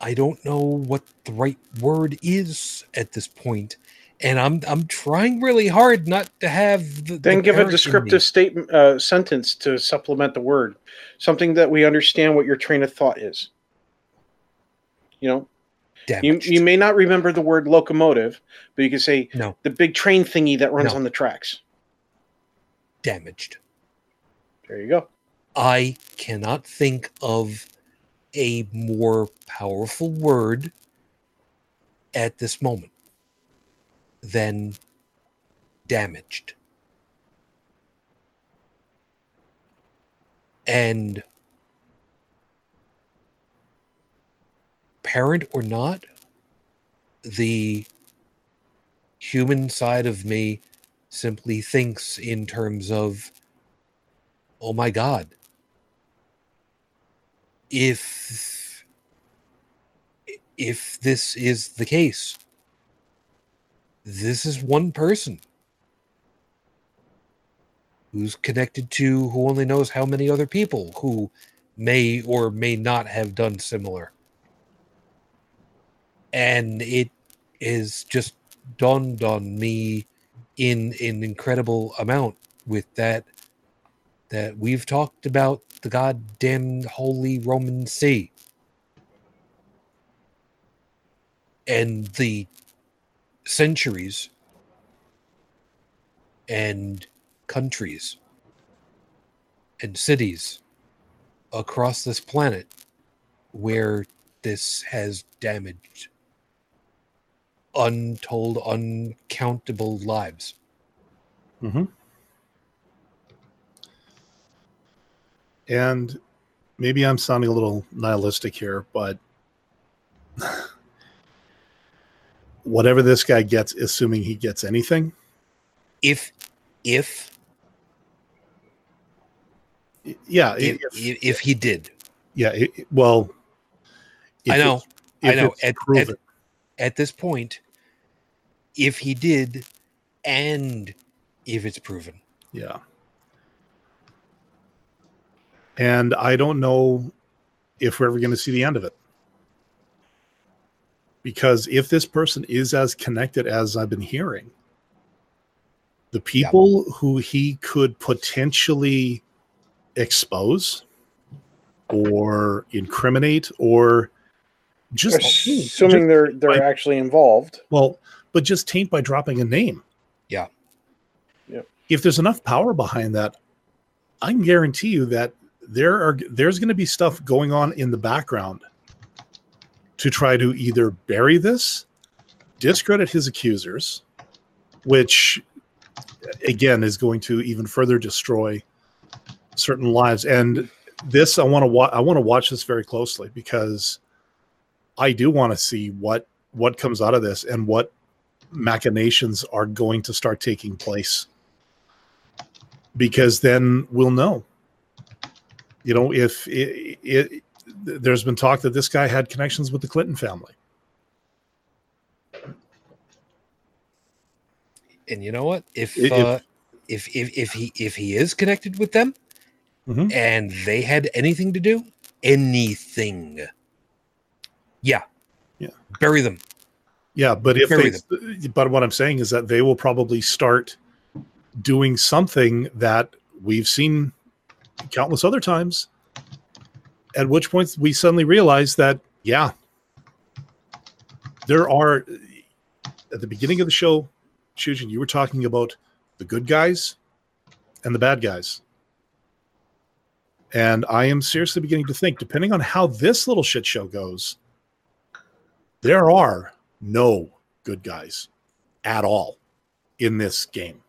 I don't know what the right word is at this point, and I'm I'm trying really hard not to have the, Then the give a parrot in me. descriptive statement uh, sentence to supplement the word, something that we understand what your train of thought is. You know, you, Damaged. you may not remember the word locomotive, but you can say no the big train thingy that runs No. on the tracks. damaged. There you go. I cannot think of a more powerful word at this moment than damaged. And parent or not, the human side of me simply thinks in terms of, oh my God, if if this is the case this is one person who's connected to who only knows how many other people who may or may not have done similar. And it is just dawned on me in an incredible amount with that that we've talked about the goddamn holy Roman See. And the centuries and countries and cities across this planet where this has damaged untold, uncountable lives. hmm And maybe I'm sounding a little nihilistic here, but [laughs] whatever this guy gets, assuming he gets anything, If, if, yeah, if, if- if, he did, yeah. it- well, I know. I know, it's at- At this point, if he did, and if it's proven, Yeah. And I don't know if we're ever going to see the end of it. Because if this person is as connected as I've been hearing, the people who he could potentially expose or incriminate or just Assuming they're they're Like- actually involved. well, but just taint by dropping a name. Yeah. Yep. If there's enough power behind that, I can guarantee you that there are there's going to be stuff going on in the background to try to either bury this, discredit his accusers, which again is going to even further destroy certain lives. And this I want to wa- I want to watch this very closely because I do want to see what what comes out of this and what machinations are going to start taking place because then we'll know you know if it, it there's been talk that this guy had connections with the clinton family and you know what? If If- uh, if if if he if he is connected with them, Mhm. and they had anything to do, anything, yeah, Yeah. bury them. yeah but if Bury they but what i'm saying is that they will probably start doing something that we've seen countless other times at which point we suddenly realize that yeah there are at the beginning of the show Shujin, you were talking about the good guys and the bad guys. And i am seriously beginning to think depending on how this little shit show goes there are no good guys at all in this game.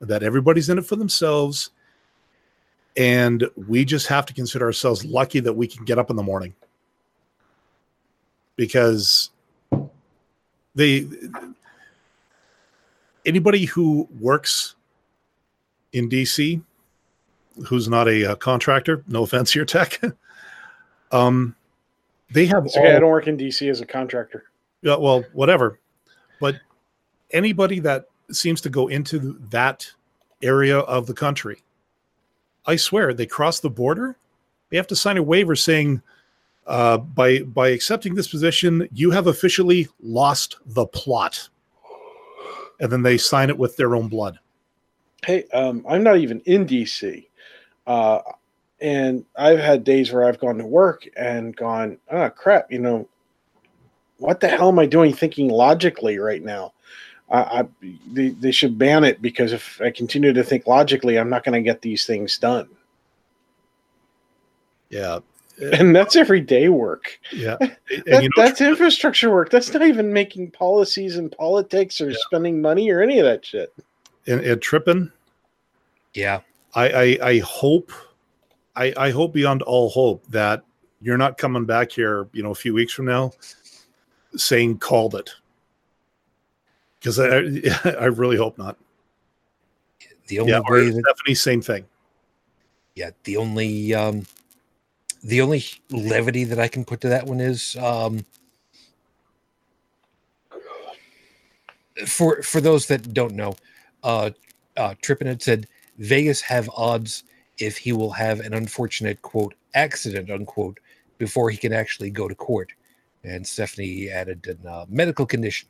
That everybody's in it for themselves and we just have to consider ourselves lucky that we can get up in the morning because they anybody who works in DC who's not a, uh contractor no [laughs] offense here tech um they have okay. I don't work in DC as a contractor. yeah, well, whatever. But anybody that seems to go into that area of the country, I swear, they cross the border, they have to sign a waiver saying, uh, by by accepting this position, you have officially lost the plot, and then they sign it with their own blood. Hey, um, I'm not even in DC. Uh, and I've had days where I've gone to work and gone, ah, crap, you know, what the hell am I doing thinking logically right now? I, I they, they should ban it because if I continue to think logically, I'm not going to get these things done. Yeah, [laughs] And that's everyday work. yeah. [laughs] And, That, you know, that's infrastructure work. That's not even making policies and politics or spending money or any of that shit. and, and tripping. Yeah, I, I I hope I I hope beyond all hope that you're not coming back here, you know, a few weeks from now saying called it. Because I [laughs] I really hope not. the only Yeah, way that Stephanie, same thing. yeah the only um the only levity that i can put to that one is um for for those that don't know uh uh trippin had said vegas have odds if he will have an unfortunate quote accident unquote before he can actually go to court and stephanie added a uh, medical condition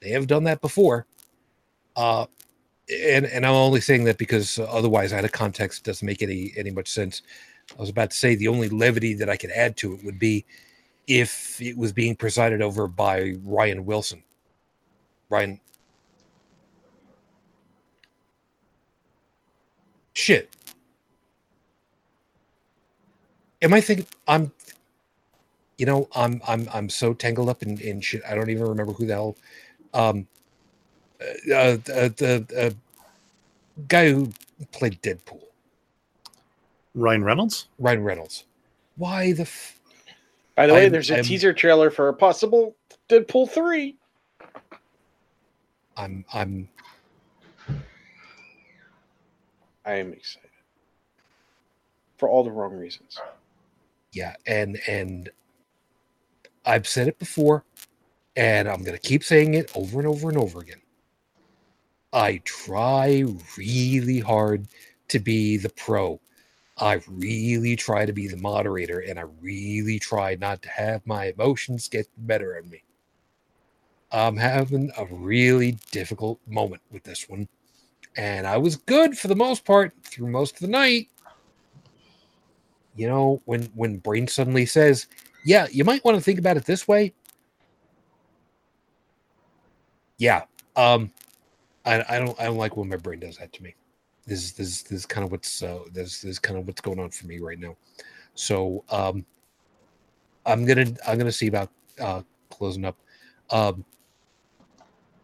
they have done that before uh and and I'm only saying that because otherwise, out of context, it doesn't make any any much sense. I was about to say the only levity that I could add to it would be if it was being presided over by Ryan Wilson. Ryan. Shit. Am I thinking I'm you know, I'm I'm I'm so tangled up in, in shit. I don't even remember who the hell um uh, uh, the uh, guy who played Deadpool, Ryan Reynolds. Ryan Reynolds. Why the f- By the way, I'm- there's a I'm- teaser trailer for a possible Deadpool 3. I'm I'm I am excited. For all the wrong reasons. yeah, and and I've said it before, and I'm going to keep saying it over and over and over again. I try really hard to be the pro. I really try to be the moderator, and I really try not to have my emotions get the better of me. I'm having a really difficult moment with this one. And I was good for the most part through most of the night. You know, when when brain suddenly says, "Yeah, you might want to think about it this way." Yeah, um, I, I don't I don't like when my brain does that to me. This is this this is kind of what's uh, this, this is kind of what's going on for me right now. So um, I'm gonna I'm gonna see about uh, closing up. Um,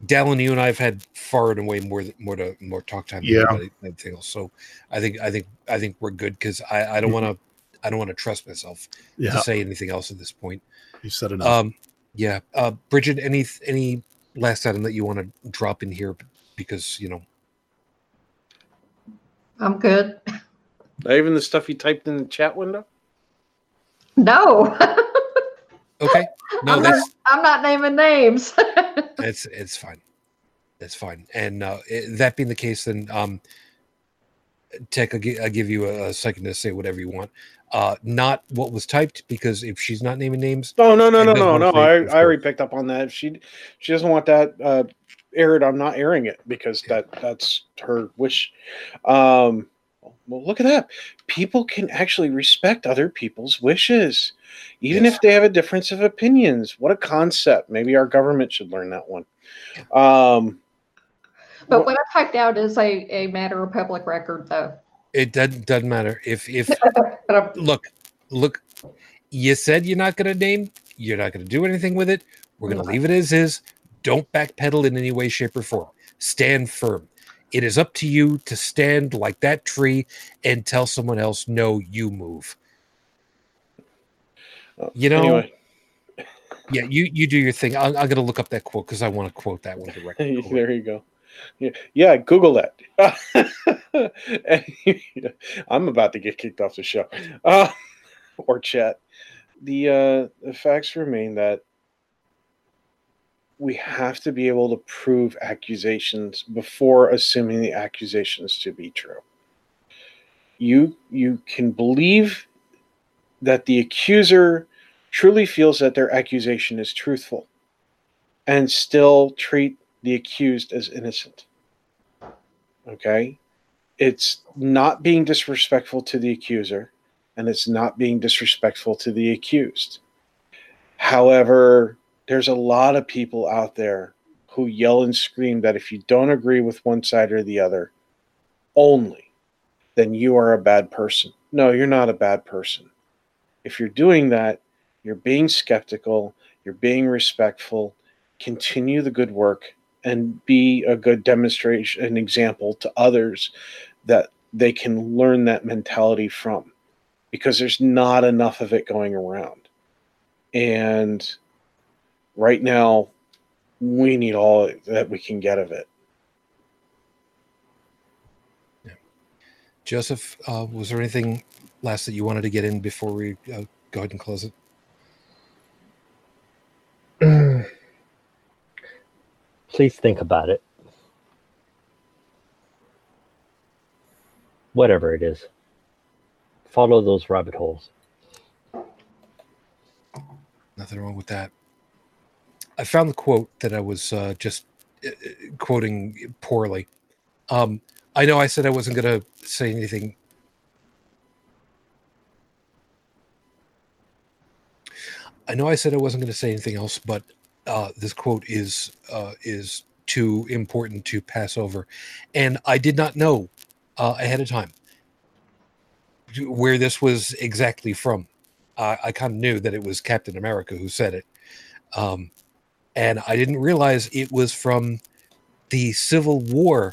Dallin, you and I have had far and away more more to more talk time Yeah. than anything else. So I think I think I think we're good because I, I don't want to I don't want to trust myself Yeah, to say anything else at this point. you said enough. Um, yeah, uh, Bridget, any any last item that you want to drop in here because you know I'm good. Not even the stuff you typed in the chat window. No, okay [laughs] no I'm, not, I'm not naming names. [laughs] it's it's fine that's fine and uh it, that being the case then um tech I'll, gi- I'll give you a, a second to say whatever you want uh not what was typed because if she's not naming names No, no, no, no, no, no. I, I already picked up on that. If she she doesn't want that uh, aired, I'm not airing it because that that's her wish. Um, well, look at that. People can actually respect other people's wishes, even Yes. if they have a difference of opinions. What a concept! Maybe our government should learn that one. Um, but what I typed out is a, a matter of public record, though. It doesn't doesn't matter. If if [laughs] look look you said you're not going to name you're not going to do anything with it. We're going to leave it as is. Don't backpedal in any way shape or form. Stand firm. It is up to you to stand like that tree and tell someone else no you move. You know, anyway, yeah you you do your thing. I'm, I'm going to look up that quote because i want to quote that one directly. [laughs] There you go. Yeah, Google that. [laughs] I'm about to get kicked off the show uh, [laughs] or chat. The uh, the facts remain that we have to be able to prove accusations before assuming the accusations to be true. You you can believe that the accuser truly feels that their accusation is truthful and still treat the accused as innocent. Okay? It's not being disrespectful to the accuser and it's not being disrespectful to the accused. However, there's a lot of people out there who yell and scream that if you don't agree with one side or the other only, then you are a bad person. No, you're not a bad person. If you're doing that, you're being skeptical, you're being respectful, continue the good work and be a good demonstration an example to others that they can learn that mentality from because there's not enough of it going around. And right now we need all that we can get of it. Joseph uh, was there anything last that you wanted to get in before we uh, go ahead and close it Please think about it. Whatever it is, follow those rabbit holes. Nothing wrong with that. I found the quote that I was uh, just uh, quoting poorly. Um, I know I said I wasn't going to say anything. I know I said I wasn't going to say anything else, but uh, this quote is uh, is too important to pass over, and I did not know uh, ahead of time where this was exactly from. I, I kind of knew that it was Captain America who said it. Um, and I didn't realize it was from the Civil War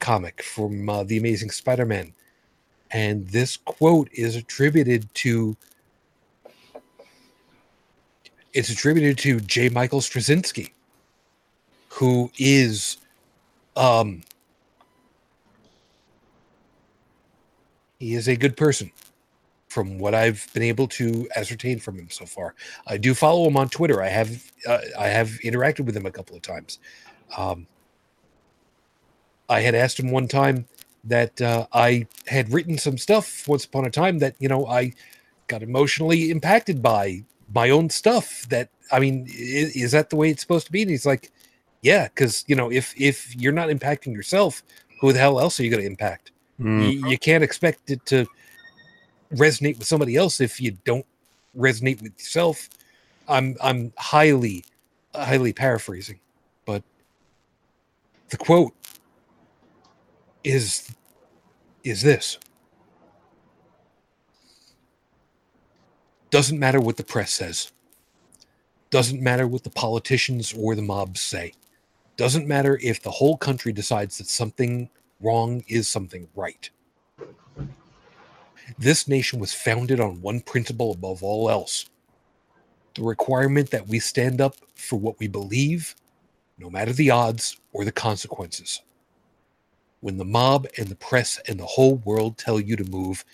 comic from uh, The Amazing Spider Man. And this quote is attributed to. It's attributed to J. Michael Straczynski, who is um, he is a good person from what I've been able to ascertain from him so far. I do follow him on Twitter. I have uh, I have interacted with him a couple of times. Um, I had asked him one time that uh, I had written some stuff once upon a time that you know I got emotionally impacted by my own stuff. That I mean, is, is that the way it's supposed to be? And he's like, yeah, because you know if if you're not impacting yourself, who the hell else are you going to impact? Mm. You, you can't expect it to resonate with somebody else if you don't resonate with yourself. I'm I'm highly highly paraphrasing, but the quote is is this doesn't matter what the press says. Doesn't matter what the politicians or the mobs say. Doesn't matter if the whole country decides that something wrong is something right. This nation was founded on one principle above all else. The requirement that we stand up for what we believe no matter the odds or the consequences. When the mob and the press and the whole world tell you to move,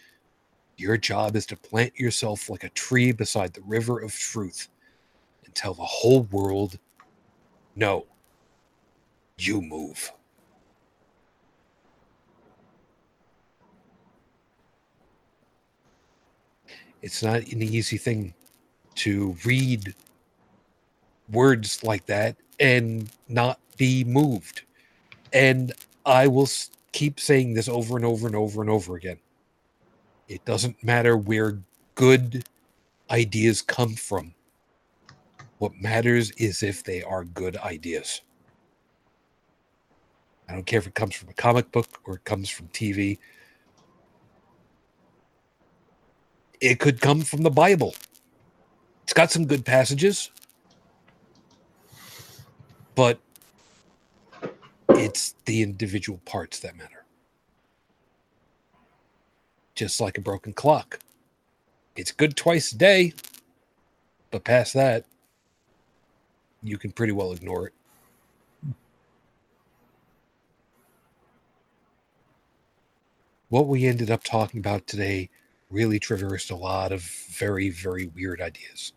your job is to plant yourself like a tree beside the river of truth and tell the whole world, no, you move. It's not an easy thing to read words like that and not be moved. And I will keep saying this over and over and over and over again. It doesn't matter where good ideas come from. What matters is if they are good ideas. I don't care if it comes from a comic book or it comes from TV. It could come from the Bible. It's got some good passages, but it's the individual parts that matter. Just like a broken clock. It's good twice a day, but past that, you can pretty well ignore it. What we ended up talking about today really traversed a lot of very, very weird ideas.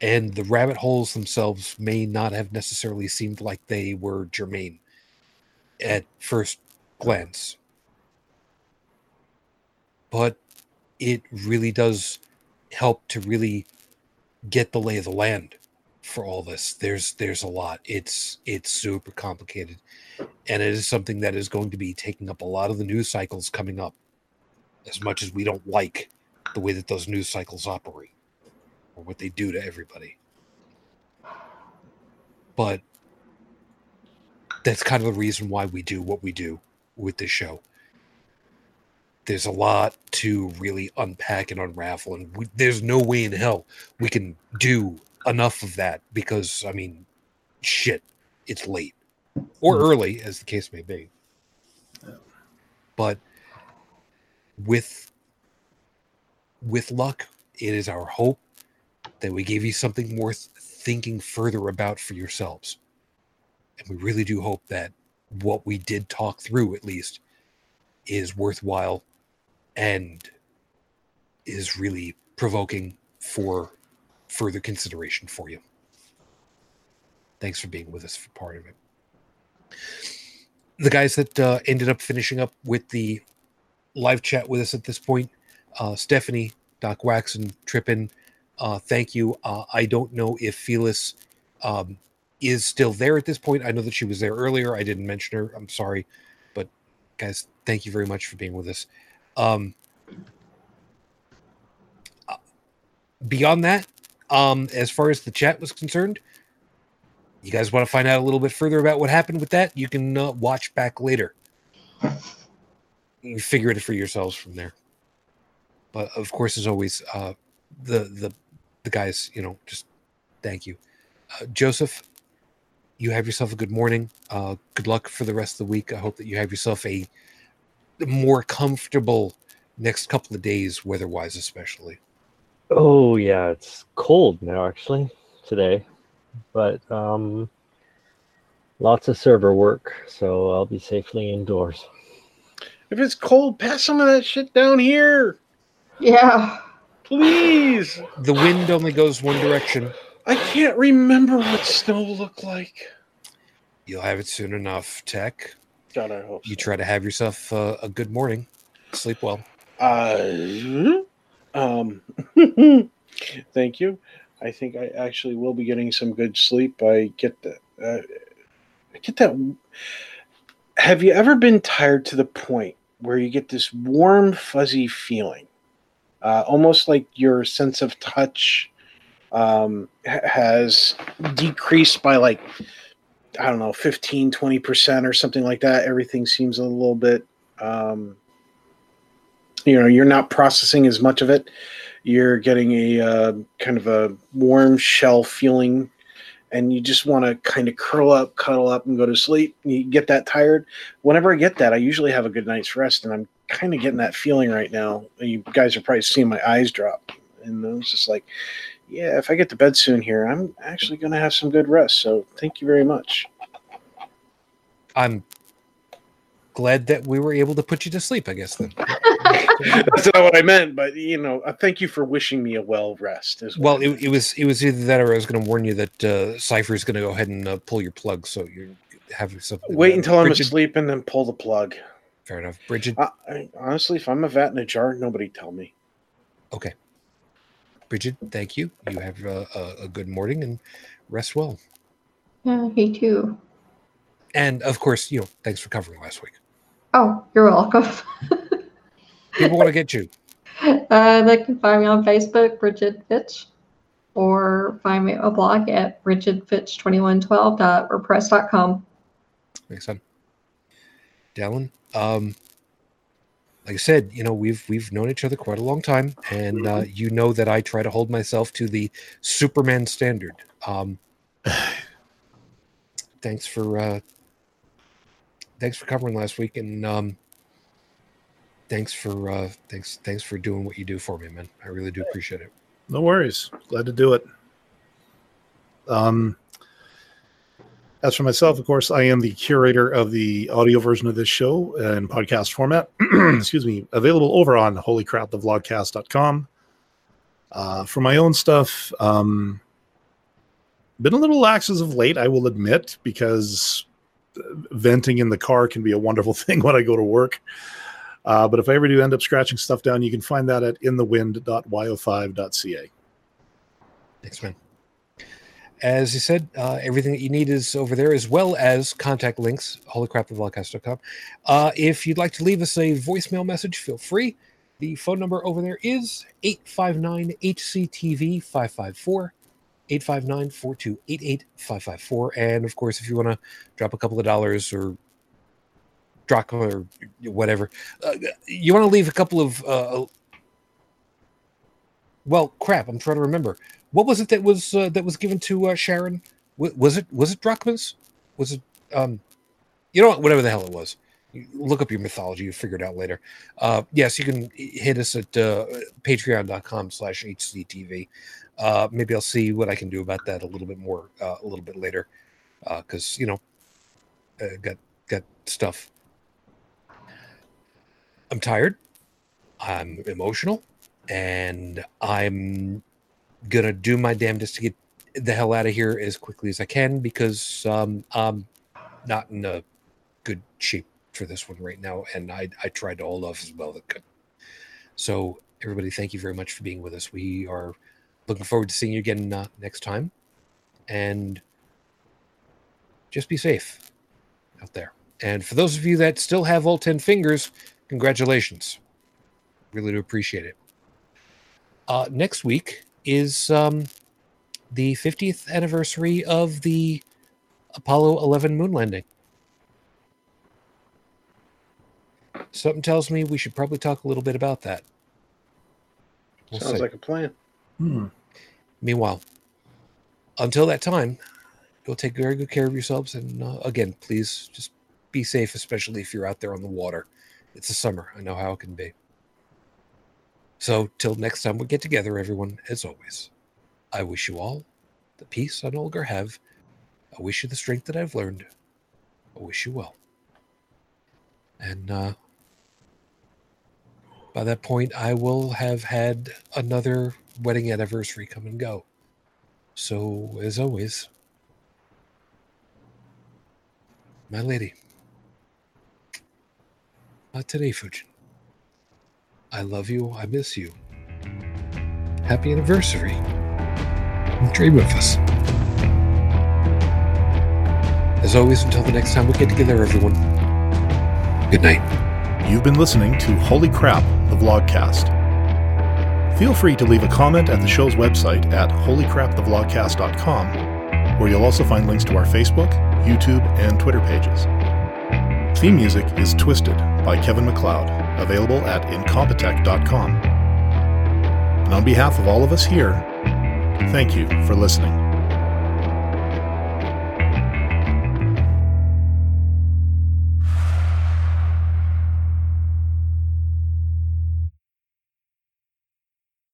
And the rabbit holes themselves may not have necessarily seemed like they were germane at first glance. But it really does help to really get the lay of the land for all this. There's there's a lot. It's it's super complicated. And it is something that is going to be taking up a lot of the news cycles coming up. As much as we don't like the way that those news cycles operate or what they do to everybody. But that's kind of the reason why we do what we do with this show. There's a lot to really unpack and unravel, and we, there's no way in hell we can do enough of that because, I mean, shit, it's late or mm-hmm. early, as the case may be. But with with luck, it is our hope that we gave you something worth thinking further about for yourselves. And we really do hope that what we did talk through, at least, is worthwhile and is really provoking for further consideration for you. Thanks for being with us for part of it. The guys that uh, ended up finishing up with the live chat with us at this point uh, Stephanie, Doc Waxon, Trippin, uh, thank you. Uh, I don't know if Phyllis um, is still there at this point. I know that she was there earlier. I didn't mention her. I'm sorry. But guys, thank you very much for being with us. Um, beyond that, um, as far as the chat was concerned, you guys want to find out a little bit further about what happened with that? You can uh, watch back later. You figure it for yourselves from there. But of course, as always, uh, the the the guys, you know, just thank you, uh, Joseph. You have yourself a good morning. Uh, good luck for the rest of the week. I hope that you have yourself a more comfortable next couple of days, weather-wise, especially. Oh yeah, it's cold now actually today, but um, lots of server work, so I'll be safely indoors. If it's cold, pass some of that shit down here. Yeah. Please. The wind only goes one direction. I can't remember what snow looked like. You'll have it soon enough, Tech. God, I hope. You try to have yourself uh, a good morning. Sleep well. Uh, um, [laughs] thank you. I think I actually will be getting some good sleep. I get that. Uh, I get that. Have you ever been tired to the point where you get this warm, fuzzy feeling, uh, almost like your sense of touch um, has decreased by like I don't know, 15, 20% or something like that. Everything seems a little bit, um, you know, you're not processing as much of it. You're getting a uh, kind of a warm shell feeling, and you just want to kind of curl up, cuddle up, and go to sleep. You get that tired. Whenever I get that, I usually have a good night's rest, and I'm kind of getting that feeling right now. You guys are probably seeing my eyes drop. And I was just like, yeah, if I get to bed soon here, I'm actually going to have some good rest. So thank you very much. I'm glad that we were able to put you to sleep, I guess, then. [laughs] That's not what I meant, but you know, uh, thank you for wishing me a well rest as well. Well, it, it was it was either that or I was going to warn you that uh, Cypher is going to go ahead and uh, pull your plug, so you have yourself. Wait until I'm asleep and then pull the plug. Fair enough, Bridget. Uh, I, honestly, if I'm a vat in a jar, nobody tell me. Okay, Bridget, thank you. You have uh, a, a good morning and rest well. Yeah, he too. And of course, you know, thanks for covering last week. Oh, you're welcome. [laughs] People want to get you. Uh, they can find me on Facebook, Bridget Fitch, or find me a blog at bridgetfitch2112.wordpress.com. Makes sense. Dallin, um, like I said, you know, we've we've known each other quite a long time, and uh, you know that I try to hold myself to the Superman standard. Um, [sighs] thanks for uh, thanks for covering last week, and um, thanks for uh, thanks thanks for doing what you do for me, man. I really do appreciate it. No worries. Glad to do it. Um, as for myself, of course, I am the curator of the audio version of this show in podcast format. [clears throat] Excuse me, available over on holycrapthevlogcast.com. Uh, for my own stuff, um, been a little lax as of late, I will admit, because venting in the car can be a wonderful [laughs] thing when I go to work. Uh, but if I ever do end up scratching stuff down, you can find that at inthewind.yo5.ca. Thanks, man. As you said, uh, everything that you need is over there, as well as contact links, holycrapthevlogcast.com. Uh, if you'd like to leave us a voicemail message, feel free. The phone number over there is 859 HCTV 554 859 4288 554. And of course, if you want to drop a couple of dollars or drachma or whatever, uh, you want to leave a couple of. Uh, well, crap! I'm trying to remember. What was it that was uh, that was given to uh, Charon? W- was it was it drachmas? Was it um, you know what? Whatever the hell it was. You look up your mythology. You figure it out later. Uh, yes, you can hit us at uh, patreon.com slash hctv. Uh, maybe I'll see what I can do about that a little bit more uh, a little bit later because you know uh, got got stuff. I'm tired. I'm emotional, and I'm gonna do my damnedest to get the hell out of here as quickly as I can because um, I'm not in a good shape for this one right now, and I I tried to hold off as well I could. So everybody, thank you very much for being with us. We are looking forward to seeing you again uh, next time, and just be safe out there. And for those of you that still have all ten fingers, congratulations. Really do appreciate it. Uh, next week is um, the 50th anniversary of the Apollo 11 moon landing. Something tells me we should probably talk a little bit about that. We'll Sounds see. like a plan. Hmm. Meanwhile, until that time, go take very good care of yourselves. And uh, again, please just be safe, especially if you're out there on the water. It's the summer. I know how it can be. So, till next time we get together, everyone, as always, I wish you all the peace I no longer have. I wish you the strength that I've learned. I wish you well. And uh, by that point, I will have had another wedding anniversary come and go. So, as always, my lady, not today, Shujin. I love you. I miss you. Happy anniversary. Dream with us. As always, until the next time we get together, everyone. Good night. You've been listening to Holy Crap, the Vlogcast. Feel free to leave a comment at the show's website at holycrapthevlogcast.com, where you'll also find links to our Facebook, YouTube, and Twitter pages. Theme music is Twisted by Kevin MacLeod, available at incompetech.com. And on behalf of all of us here, thank you for listening.